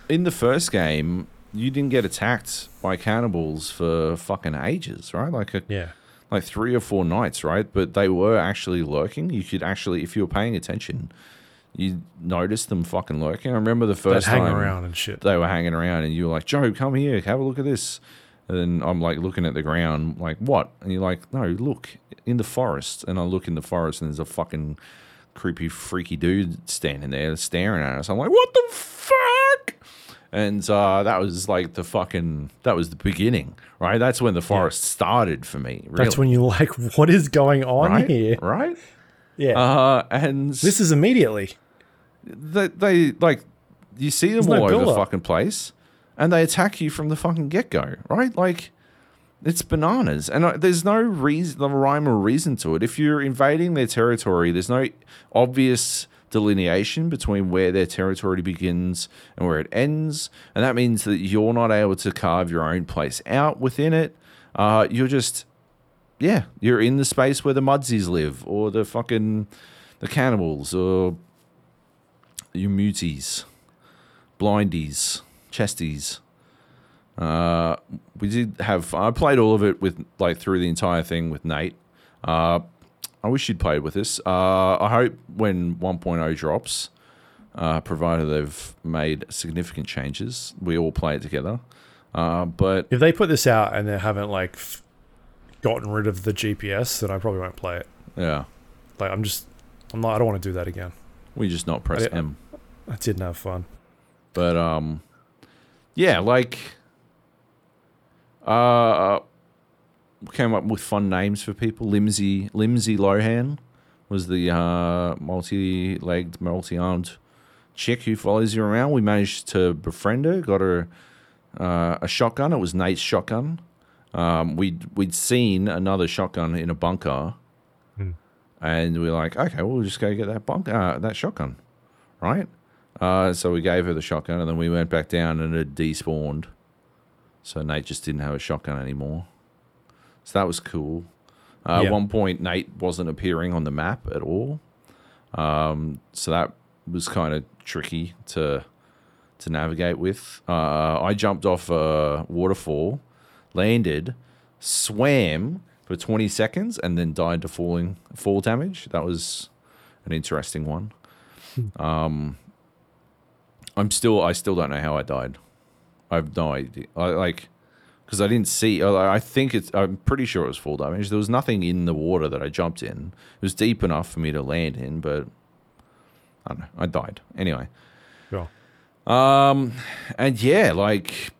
in the first game, you didn't get attacked by cannibals for fucking ages, right? Like a, Yeah. Like three or four nights, right? But they were actually lurking. You could actually, if you were paying attention, you noticed them fucking lurking. I remember the They'd first hang time around and shit. they were hanging around, and you were like, "Joe, come here, have a look at this." And I'm like looking at the ground, like, "What?" And you're like, "No, look in the forest." And I look in the forest, and there's a fucking creepy, freaky dude standing there staring at us. I'm like, "What the fuck?" And uh, that was like the fucking that was the beginning, right? That's when the forest started for me. Really. That's when you're like, what is going on right, here? right? Yeah. Uh, and this is immediately. they, they like you see them There's no all over the fucking place, and they attack you from the fucking get go, right? Like it's bananas, and uh, there's no reason, the rhyme or reason to it. If you're invading their territory, there's no obvious delineation between where their territory begins and where it ends, and that means that you're not able to carve your own place out within it. Uh, you're just yeah, you're in the space where the mudsies live, or the fucking the cannibals, or your muties, blindies, chesties. Uh, we did have. I played all of it with like through the entire thing with Nate. Uh, I wish you'd played with us. Uh, I hope when 1.0 drops, uh, provided they've made significant changes, we all play it together. Uh, but If they put this out and they haven't like f- gotten rid of the GPS, then I probably won't play it. yeah, Like I'm just, I'm not. I don't want to do that again. we just not press I- M. I didn't have fun. But um, yeah, like uh, came up with fun names for people. Limsy Limsy Lohan was the uh, multi-legged, multi-armed chick who follows you around. We managed to befriend her. Got her uh, a shotgun. It was Nate's shotgun. Um, we'd we'd seen another shotgun in a bunker, Hmm. and we were like, okay, well, we'll just go get that bunker, uh, that shotgun, right? Uh, so we gave her the shotgun, and then we went back down, and it despawned. So Nate just didn't have a shotgun anymore. So that was cool. Uh, Yeah. At one point, Nate wasn't appearing on the map at all. Um, so that was kind of tricky to to navigate with. Uh, I jumped off a waterfall, landed, swam for 20 seconds, and then died to falling fall damage. That was an interesting one. Um, I'm still I still don't know how I died. I have no idea. I, like because I didn't see. I I think it's. I'm pretty sure it was full damage. There was nothing in the water that I jumped in. It was deep enough for me to land in, but I don't know. I died anyway. Sure. Um, and yeah, like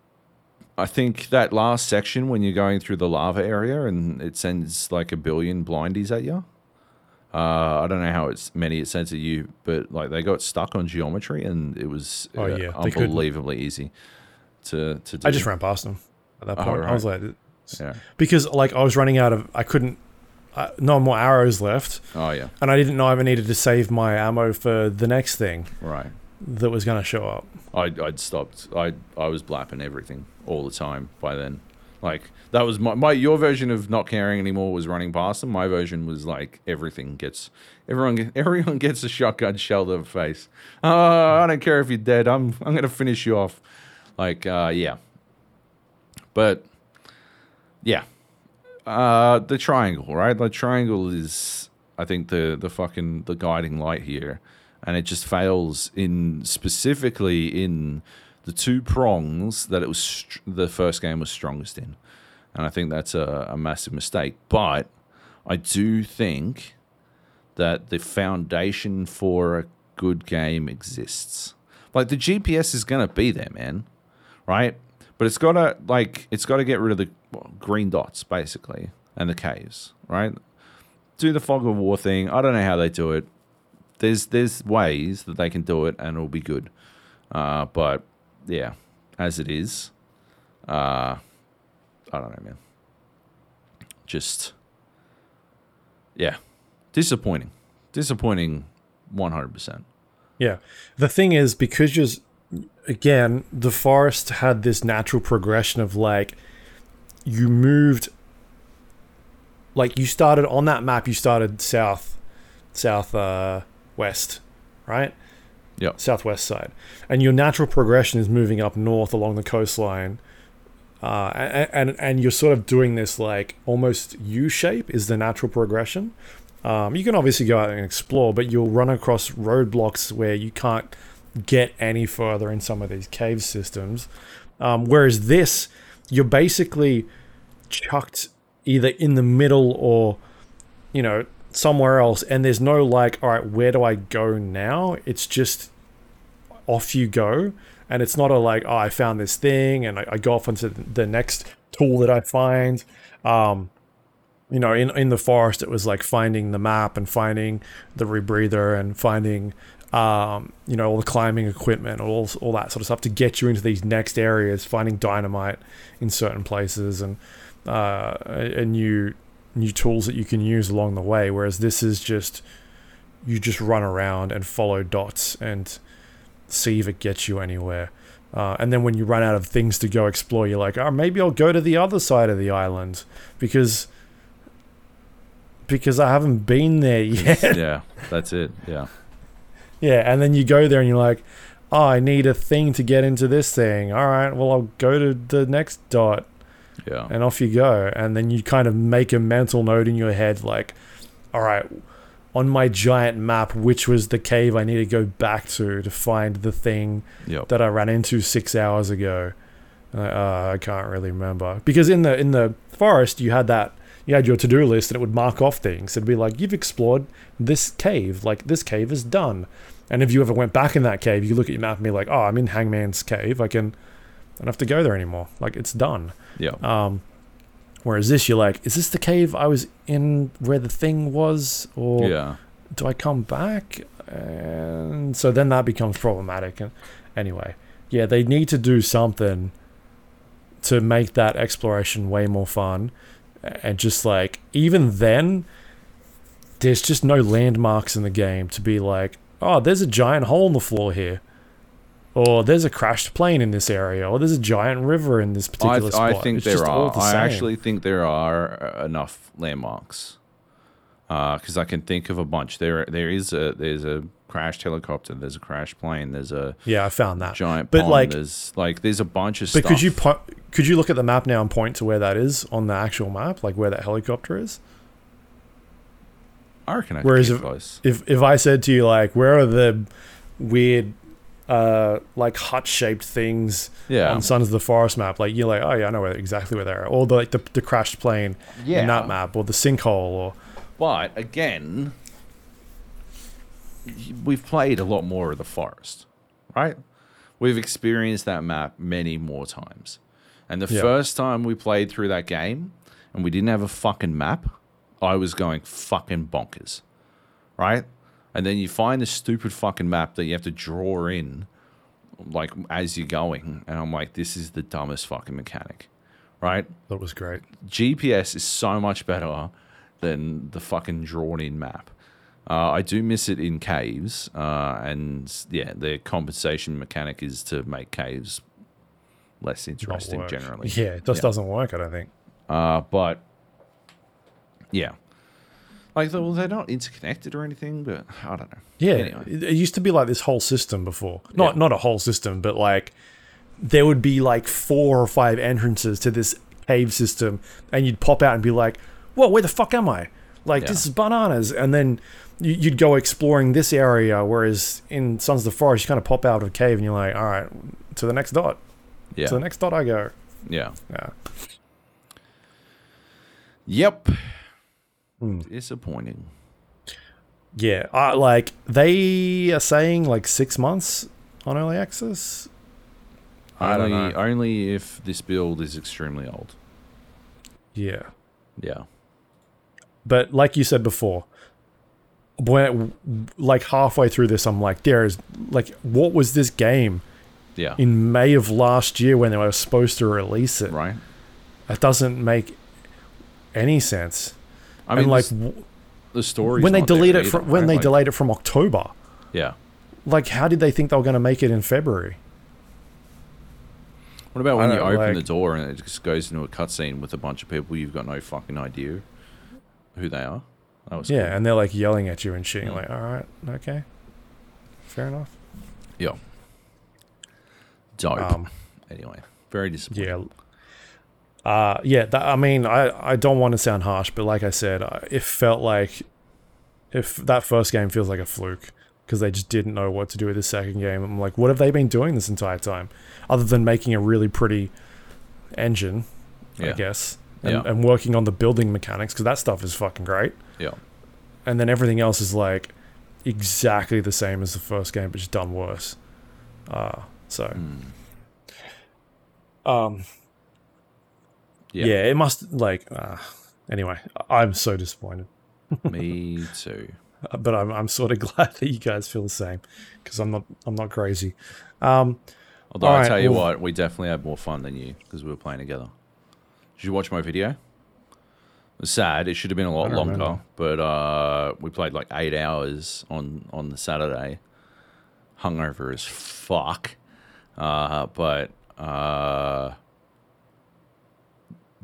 I think that last section when you're going through the lava area and it sends like a billion blindies at you. Uh, I don't know how it's many it sends to you, but like they got stuck on geometry, and it was Oh, uh, yeah, unbelievably easy to to do. I just ran past them at that Oh, point. I was like, yeah. because like I was running out of, I couldn't, uh, no more arrows left, Oh yeah, and I didn't know I needed to save my ammo for the next thing right. that was going to show up. I I'd stopped. I I was blapping everything all the time by then. Like that was my, my your version of not caring anymore was running past them. My version was like everything gets everyone everyone gets a shotgun shell to the face. Uh, I don't care if you're dead. I'm I'm gonna finish you off. Like uh, yeah, but yeah, uh, the triangle right. The triangle is I think the the fucking the guiding light here, and it just fails in specifically in the two prongs that it was str- the first game was strongest in, and I think that's a, a massive mistake. But I do think that the foundation for a good game exists. Like the GPS is gonna be there, man, right? But it's gotta like it's gotta get rid of the green dots basically and the caves, right? Do the fog of war thing. I don't know how they do it. There's there's ways that they can do it and it'll be good. Uh, but yeah, as it is, uh, I don't know, man. Just yeah, disappointing, disappointing, one hundred percent. Yeah. The thing is, because you're, again, the forest had this natural progression of like, you moved, like, you started on that map, you started south, south, uh, west, right? Yeah. Southwest side. And your natural progression is moving up north along the coastline. Uh, and, and and you're sort of doing this like almost U shape is the natural progression. Um, you can obviously go out and explore, but you'll run across roadblocks where you can't get any further in some of these cave systems. Um, whereas this, you're basically chucked either in the middle or, you know, somewhere else, and there's no like, all right, where do I go now? It's just off you go, and it's not a like, oh, I found this thing, and I, I go off into the next tool that I find. Um, you know, in in the forest, it was like finding the map and finding the rebreather and finding, um, you know, all the climbing equipment, all all that sort of stuff to get you into these next areas. Finding dynamite in certain places and uh, new new tools that you can use along the way. Whereas this is just you just run around and follow dots and see if it gets you anywhere. Uh, and then when you run out of things to go explore, you're like, oh, maybe I'll go to the other side of the island because because I haven't been there yet. yeah, that's it. Yeah, yeah, and then you go there and you're like, oh, I need a thing to get into this thing. All right, well, I'll go to the next dot yeah, and off you go. And then you kind of make a mental note in your head, like, all right, on my giant map, which was the cave I need to go back to to find the thing yep. that I ran into six hours ago. Uh, I can't really remember because in the in the forest you had that you had your to do list and it would mark off things. It'd be like you've explored this cave, like this cave is done. And if you ever went back in that cave, you look at your map and be like, oh, I'm in Hangman's cave. I can, I don't have to go there anymore. Like it's done. yeah, Um, whereas this, you're like, is this the cave I was in where the thing was, or yeah. do I come back? And so then that becomes problematic. And anyway, yeah, they need to do something to make that exploration way more fun. And just like, even then, there's just no landmarks in the game to be like, oh, there's a giant hole in the floor here. Or there's a crashed plane in this area, or there's a giant river in this I, particular spot. I think It's there are. the I actually think there are uh, enough landmarks. Because I can think of a bunch. There, there is a there's a crashed helicopter. There's a crashed plane. There's a yeah, I found that. giant But, pond. like- there's like there's a bunch of stuff. But stuff. could you po- could you look at the map now and point to where that is on the actual map, like where that helicopter is? I reckon I Whereas if- close. If if I said to you like, where are the weird, uh, like hut shaped things Yeah, on Sons of the Forest map, like you're like, oh yeah, I know where exactly where they are, or the like the, the crashed plane yeah. in that map, or the sinkhole, or But again, we've played a lot more of the forest, right? We've experienced that map many more times. And the Yeah. first time we played through that game and we didn't have a fucking map, I was going fucking bonkers. right? And then you find this stupid fucking map that you have to draw in, like as you're going, and I'm like, this is the dumbest fucking mechanic, right? That was great. GPS is so much better than the fucking drawn in map. Uh, I do miss it in caves, uh, and yeah, the compensation mechanic is to make caves less interesting generally. Yeah, it just doesn't work. I don't think. Uh, but yeah, like well, they're not interconnected or anything, but I don't know. Yeah, Anyway. it, it used to be like this whole system before. Not Yeah. not a whole system, but like there would be like four or five entrances to this cave system, and you'd pop out and be like, "Whoa, where the fuck am I? Like Yeah. this is bananas." And then you- you'd go exploring this area, whereas in Sons of the Forest, you kind of pop out of a cave and you're like, "All right, to the next dot. Yeah, To the next dot I go." yeah, Yeah. yep. Hmm. Disappointing. Yeah, uh, like they are saying like six months on early access. I don't know. only if this build is extremely old. Yeah. Yeah, But like you said before, when like halfway through this, I'm like, there is like, what was this game yeah, in May of last year when they were supposed to release it? right. That doesn't make any sense. I mean, and like the, the story when they delete it from when they delayed it from October, Yeah. like how did they think they were going to make it in February? What about when you open like- the door and it just goes into a cutscene with a bunch of people you've got no fucking idea who they are? That was Yeah, cool. and they're like yelling at you and shit. You're like, all right, okay, fair enough. yeah. Dope. Um, anyway, very disappointing. Yeah. Uh, yeah, that, I mean, I, I don't want to sound harsh, but like I said, I- it felt like if that first game feels like a fluke because they just didn't know what to do with the second game. I'm like, what have they been doing this entire time other than making a really pretty engine, I guess, and, Yeah. and working on the building mechanics because that stuff is fucking great. Yeah. And then everything else is like exactly the same as the first game, but just done worse. Uh, so, Mm. um, Yeah. yeah. it must like. Uh, anyway, I'm so disappointed, Me too. Uh, but I'm I'm sort of glad that you guys feel the same because I'm not I'm not crazy. Um, Although I Alright, tell you well- what, we definitely had more fun than you because we were playing together. Did you watch my video? Sad. It should have been a lot longer, remember. but uh, we played like eight hours on on the Saturday. Hungover as fuck, uh, but uh,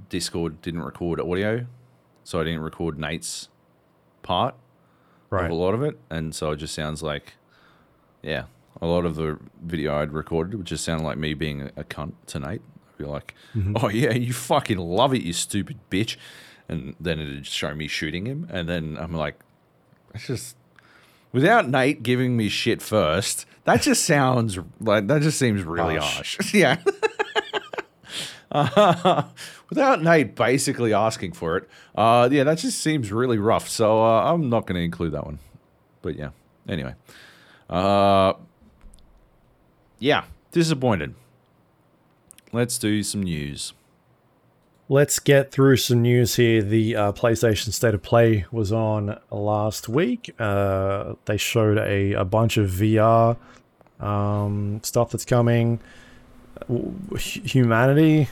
Discord didn't record audio, so I didn't record Nate's part of a lot of it, and so it just sounds like, yeah, a lot of the video I'd recorded would just sound like me being a, a cunt to Nate. Be like, Mm-hmm. "Oh yeah, you fucking love it, you stupid bitch," and then it'd show me shooting him, and then I'm like, it's just without Nate giving me shit first. That just sounds like that just seems really Harsh. harsh. yeah. Uh, without Nate basically asking for it, uh, yeah, that just seems really rough. So uh, I'm not going to include that one. But yeah, anyway, uh, yeah, disappointed. Let's do some news. Let's get through some news here. The uh, PlayStation State of Play was on last week. Uh, they showed a, a bunch of VR um, stuff that's coming. Humanity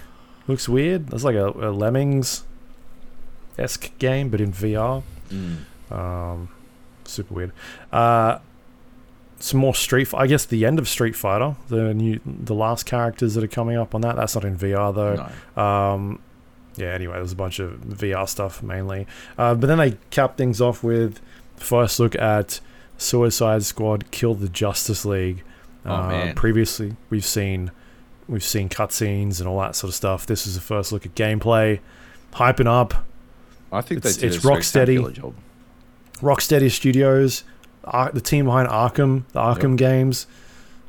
looks weird. That's like a, a Lemmings esque game, but in VR. Um, super weird. Uh, some more Street. I guess the end of Street Fighter. The new, the last characters that are coming up on that. That's not in VR though. No. Um, yeah, anyway, there's a bunch of VR stuff mainly. Uh, but then they capped things off with first look at Suicide Squad Kill the Justice League. Oh, Uh, man. Previously, we've seen we've seen cutscenes and all that sort of stuff. This is the first look at gameplay, hyping up. I think It's- they did it's a Rocksteady. job. Rocksteady Studios, Ar- the team behind Arkham, the Arkham Yep. games,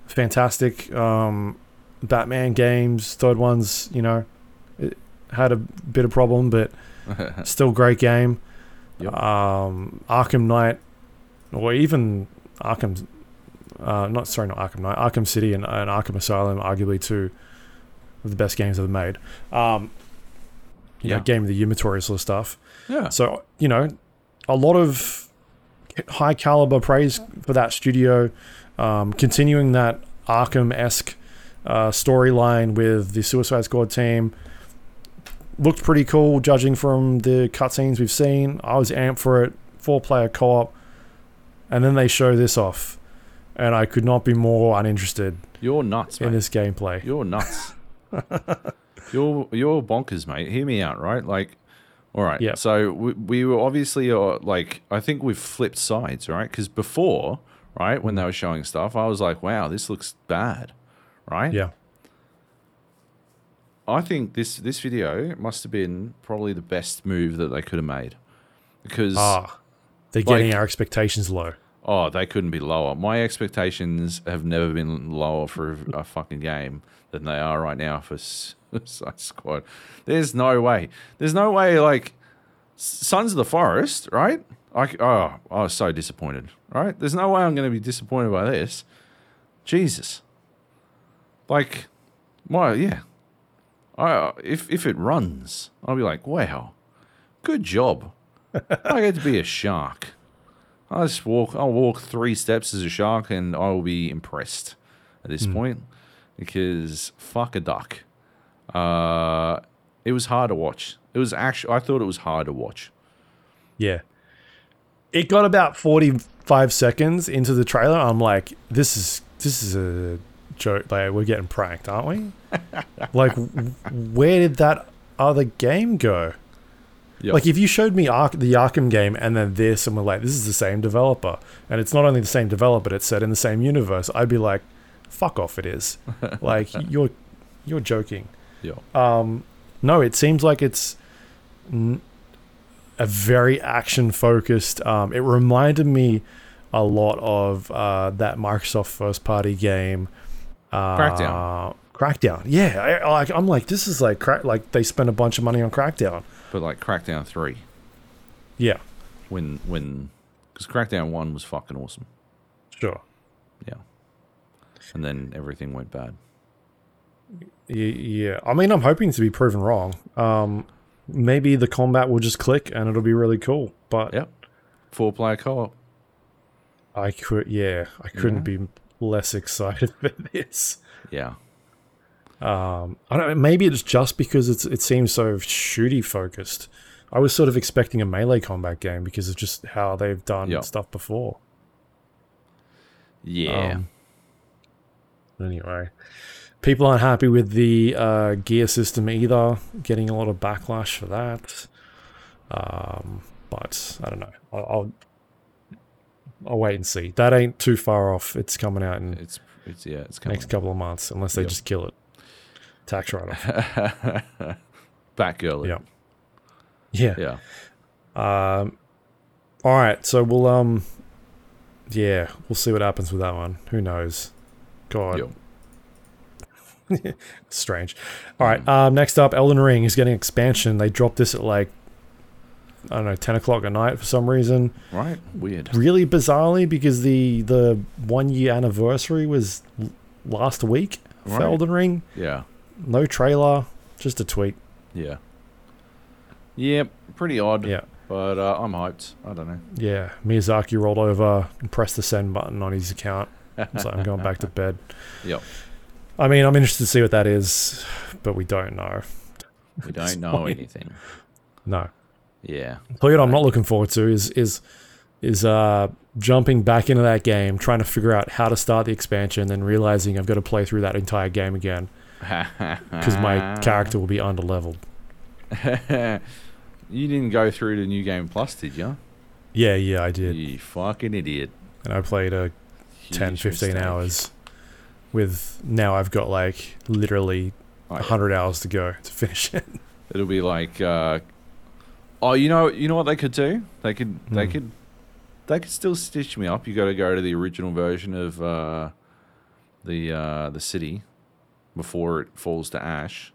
fantastic. Um, Batman games, third one's you know, it had a bit of problem, but still great game. Yep. Um, Arkham Knight, or even Arkham, uh, not sorry, not Arkham Knight, Arkham City and, and Arkham Asylum, arguably two of the best games ever made. Um, you know, Yeah. game of the year material sort of stuff. yeah. So, you know, a lot of high caliber praise for that studio, um, continuing that Arkham esque uh, storyline with the Suicide Squad team. Looked pretty cool, judging from the cutscenes we've seen. I was amped for it. Four player co op. And then they show this off. And I could not be more uninterested You're nuts, mate. in this gameplay. You're nuts. you're you're bonkers, mate. Hear me out, right? Like, all right. Yeah. So we, we were obviously uh, like, I think we've flipped sides, right? Because before, right, when they were showing stuff, I was like, wow, this looks bad, right? Yeah. I think this this video must have been probably the best move that they could have made because Ah, they're getting Like- our expectations low. oh, they couldn't be lower. My expectations have never been lower for a fucking game than they are right now for Suicide Squad. There's no way. There's no way. Like Sons of the Forest, right? I oh, I was so disappointed. Right? There's no way I'm going to be disappointed by this. Jesus. Like, well, yeah. I uh, if if it runs, I'll be like, wow, good job. I get to be a shark. I'll just walk. I'll walk three steps as a shark, and I will be impressed at this hmm. point because fuck a duck. Uh, it was hard to watch. It was actually. I thought it was hard to watch. Yeah. It got about 45 seconds into the trailer. I'm like, this is this is a joke. Like, we're getting pranked, aren't we? like, where did that other game go? Yep. Like, if you showed me Ark- the Arkham game and then this, and we're like, this is the same developer, and it's not only the same developer, but it's set in the same universe, I'd be like, fuck off, it is. like, you're you're joking. yeah, Um, no, it seems like it's n- a very action focused. Um, it reminded me a lot of uh, that Microsoft first party game, uh, Crackdown. Crackdown, yeah. I, like I'm like this is like crack. Like they spent a bunch of money on Crackdown. but like Crackdown three, Yeah, when when because Crackdown one was fucking awesome. sure. Yeah, and then everything went bad. Yeah, I mean, I'm hoping to be proven wrong. Um, maybe the combat will just click and it'll be really cool. But Yep, four player co-op. I could, yeah, I couldn't be less excited for this. Yeah, Um, I don't know. Maybe it's just because it's it seems so shooty focused. I was sort of expecting a melee combat game because of just how they've done Yep. stuff before. yeah. Um, Anyway, people aren't happy with the uh, gear system either. Getting a lot of backlash for that. Um, but I don't know. I'll, I'll I'll wait and see. That ain't too far off. It's coming out in it's it's yeah, it's coming. next couple of months, unless they Yep. just kill it. Tax write off. Batgirl. Yep. Yeah. Yeah. Um, all right, so we'll um, yeah, we'll see what happens with that one. Who knows? God, strange. All right, um, next up, Elden Ring is getting expansion. They dropped this at like I don't know, ten o'clock at night for some reason. Right. Weird. Really bizarrely, because the the one year anniversary was l- last week for Right. Elden Ring. Yeah. No trailer, just a tweet. Yeah. Yep. Pretty odd. Yeah. But uh, I'm hyped. I don't know. Yeah, Miyazaki rolled over and pressed the send button on his account. So I'm going back to bed. Yep. I mean, I'm interested to see what that is, but we don't know. We don't know anything. No. Yeah. You what I'm not looking forward to is is is uh jumping back into that game, trying to figure out how to start the expansion, then realizing I've got to play through that entire game again because my character will be underleveled. you didn't go through the New Game Plus, did you? Yeah, yeah, I did. You fucking idiot. And I played a 10, 15 mistake. hours with now I've got like literally Oh, yeah. 100 hours to go to finish it. It'll be like, uh, oh, you know, you know what they could do? They could, they Hmm. could, they could still stitch me up. You got to go to the original version of uh, the uh, the city before it falls to ash.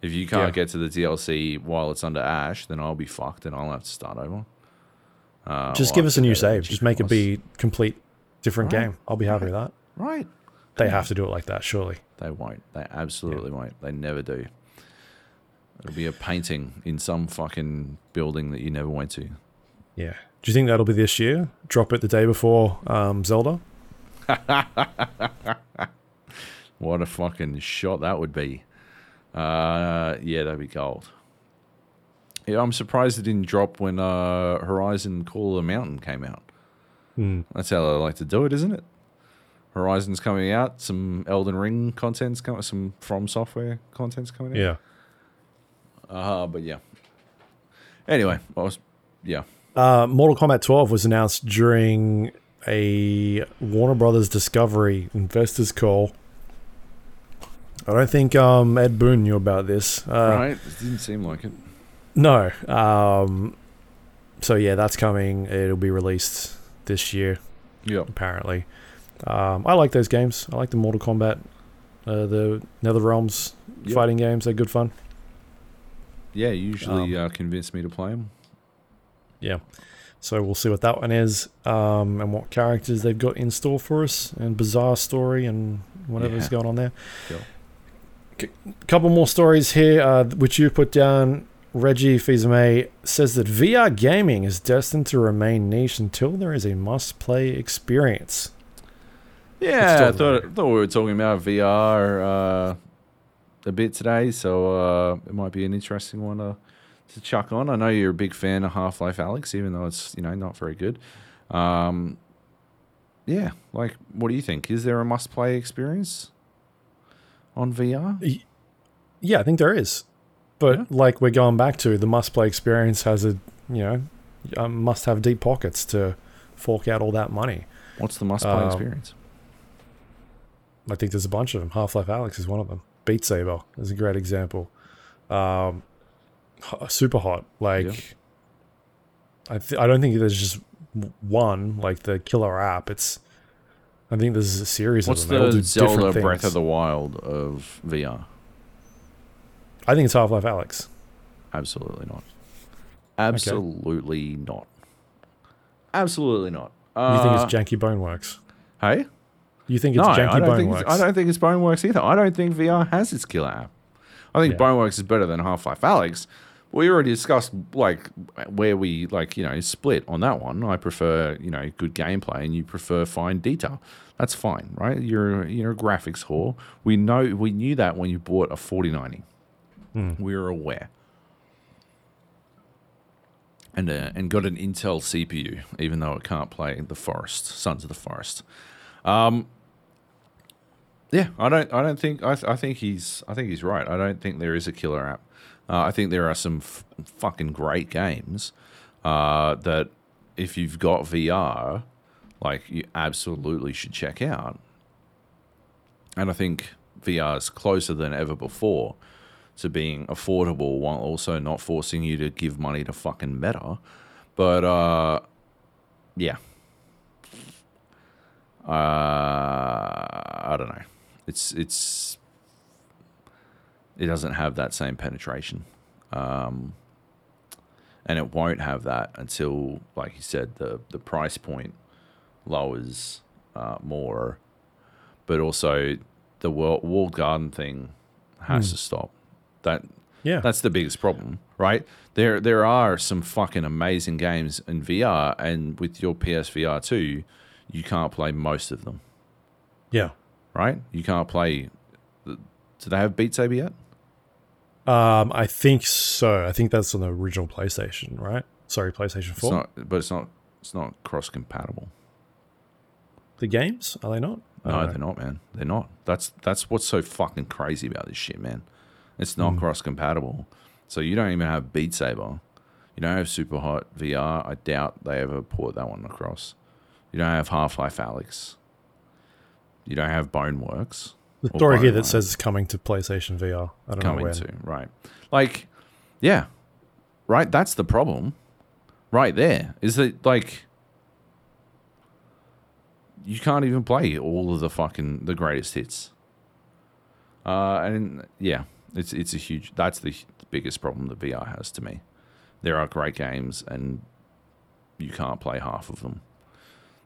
If you can't Yeah. get to the DLC while it's under ash, then I'll be fucked and I'll have to start over. Uh, Just give us a new save. Just make it be complete different Right. game. I'll be happy with that. right. They have to do it like that, surely. They won't. They absolutely won't. They never do. It'll be a painting in some fucking building that you never went to. Yeah. Do you think that'll be this year? Drop it the day before um, Zelda? What a fucking shot that would be. Uh, yeah, that'd be gold. Yeah, I'm surprised it didn't drop when uh, Horizon Call of the Mountain came out. Hmm. That's how I like to do it, isn't it? Horizon's coming out, some Elden Ring content's coming, some From Software content's coming out. Yeah. Uh, but yeah. Anyway, I was, yeah. Uh, Mortal Kombat 12 was announced during a Warner Brothers Discovery investors call. I don't think um, Ed Boon knew about this. Uh, right? It didn't seem like it. No. Um, so yeah, that's coming. It'll be released this year, Yep. apparently. Um, I like those games. I like the Mortal Kombat, uh, the Nether Realms Yep. fighting games. They're good fun. Yeah, usually Um, uh, convinced me to play them. Yeah. So we'll see what that one is, um, and what characters they've got in store for us, and bizarre story, and whatever's Yeah. going on there. Cool. C- couple more stories here, uh, which you put down. Reggie Fils-Aimé says that VR gaming is destined to remain niche until there is a must-play experience. Yeah, I thought, thought we were talking about VR uh, a bit today, so uh, it might be an interesting one to, to chuck on. I know you're a big fan of Half Life Alyx, even though it's you know not very good. Um, yeah, like what do you think? Is there a must-play experience on VR? Yeah, I think there is, but Yeah. like we're going back to the must-play experience has a you know uh, must have deep pockets to fork out all that money. What's the must-play Um, experience? I think there's a bunch of them. Half Life Alyx is one of them. Beat Saber is a great example. Um, Superhot. Like, Yeah. I th- I don't think there's just one like the killer app. It's I think there's a series What's of them. They all do the Zelda different Breath of the Wild of VR? I think it's Half Life Alyx. Absolutely not. Absolutely not. Absolutely not. You Uh, think it's janky Boneworks? hey? You think it's no, janky I don't think Boneworks? I don't think it's Boneworks either. I don't think VR has its killer app. I think Yeah. Boneworks is better than Half Life Alyx. We already discussed like where we like you know split on that one. I prefer you know good gameplay, and you prefer fine detail. That's fine, right? You're you're a graphics whore. We know we knew that when you bought a 4090. Hmm. We were aware. And, uh, and got an Intel CPU, even though it can't play the Forest, Sons of the Forest. Um, yeah, I don't. I don't think. I, th- I think he's. I think he's right. I don't think there is a killer app. Uh, I think there are some f- fucking great games uh, that, if you've got VR, like you absolutely should check out. And I think VR is closer than ever before to being affordable while also not forcing you to give money to fucking Meta. But uh, yeah, uh, I don't know. It's it's it doesn't have that same penetration, um, and it won't have that until, like you said, the the price point lowers uh, more, but also the world, walled garden thing has to stop. That yeah, that's the biggest problem, right? There there are some fucking amazing games in VR, and with your PSVR two, you can't play most of them, yeah. right? You can't play. Do they have Beat Saber yet? Um, I think so. I think that's on the original PlayStation, right? Sorry, PlayStation It's Four. not, but it's not. It's not cross compatible. the games are they not? No, they're not, man. They're not. That's that's what's so fucking crazy about this shit, man. It's not Mm. cross compatible. So you don't even have Beat Saber. You don't have Superhot VR. I doubt they ever port that one across. You don't have Half Life Alyx. You don't have Boneworks. the or story here that Life says it's coming to PlayStation VR. I don't know coming when. to right. Like, yeah, right. That's the problem. Right there is that like you can't even play all of the fucking the greatest hits. Uh, and yeah, it's it's a huge. That's the biggest problem that VR has to me. There are great games, and you can't play half of them.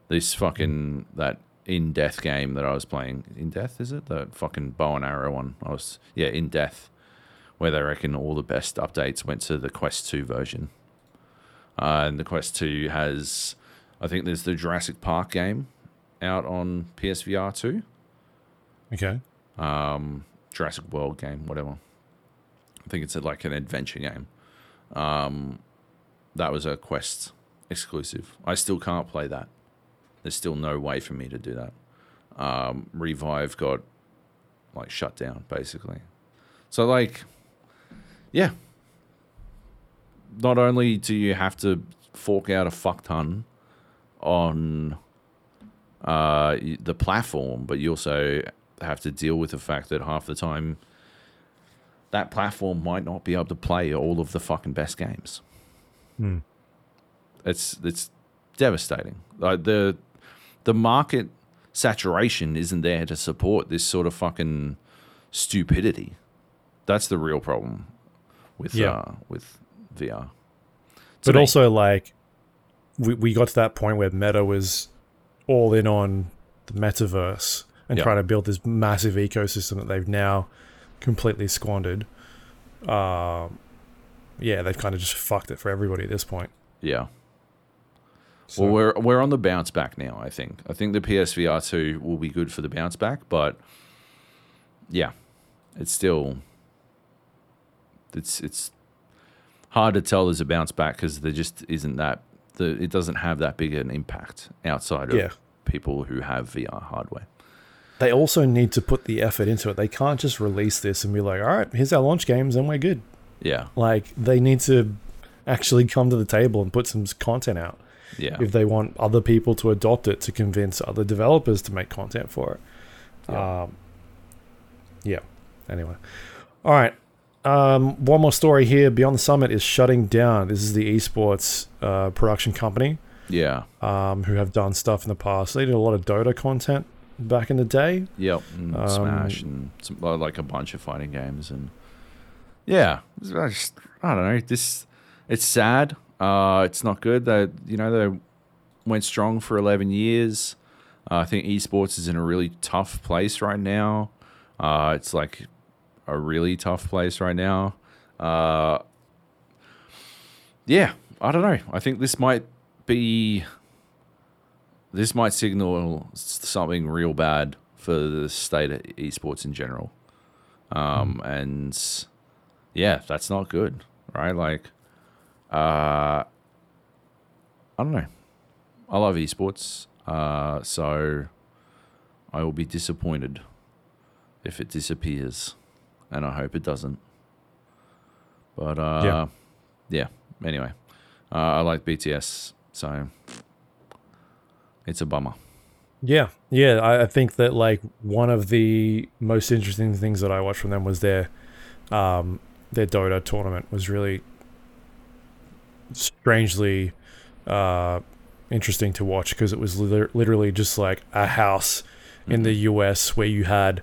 This fucking that in death game that I was playing in death is it the fucking bow and arrow one? I was yeah in death, where they reckon all the best updates went to the Quest Two version. Uh, and the Quest 2 has, I think there's the Jurassic Park game out on PSVR 2. Okay. Um, Jurassic World game, whatever. I think it's a, like an adventure game. Um, that was a Quest exclusive. I still can't play that. There's still no way for me to do that. Um, Revive got like shut down basically. So like, yeah. Not only do you have to fork out a fuck ton on uh, the platform, but you also have to deal with the fact that half the time that platform might not be able to play all of the fucking best games. Hmm. It's it's devastating. Like the the market saturation isn't there to support this sort of fucking stupidity. That's the real problem with Yeah. uh, with VR. To But me. also, like, we, we got to that point where Meta was all in on the metaverse and Yeah. trying to build this massive ecosystem that they've now completely squandered. Um, yeah, they've kind of just fucked it for everybody at this point. yeah. So, Well, we're we're on the bounce back now. I think. I think the PSVR two will be good for the bounce back, but yeah, it's still it's it's hard to tell there's a bounce back because there just isn't that the it doesn't have that big an impact outside of yeah. people who have VR hardware. They also need to put the effort into it. They can't just release this and be like, all right, here's our launch games and we're good. Yeah, Like, they need to actually come to the table and put some content out. yeah, if they want other people to adopt it to convince other developers to make content for it. Yeah. Um, yeah. Anyway. All right. Um, one more story here. Beyond the Summit is shutting down. This is the esports uh, production company yeah, um, who have done stuff in the past. They did a lot of Dota content back in the day. yep. And Um, Smash and some, uh, like a bunch of fighting games and yeah, I just I don't know. This it's sad. Uh, it's not good. They you know they went strong for eleven years. Uh, I think esports is in a really tough place right now. Uh, it's like a really tough place right now. Uh, yeah, I don't know. I think this might be this might signal something real bad for the state of esports in general. Um, and yeah, that's not good, right? Like, uh, I don't know. I love esports, uh, so I will be disappointed if it disappears, and I hope it doesn't. But uh, Yeah. yeah. Anyway, uh, I like BTS, so it's a bummer. Yeah, yeah. I, I think that like one of the most interesting things that I watched from them was their um, their Dota tournament was really strangely uh, interesting to watch because it was liter- literally just like a house in the US where you had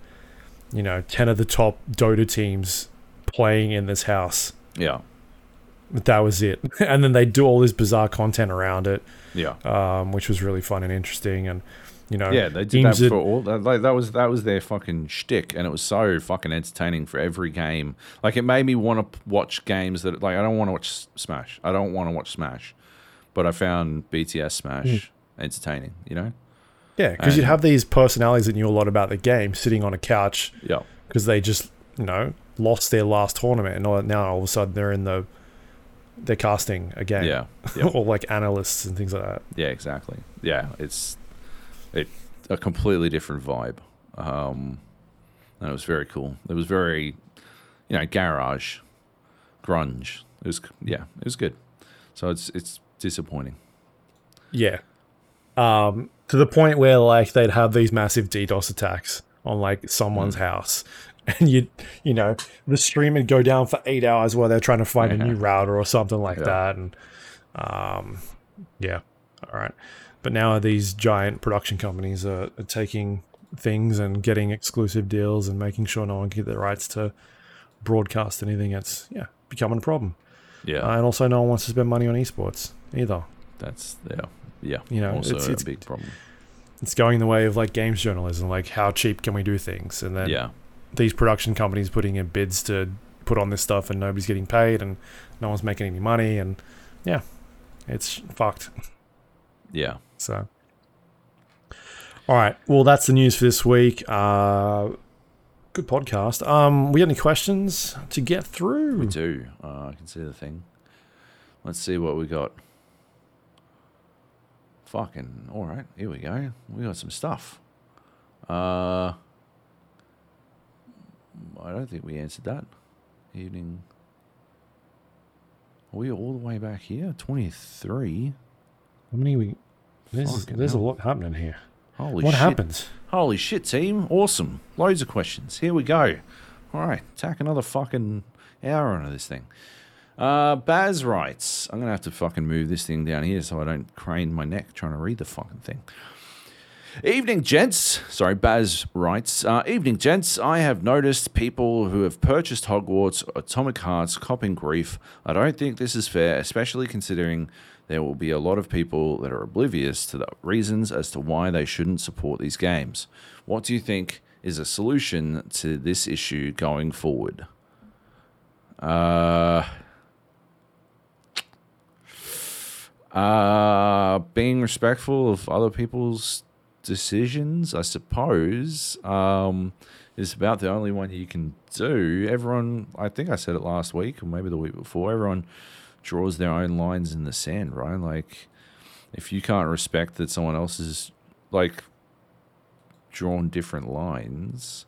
you know ten of the top Dota teams playing in this house. Yeah, But that was it, and then they do all this bizarre content around it, yeah, um, which was really fun and interesting, and you know yeah. They did that for all. That, like that was that was their fucking shtick, and it was so fucking entertaining for every game. Like it made me want to watch games that like I don't want to watch Smash. I don't want to watch Smash, but I found BTS Smash Hmm. entertaining. You know? Yeah, because you'd have these personalities that knew a lot about the game sitting on a couch Yeah, because they just, you know, lost their last tournament and all, now all of a sudden they're in the, they're casting again. yeah, yeah. or like analysts and things like that. Yeah, exactly. Yeah, it's it a completely different vibe. Um, and it was very cool. It was very, you know, garage, grunge. It was yeah, it was good. So it's it's disappointing. Yeah. Um, to the point where like they'd have these massive DDoS attacks on like someone's house. And you, you know, the stream would go down for eight hours while they're trying to find a new router or something like Yeah. that. And, um, yeah, all right. But now these giant production companies are, are taking things and getting exclusive deals and making sure no one can get the rights to broadcast anything. It's yeah, becoming a problem. Yeah, Uh, and also, no one wants to spend money on esports either. that's yeah, yeah. You know, also it's- a it's- big problem. it's going the way of like games journalism like how cheap can we do things and then Yeah, these production companies putting in bids to put on this stuff and nobody's getting paid and no one's making any money and yeah It's fucked. Yeah. So, all right. Well, that's the news for this week. Uh, good podcast. Um, we got any questions to get through? We do. Uh, I can see the thing. Let's see what we got. Fucking all right. Here we go. We got some stuff. Uh, I don't think we answered that. Evening. Are we all the way back here? Twenty three. How many we? There's Fucking there's a lot happening here. Holy what shit. happens? Holy shit, team. Awesome. Loads of questions. Here we go. All right. Tack another fucking hour onto this thing. Uh, Baz writes, I'm going to have to fucking move this thing down here so I don't crane my neck trying to read the fucking thing. Evening, gents. Sorry, Baz writes. Uh, Evening, gents. I have noticed people who have purchased Hogwarts Atomic Hearts copping grief. I don't think this is fair, especially considering there will be a lot of people that are oblivious to the reasons as to why they shouldn't support these games. What do you think is a solution to this issue going forward? Uh, uh, being respectful of other people's decisions, I suppose, um, is about the only one you can do. Everyone, I think I said it last week or maybe the week before, everyone draws their own lines in the sand, right? Like, if you can't respect that someone else is, like, drawn different lines,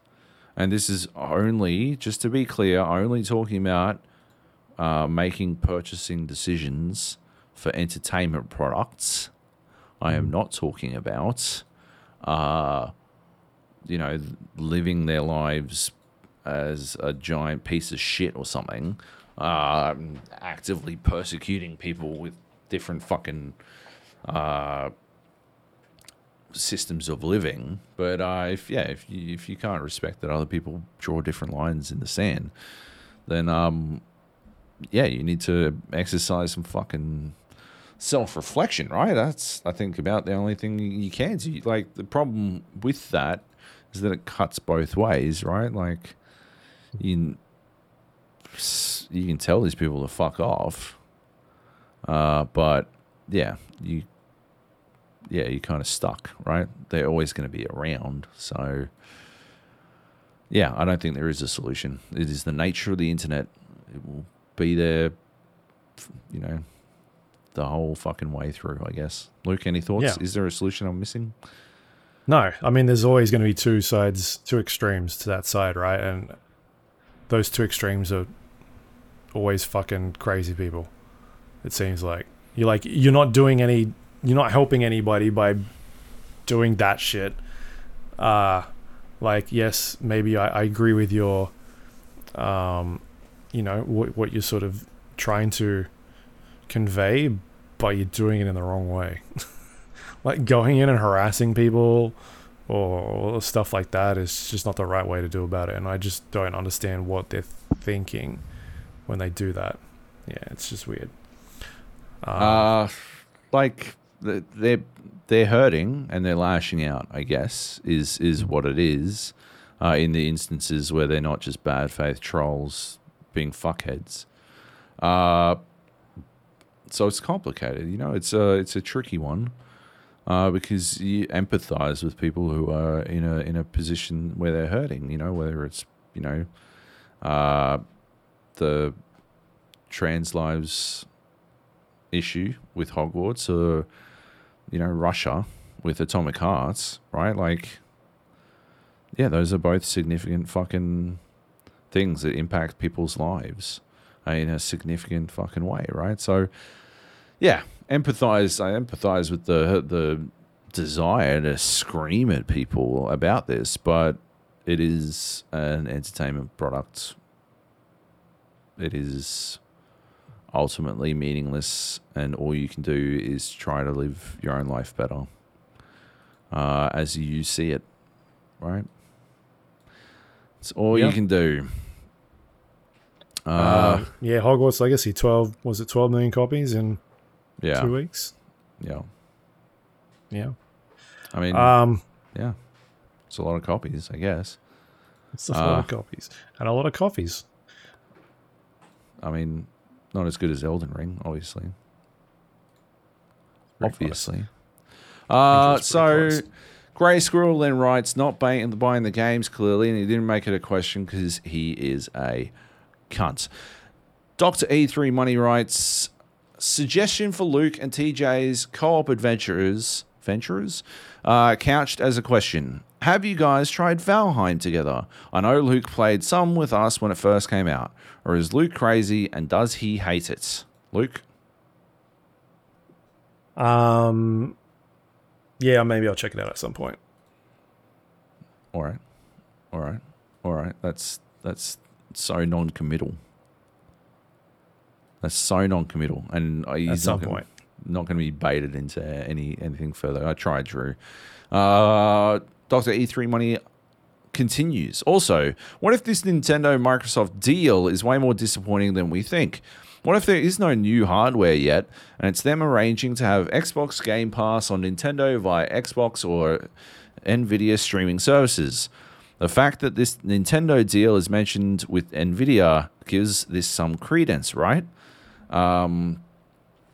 and this is only, just to be clear, only talking about uh, making purchasing decisions for entertainment products. I am not talking about, uh, you know, living their lives as a giant piece of shit or something, um, actively persecuting people with different fucking uh, systems of living. But uh, if yeah, if you if you can't respect that other people draw different lines in the sand, then um, yeah, you need to exercise some fucking self reflection, right? That's I think about the only thing you can do. Like the problem with that is that it cuts both ways, right? Like you you can tell these people to fuck off, uh, but yeah, you yeah you're kind of stuck, right? They're always going to be around, so. Yeah, I don't think there is a solution. It is the nature of the internet. It will be there, you know, the whole fucking way through, I guess. Luke, any thoughts? Yeah. Is there a solution I'm missing? No, I mean, there's always going to be two sides, two extremes to that side, right? And those two extremes are always fucking crazy people. It seems like you're like you're not doing any, you're not helping anybody by doing that shit. Uh like yes, maybe I, I agree with your, um, you know, what what you're sort of trying to convey, but you're doing it in the wrong way. like going in and harassing people or stuff like that is just not the right way to do about it and i just don't understand what they're thinking when they do that yeah it's just weird um, Uh, like they're they're hurting and they're lashing out. I guess is is what it is. Uh, in the instances where they're not just bad faith trolls being fuckheads. Uh, so it's complicated. You know, it's a it's a tricky one. Uh, because you empathize with people who are in a in a position where they're hurting, you know, whether it's you know, uh, the trans lives issue with Hogwarts or you know Russia with Atomic Hearts, right? Like, yeah, those are both significant fucking things that impact people's lives in a significant fucking way, right? So, yeah, empathize. I empathize with the the desire to scream at people about this, but it is an entertainment product. It is ultimately meaningless, and all you can do is try to live your own life better uh, as you see it, right? It's all Yeah. you can do. Uh, uh, yeah hogwarts legacy 12 was it 12 million copies in yeah, two weeks yeah. yeah I mean, um yeah, it's a lot of copies, I guess. it's a lot Uh, of copies and a lot of coffees I mean, not as good as Elden Ring, obviously. Very obviously. Uh, so close. Grey Squirrel then writes, not buying, buying the games clearly, and he didn't make it a question because he is a cunt. Dr. E3 Money writes, suggestion for Luke and TJ's co-op adventurers, venturers, uh, couched as a question. Have you guys tried Valheim together? I know Luke played some with us when it first came out. Or is Luke crazy and does he hate it? Luke? Um, yeah, maybe I'll check it out at some point. All right, all right, all right. That's that's so non-committal. That's so non-committal, and he's not gonna, not going to be baited into any anything further. I tried, Drew. Uh, Doctor E3 money continues. Also, what if this Nintendo Microsoft deal is way more disappointing than we think? What if there is no new hardware yet, and it's them arranging to have Xbox Game Pass on Nintendo via Xbox or Nvidia streaming services? The fact that this Nintendo deal is mentioned with Nvidia gives this some credence, right? Um,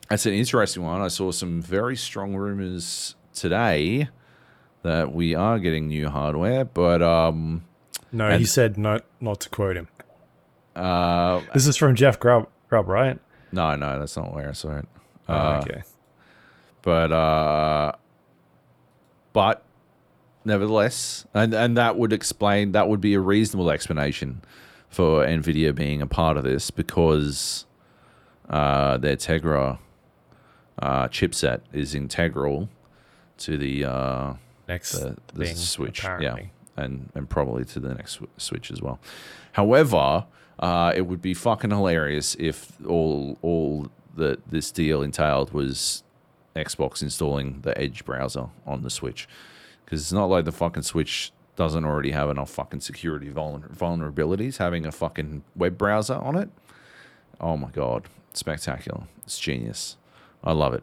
that's an interesting one. I saw some very strong rumors today that we are getting new hardware, but um, No, And- he said not not to quote him. uh, This is from Jeff Grubb, Grubb right? no, no, that's not where I saw it. Oh, Uh, okay. but uh, but nevertheless, and and that would explain that would be a reasonable explanation for Nvidia being a part of this because uh, their Tegra uh, chipset is integral to the uh, Next the, the thing, Switch, apparently. yeah, and and probably to the next Switch as well. However, uh, it would be fucking hilarious if all all that this deal entailed was Xbox installing the Edge browser on the Switch, because it's not like the fucking Switch doesn't already have enough fucking security vulner- vulnerabilities. Having a fucking web browser on it, oh my god, spectacular! It's genius. I love it.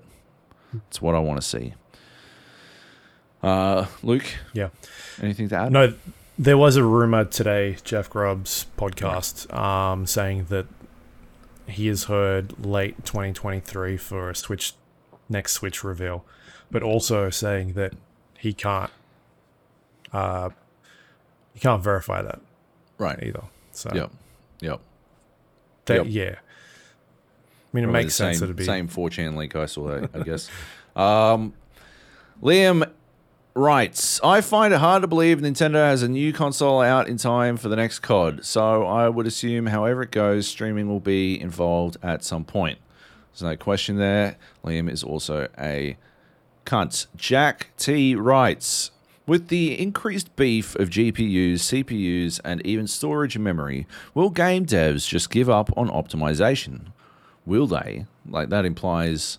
It's what I want to see. Uh, Luke, Yeah. anything to add? No, there was a rumor today, Jeff Grubb's podcast, um, saying that he has heard late 2023 for a Switch next Switch reveal, but also saying that he can't, uh, he can't verify that Right. either. So Yep. Yep. that, Yep. yeah, I mean, it Probably makes sense same, that it'd be same 4chan link I saw that, I guess. Um, Liam writes, I find it hard to believe Nintendo has a new console out in time for the next COD, so I would assume however it goes, streaming will be involved at some point. There's no question there. Liam is also a cunt. Jack T writes, with the increased beef of GPUs, CPUs, and even storage and memory, will game devs just give up on optimization? Will they? Like that implies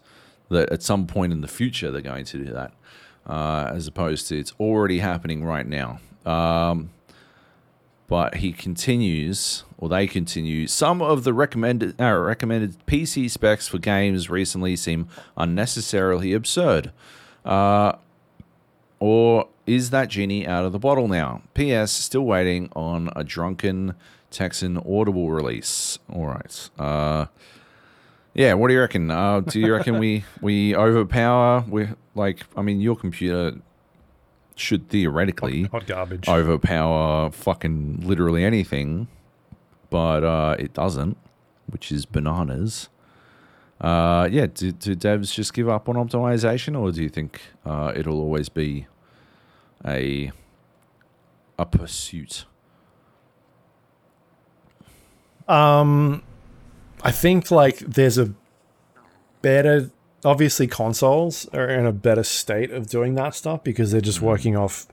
that at some point in the future they're going to do that, uh, as opposed to it's already happening right now. Um, but he continues, or they continue. Some of the recommended uh, recommended PC specs for games recently seem unnecessarily absurd. Uh, or is that genie out of the bottle now? P.S. Still waiting on a drunken Texan Audible release. All right. Uh, yeah. What do you reckon? Uh, do you reckon we we overpower? We like. I mean, your computer should theoretically hot garbage. overpower fucking literally anything, but uh, it doesn't, which is bananas. Uh, yeah, do, do devs just give up on optimization, or do you think uh, it'll always be a a pursuit? Um, I think like there's a better. Obviously, consoles are in a better state of doing that stuff because they're just working off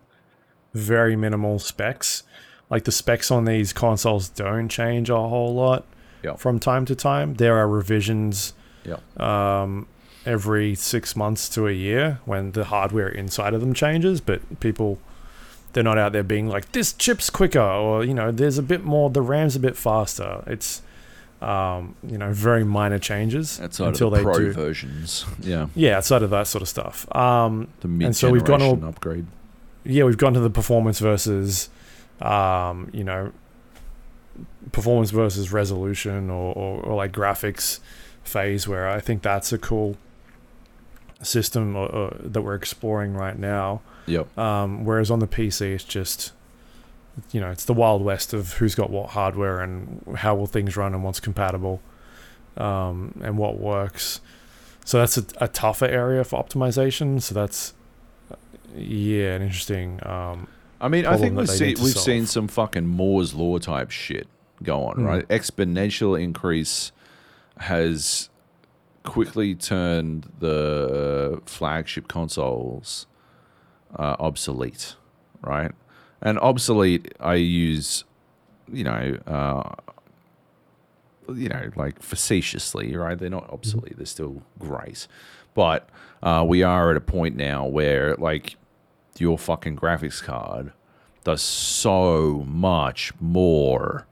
very minimal specs. Like the specs on these consoles don't change a whole lot Yep. from time to time. There are revisions Yeah, um, every six months to a year when the hardware inside of them changes, but people they're not out there being like this chip's quicker or you know there's a bit more the RAM's a bit faster. It's um, you know very minor changes outside until the they pro do. versions. Yeah, Yeah, outside of that sort of stuff. Um, the mid And so we've gone all- upgrade. yeah, we've gone to the performance versus, um, you know, performance versus resolution or, or, or like graphics phase where I think that's a cool system uh, uh, that we're exploring right now. Yep. Um, whereas on the PC, it's just, you know, it's the wild west of who's got what hardware and how will things run and what's compatible, um, and what works. So that's a, a tougher area for optimization. So that's, uh, yeah, an interesting. Um, I mean, I think we've, see, we've seen some fucking Moore's law type shit go on, Mm. right? Exponential increase has quickly turned the flagship consoles uh, obsolete, right? And obsolete, I use, you know, uh, you know, like facetiously, right? They're not obsolete; they're still great, but uh, we are at a point now where, like, your fucking graphics card does so much more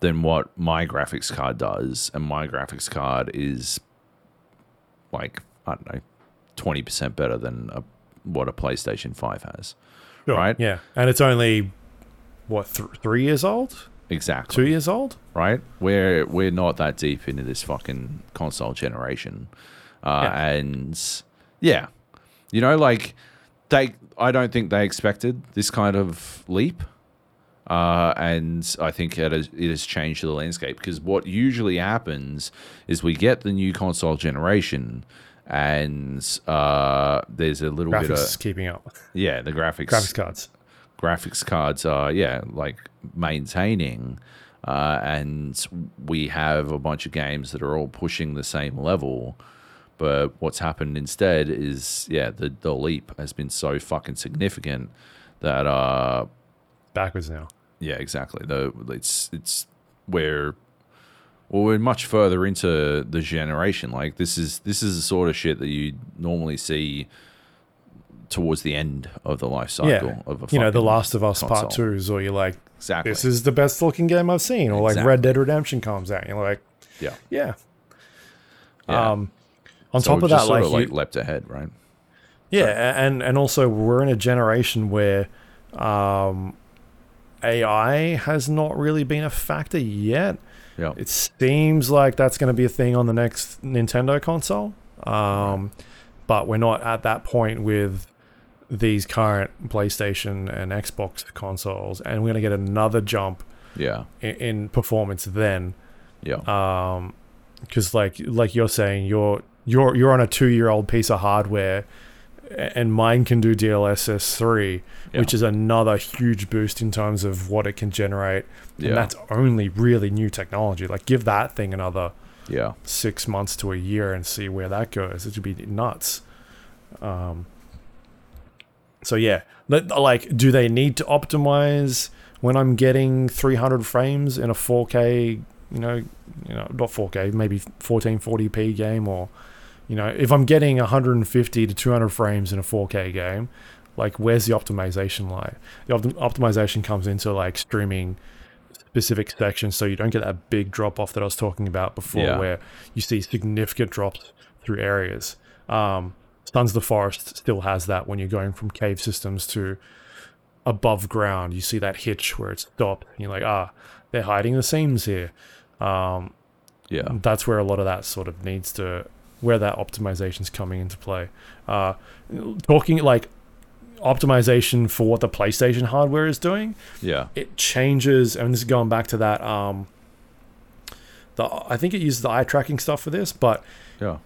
than what my graphics card does, and my graphics card is like I don't know, twenty percent better than a, what a PlayStation Five has. Right? Yeah, and it's only what th- three years old, Exactly. two years old. right? We're we're not that deep into this fucking console generation, uh, Yeah. and yeah, you know, like they. I don't think they expected this kind of leap, uh, and I think it has, it has changed the landscape because what usually happens is we get the new console generation. And uh, there's a little Graphics bit is of keeping up. yeah, the graphics Graphics cards. graphics cards are yeah like maintaining uh, and we have a bunch of games that are all pushing the same level but what's happened instead is yeah the, the leap has been so fucking significant that uh Backwards now. yeah exactly the it's it's where well we're much further into the generation like this is this is the sort of shit that you normally see towards the end of the life cycle yeah, of a you know, The Last of Us Part console. Twos, or you're like, exactly this is the best looking game I've seen, or like Exactly. Red Dead Redemption comes out, and you're like, yeah yeah. Yeah. Um, on So top of that, sort like, of you- like leapt ahead, right? Yeah, and and also we're in a generation where um, AI has not really been a factor yet. Yeah, It seems like that's going to be a thing on the next Nintendo console, um, but we're not at that point with these current PlayStation and Xbox consoles, and we're going to get another jump yeah, in, in performance then. yeah, Um, because like like you're saying, you're you're you're on a two year old piece of hardware, and mine can do DLSS three, Yeah. which is another huge boost in terms of what it can generate. Yeah. And that's only really new technology. Like give that thing another yeah, six months to a year and see where that goes. It would be nuts. Um. So yeah, like, do they need to optimize when I'm getting 300 frames in a 4K? You know, you know, not 4K, maybe 1440p game, or you know, if I'm getting 150 to 200 frames in a 4K game, like, where's the optimization lie? The optim- optimization comes into like streaming specific sections, so you don't get that big drop off that I was talking about before, Yeah. where you see significant drops through areas. Um, Sons of the Forest still has that when you're going from cave systems to above ground. You see that hitch where it's stopped. And you're like, ah, they're hiding the seams here. Um, yeah, that's where a lot of that sort of needs to, where that optimization's coming into play. Uh, talking like optimization for what the PlayStation hardware is doing, yeah, it changes and this is going back to that um the I think it uses the eye tracking stuff for this, but yeah,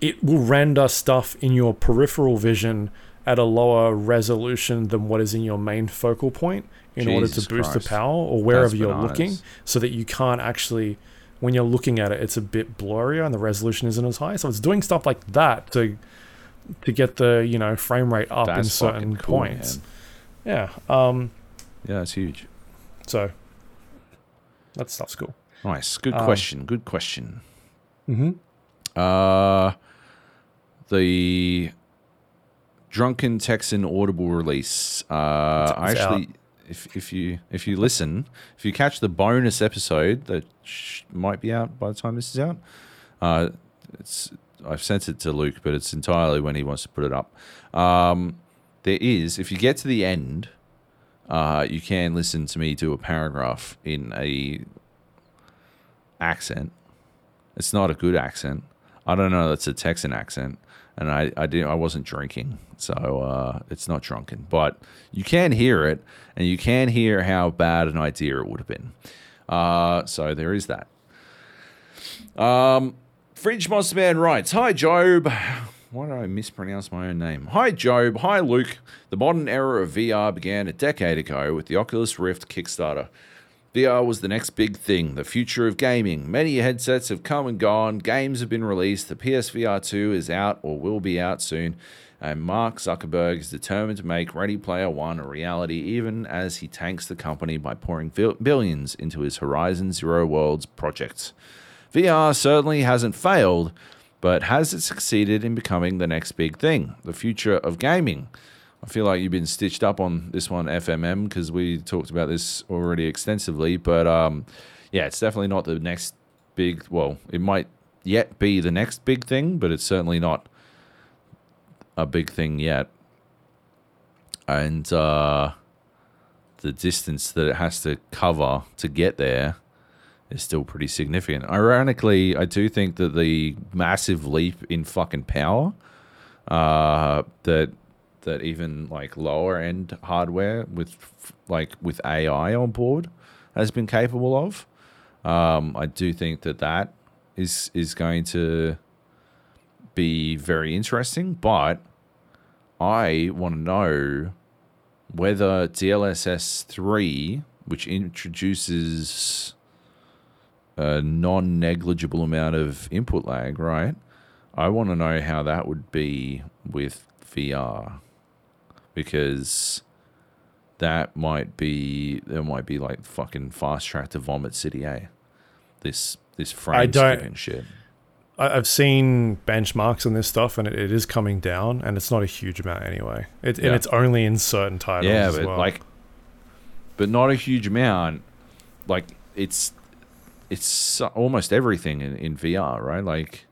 it will render stuff in your peripheral vision at a lower resolution than what is in your main focal point in order to boost Christ. the power or wherever That's you're bananas. looking so that you can't actually when you're looking at it it's a bit blurrier and the resolution isn't as high so it's doing stuff like that to to get the you know frame rate up in certain cool, points man. yeah um Yeah, it's huge. so that stuff's cool Nice, good Um, question. Good question. mm-hmm. Uh, the Drunken Texan Audible release. Uh, I It's actually, if if you if you listen, if you catch the bonus episode that sh- might be out by the time this is out, uh, it's I've sent it to Luke, but it's entirely when he wants to put it up. Um, there is, if you get to the end, uh, you can listen to me do a paragraph in a accent. It's not a good accent. I don't know. That's a Texan accent, and I I didn't I wasn't drinking, so uh, it's not drunken, but you can hear it, and you can hear how bad an idea it would have been. Uh, so there is that. Um, Fridge Monster Man writes, "Hi Job." Why did I mispronounce my own name? Hi, Job. Hi, Luke. The modern era of VR began a decade ago with the Oculus Rift Kickstarter. VR was the next big thing, the future of gaming. Many headsets have come and gone, games have been released, the PSVR 2 is out or will be out soon, and Mark Zuckerberg is determined to make Ready Player One a reality, even as he tanks the company by pouring billions into his Horizon Zero Worlds project. VR certainly hasn't failed, but has it succeeded in becoming the next big thing, the future of gaming? I feel like you've been stitched up on this one, FMM, because we talked about this already extensively. But um, yeah, it's definitely not the next big. Well, it might yet be the next big thing, but it's certainly not a big thing yet. And uh, the distance that it has to cover to get there is still pretty significant. Ironically, I do think that the massive leap in fucking power uh, that that even like lower end hardware with like with AI on board has been capable of. Um, I do think that that is is going to be very interesting, but I want to know whether DLSS three, which introduces a non negligible amount of input lag, right? I want to know how that would be with VR because that might be there might be like fucking fast track to Vomit City, eh? This this frame I don't- skipping shit. I've seen benchmarks on this stuff, and it, it is coming down, and it's not a huge amount anyway. It, Yeah. And it's only in certain titles. Yeah, as but well. like, but not a huge amount. Like it's it's almost everything in, in VR, right? Like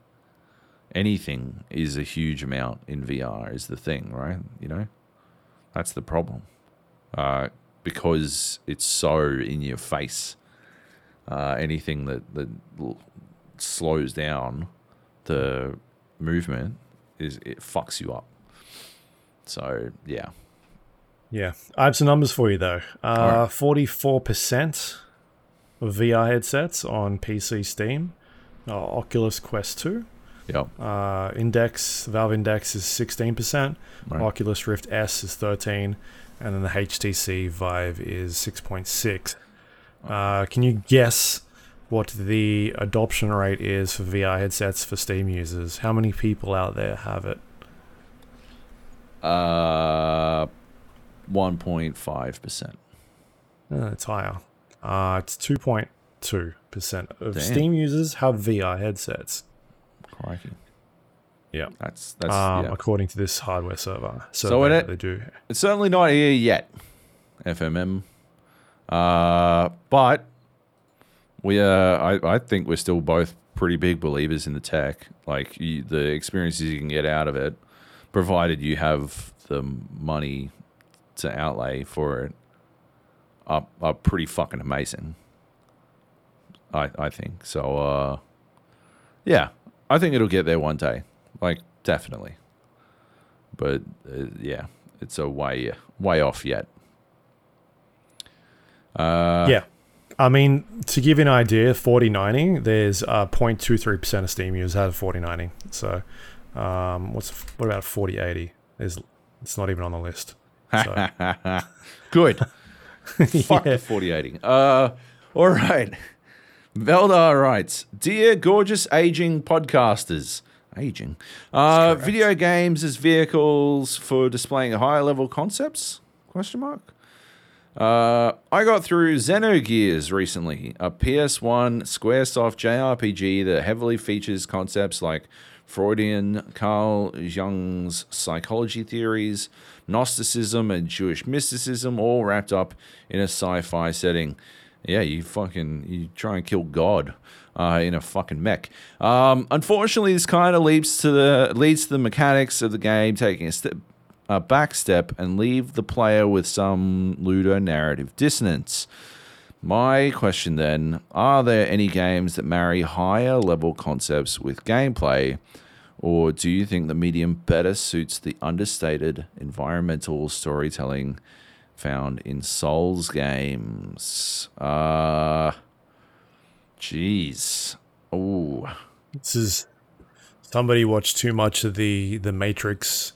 anything is a huge amount in VR is the thing, right? You know, that's the problem. Uh, because it's so in your face. Uh, anything that that slows down the movement is it fucks you up. So yeah, Yeah, I have some numbers for you though. Uh. Forty-four percent of VR headsets on PC Steam, uh, Oculus Quest Two. Yeah. Uh, Index Valve Index is sixteen percent. Right. Oculus Rift S is thirteen, and then the HTC Vive is six point six. Uh, can you guess what the adoption rate is for VR headsets for Steam users? How many people out there have it? Uh, one point five percent. Uh, it's higher. Uh, it's 2.2% of Damn. Steam users have VR headsets. Crikey. Yeah. That's that's Um, yeah. According to this hardware server. So survey in that it- they do. It's certainly not here yet. FMM. Uh, but we uh, I I think we're still both pretty big believers in the tech. Like you, the experiences you can get out of it, provided you have the money to outlay for it, are are pretty fucking amazing. I I think so. Uh, yeah, I think it'll get there one day. Like definitely. But uh, yeah, it's a way way off yet. Uh, yeah. I mean, to give you an idea, 4090, there's uh, 0.23% of Steam users have 4090. So, um, what's what about 4080? There's, it's not even on the list. So, Good. Fuck Yeah. the 4080. Uh, all right. Veldar writes, Dear gorgeous aging podcasters, aging, uh, video games as vehicles for displaying higher level concepts? Question mark. Uh, I got through Xenogears recently, a PS1 Squaresoft JRPG that heavily features concepts like Freudian Carl Jung's psychology theories, Gnosticism, and Jewish mysticism, all wrapped up in a sci-fi setting. Yeah, you fucking you try and kill God uh, in a fucking mech. Um, unfortunately, this kind of leads to the leads to the mechanics of the game taking a step a back step and leave the player with some ludo narrative dissonance. My question then are there any games that marry higher level concepts with gameplay Or do you think the medium better suits the understated environmental storytelling found in Souls games? Uh, jeez. Oh, This is somebody watched too much of the the Matrix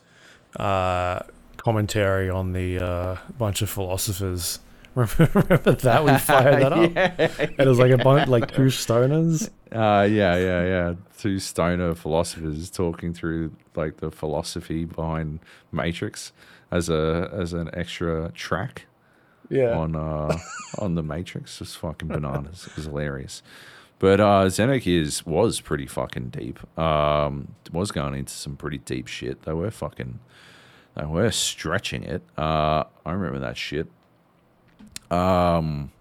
uh, commentary on the uh, bunch of philosophers. Remember, that we fired that up? And it was like a bunch, like two stoners. Uh, yeah, yeah, yeah. Two stoner philosophers talking through like the philosophy behind Matrix as a as an extra track Yeah. on uh on the Matrix. Just fucking bananas. It was hilarious. But uh Xenogears was pretty fucking deep. Um was going into some pretty deep shit. They were fucking they were stretching it. Uh I remember that shit. Um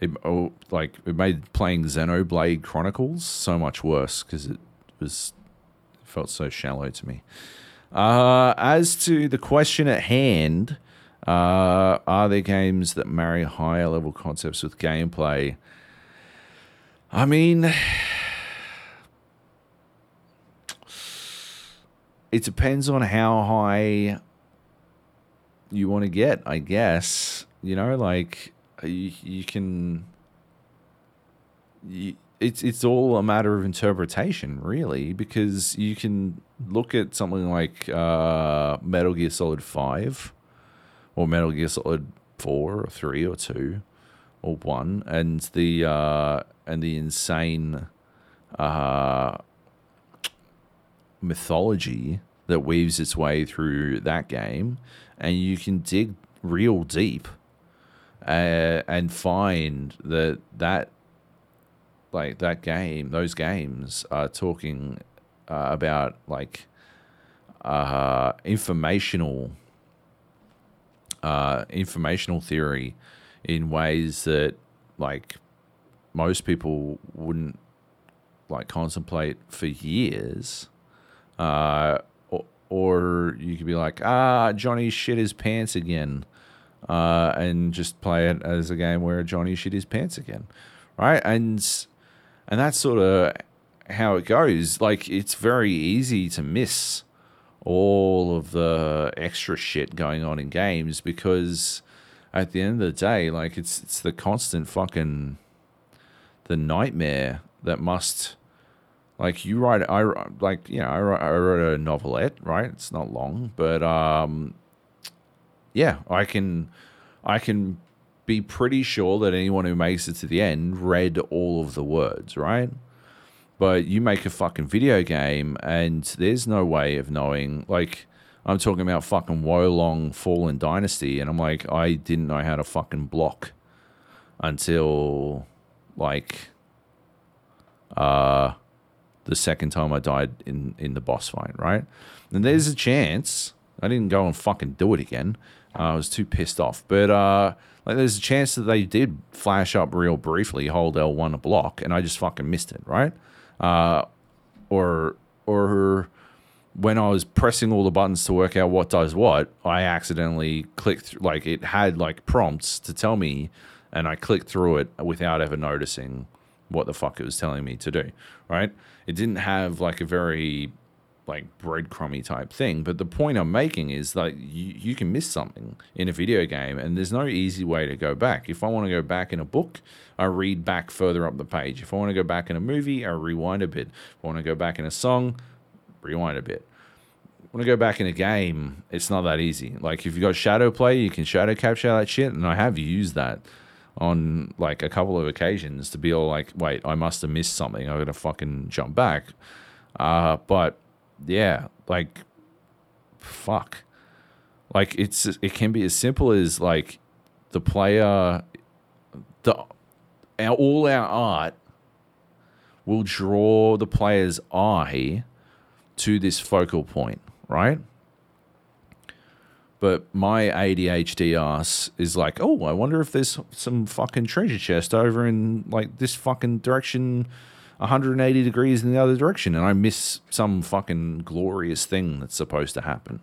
it, oh, like it made playing Xenoblade Chronicles so much worse because it was it felt so shallow to me. Uh, as to the question at hand, uh, are there games that marry higher level concepts with gameplay? I mean, it depends on how high you want to get, I guess. You know, like you, you can. You, it's it's all a matter of interpretation, really, because you can look at something like uh, Metal Gear Solid Five, or Metal Gear Solid Four, or Three, or Two, or One, and the uh, and the insane uh, mythology that weaves its way through that game, and you can dig real deep uh, and find that that like that game, those games are talking uh, about like uh, informational uh, informational theory in ways that like most people wouldn't like contemplate for years. Uh, or, or you could be like, ah, Johnny shit his pants again, uh, and just play it as a game where Johnny shit his pants again, right? And and that's sort of how it goes. Like it's very easy to miss all of the extra shit going on in games because at the end of the day, like it's it's the constant fucking the nightmare that must like you write I like you know I wrote, I wrote a novelette right it's not long but um yeah I can I can be pretty sure that anyone who makes it to the end read all of the words right but you make a fucking video game and there's no way of knowing like I'm talking about fucking Wo Long Fallen Dynasty and I'm like I didn't know how to fucking block until like uh the second time I died in in the boss fight, right? And there's a chance I didn't go and fucking do it again. Uh, I was too pissed off, but uh, like there's a chance that they did flash up real briefly, hold L1 a block, and I just fucking missed it, right? Uh, or or when I was pressing all the buttons to work out what does what, I accidentally clicked like it had like prompts to tell me, and I clicked through it without ever noticing what the fuck it was telling me to do, right? It didn't have like a very like breadcrumby type thing, but the point I'm making is that you, you can miss something in a video game, and there's no easy way to go back. If I want to go back in a book, I read back further up the page. If I want to go back in a movie, I rewind a bit. If I want to go back in a song, rewind a bit. I go back in a game, it's not that easy. Like if you got ShadowPlay, you can shadow capture that shit, and I have used that on like a couple of occasions to be all like, wait, I must have missed something. I'm gonna fucking jump back. Uh, but yeah, like fuck. Like it's it can be as simple as like the player the our, all our art will draw the player's eye to this focal point, right? But my ADHD ass is like, oh, I wonder if there's some fucking treasure chest over in like this fucking direction, 180 degrees in the other direction, and I miss some fucking glorious thing that's supposed to happen.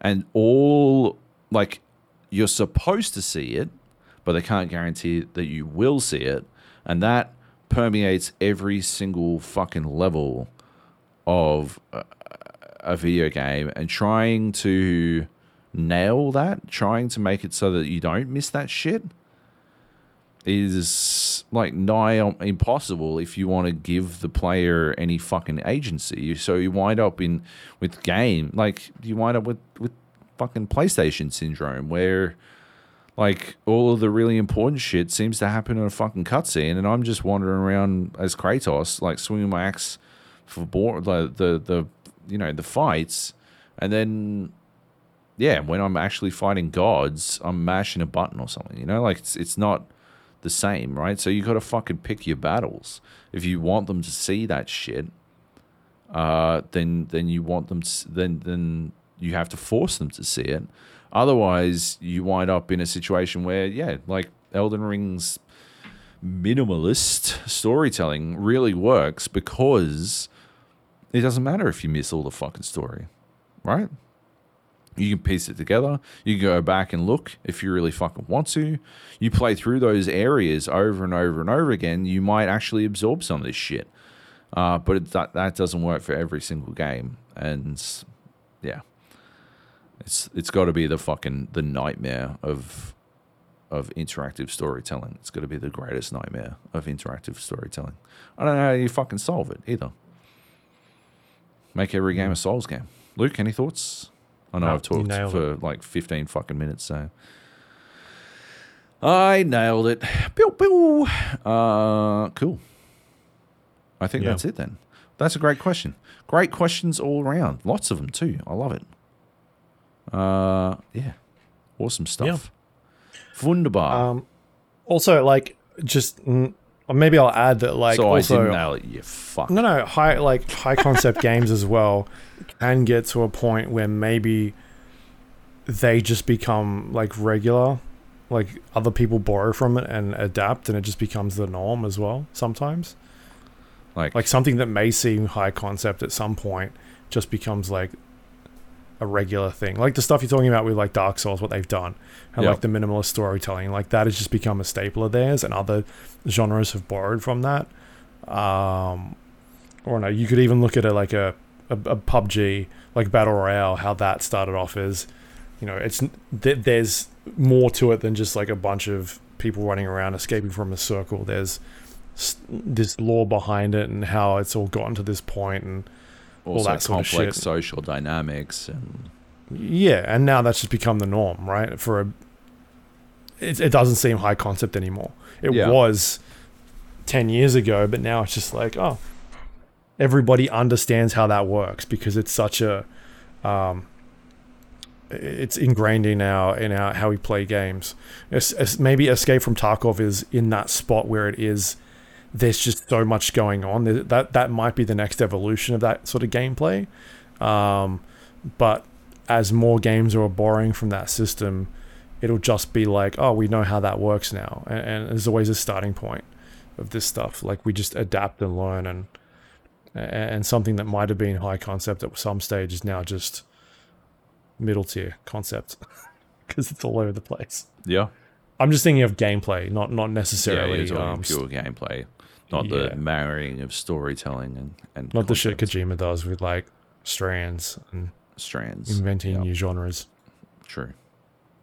And all like you're supposed to see it, but they can't guarantee that you will see it, and that permeates every single fucking level of a, a video game and trying to nail that, trying to make it so that you don't miss that shit is like nigh impossible if you want to give the player any fucking agency. So you wind up in with game like you wind up with with fucking PlayStation syndrome where like all of the really important shit seems to happen in a fucking cutscene, and I'm just wandering around as Kratos, like swinging my axe for board, the, the the you know the fights, and then yeah, when I'm actually fighting gods, I'm mashing a button or something. You know, like it's it's not the same, right? So you got to fucking pick your battles. If you want them to see that shit, uh, then then you want them to, then then you have to force them to see it. Otherwise, you wind up in a situation where, yeah, like Elden Ring's minimalist storytelling really works because it doesn't matter if you miss all the fucking story, right? You can piece it together. You can go back and look if you really fucking want to. You play through those areas over and over and over again. You might actually absorb some of this shit. Uh, but it, that, that doesn't work for every single game. And yeah. It's it's got to be the fucking the nightmare of of interactive storytelling. It's got to be the greatest nightmare of interactive storytelling. I don't know how you fucking solve it either. Make every game a Souls game. Luke, any thoughts? I know No, I've talked you nailed for like 15 fucking minutes, so I nailed it. Pew, pew. Uh, cool. I think Yeah. that's it then. That's a great question. Great questions all around. Lots of them too. I love it. Uh, yeah, awesome stuff. Wunderbar. Um, also, like, just mm, or maybe I'll add that, like, so also I didn't nail it. You fuck. No, no, high like high concept games as well can get to a point where maybe they just become like regular, like other people borrow from it and adapt, and it just becomes the norm as well. Sometimes, Like, like something that may seem high concept at some point just becomes like a regular thing. Like the stuff you're talking about with like Dark Souls, what they've done, and Yeah. like the minimalist storytelling, like that has just become a staple of theirs, and other genres have borrowed from that. Um, or no, you could even look at it like a, a, a PUBG, like Battle Royale, how that started off as, you know, it's th- there's more to it than just like a bunch of people running around escaping from a circle. There's this lore behind it and how it's all gotten to this point and also that sort of complex shit. social dynamics and Yeah, and now that's just become the norm, right? For a, it, it doesn't seem high concept anymore. It Yeah. was ten years ago, but now it's just like, oh, everybody understands how that works because it's such a, um, it's ingrained in our in our how we play games. Es- es- maybe Escape from Tarkov is in that spot where it is. There's just so much going on. That that might be the next evolution of that sort of gameplay. Um, but as more games are borrowing from that system, it'll just be like, oh, we know how that works now, and, and there's always a starting point of this stuff. Like we just adapt and learn, and and something that might have been high concept at some stage is now just middle tier concept because it's all over the place. yeah, I'm just thinking of gameplay, not not necessarily you're um, pure gameplay, not yeah. the marrying of storytelling and and not the shit concepts. Kojima does with like strands and strands. inventing Yeah, new genres. True.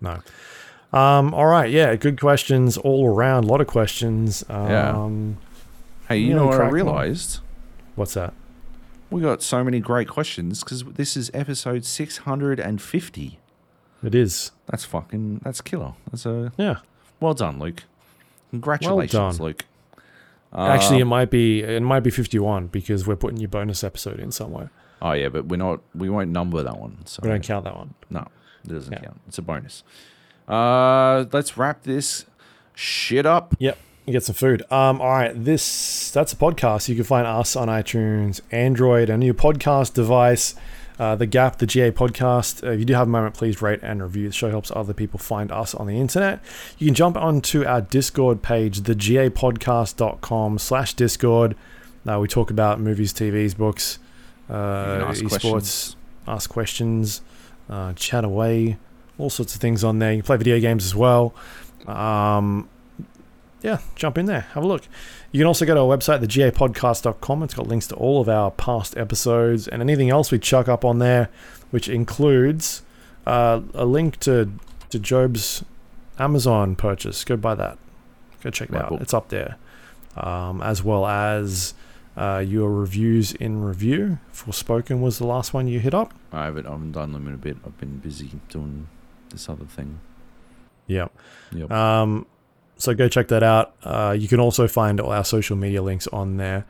No. Um, all right, yeah, good questions all around. A lot of questions. Yeah. Um, Hey, you Yeah, know what I realized? What's that? We got so many great questions because this is episode 650. It is. That's fucking, that's killer. That's a, Yeah. well done, Luke. Congratulations, done. Luke. Actually, it Uh, might be it might be 51 because we're putting your bonus episode in somewhere. oh yeah, but we're not, we won't number that one. So We don't count that one. No, it doesn't Yeah. count. It's a bonus. Uh, let's wrap this shit up. Yep. You get some food. Um, all right, this that's a podcast. You can find us on iTunes, Android, and your podcast device. Uh, the Gap, the GA podcast. Uh, if you do have a moment, please rate and review. The show helps other people find us on the internet. You can jump onto our Discord page, thegapodcast.com slash Discord. Uh, we talk about movies, TVs, books, uh, ask esports, questions. ask questions, uh, chat away, all sorts of things on there. You can play video games as well. Um, yeah, jump in there, have a look. You can also go to our website, thegapodcast.com. It's got links to all of our past episodes and anything else we chuck up on there, which includes uh, a link to to Joab's Amazon purchase. Go buy that. Go check it Right, out. cool. It's up there, um, as well as uh, your reviews in review. Forspoken was the last one you hit up. I haven't, I haven't done them in a bit. I've been busy doing this other thing. Yeah. Yep. Um, so go check that out. Uh, you can also find all our social media links on there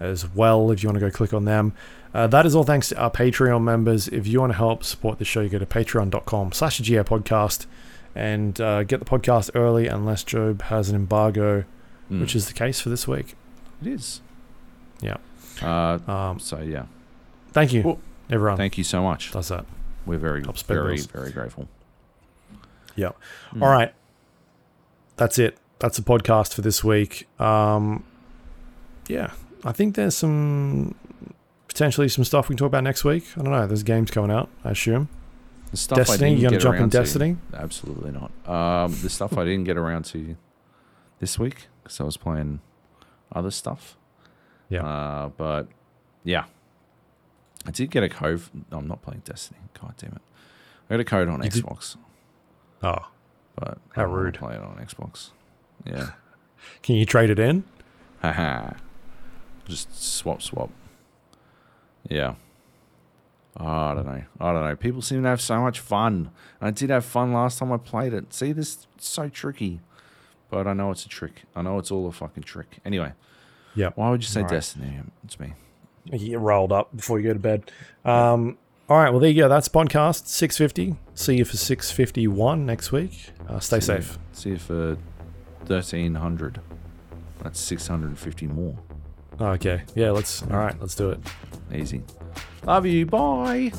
as well if you want to go click on them. Uh, that is all thanks to our Patreon members. If you want to help support the show, you go to patreon.com slash podcast and uh, get the podcast early unless Joab has an embargo, Mm. which is the case for this week. it is. Yeah. Uh, Um, so yeah, thank you, Cool. everyone. thank you so much. does that. We're very, very, very grateful. Yeah. Mm. All right. That's it. That's the podcast for this week. Um, yeah, I think there's some potentially some stuff we can talk about next week. I don't know. There's games coming out. I assume. The stuff Destiny. You gonna jump in around to- Destiny? Absolutely not. Um, the stuff I didn't get around to this week because I was playing other stuff. Yeah. Uh, but yeah, I did get a code. no, I'm not playing Destiny. God damn it! I got a code on You did- Xbox, Oh, but How rude. Play it on Xbox. Yeah. can you trade it in? Haha. Just swap, swap. Yeah. Oh, I don't know. I don't know. People seem to have so much fun. And I did have fun last time I played it. See, this is so tricky. But I know it's a trick. I know it's all a fucking trick. Anyway, Yep. why would you say. Destiny? It's me. You get rolled up before you go to bed. Um, all right. Well, there you go. That's podcast 650. See you for 651 next week. Uh, stay See you- safe. See you for 1300. That's 650 more. Okay. Yeah. Let's. All right. Let's do it. Easy. Love you. Bye.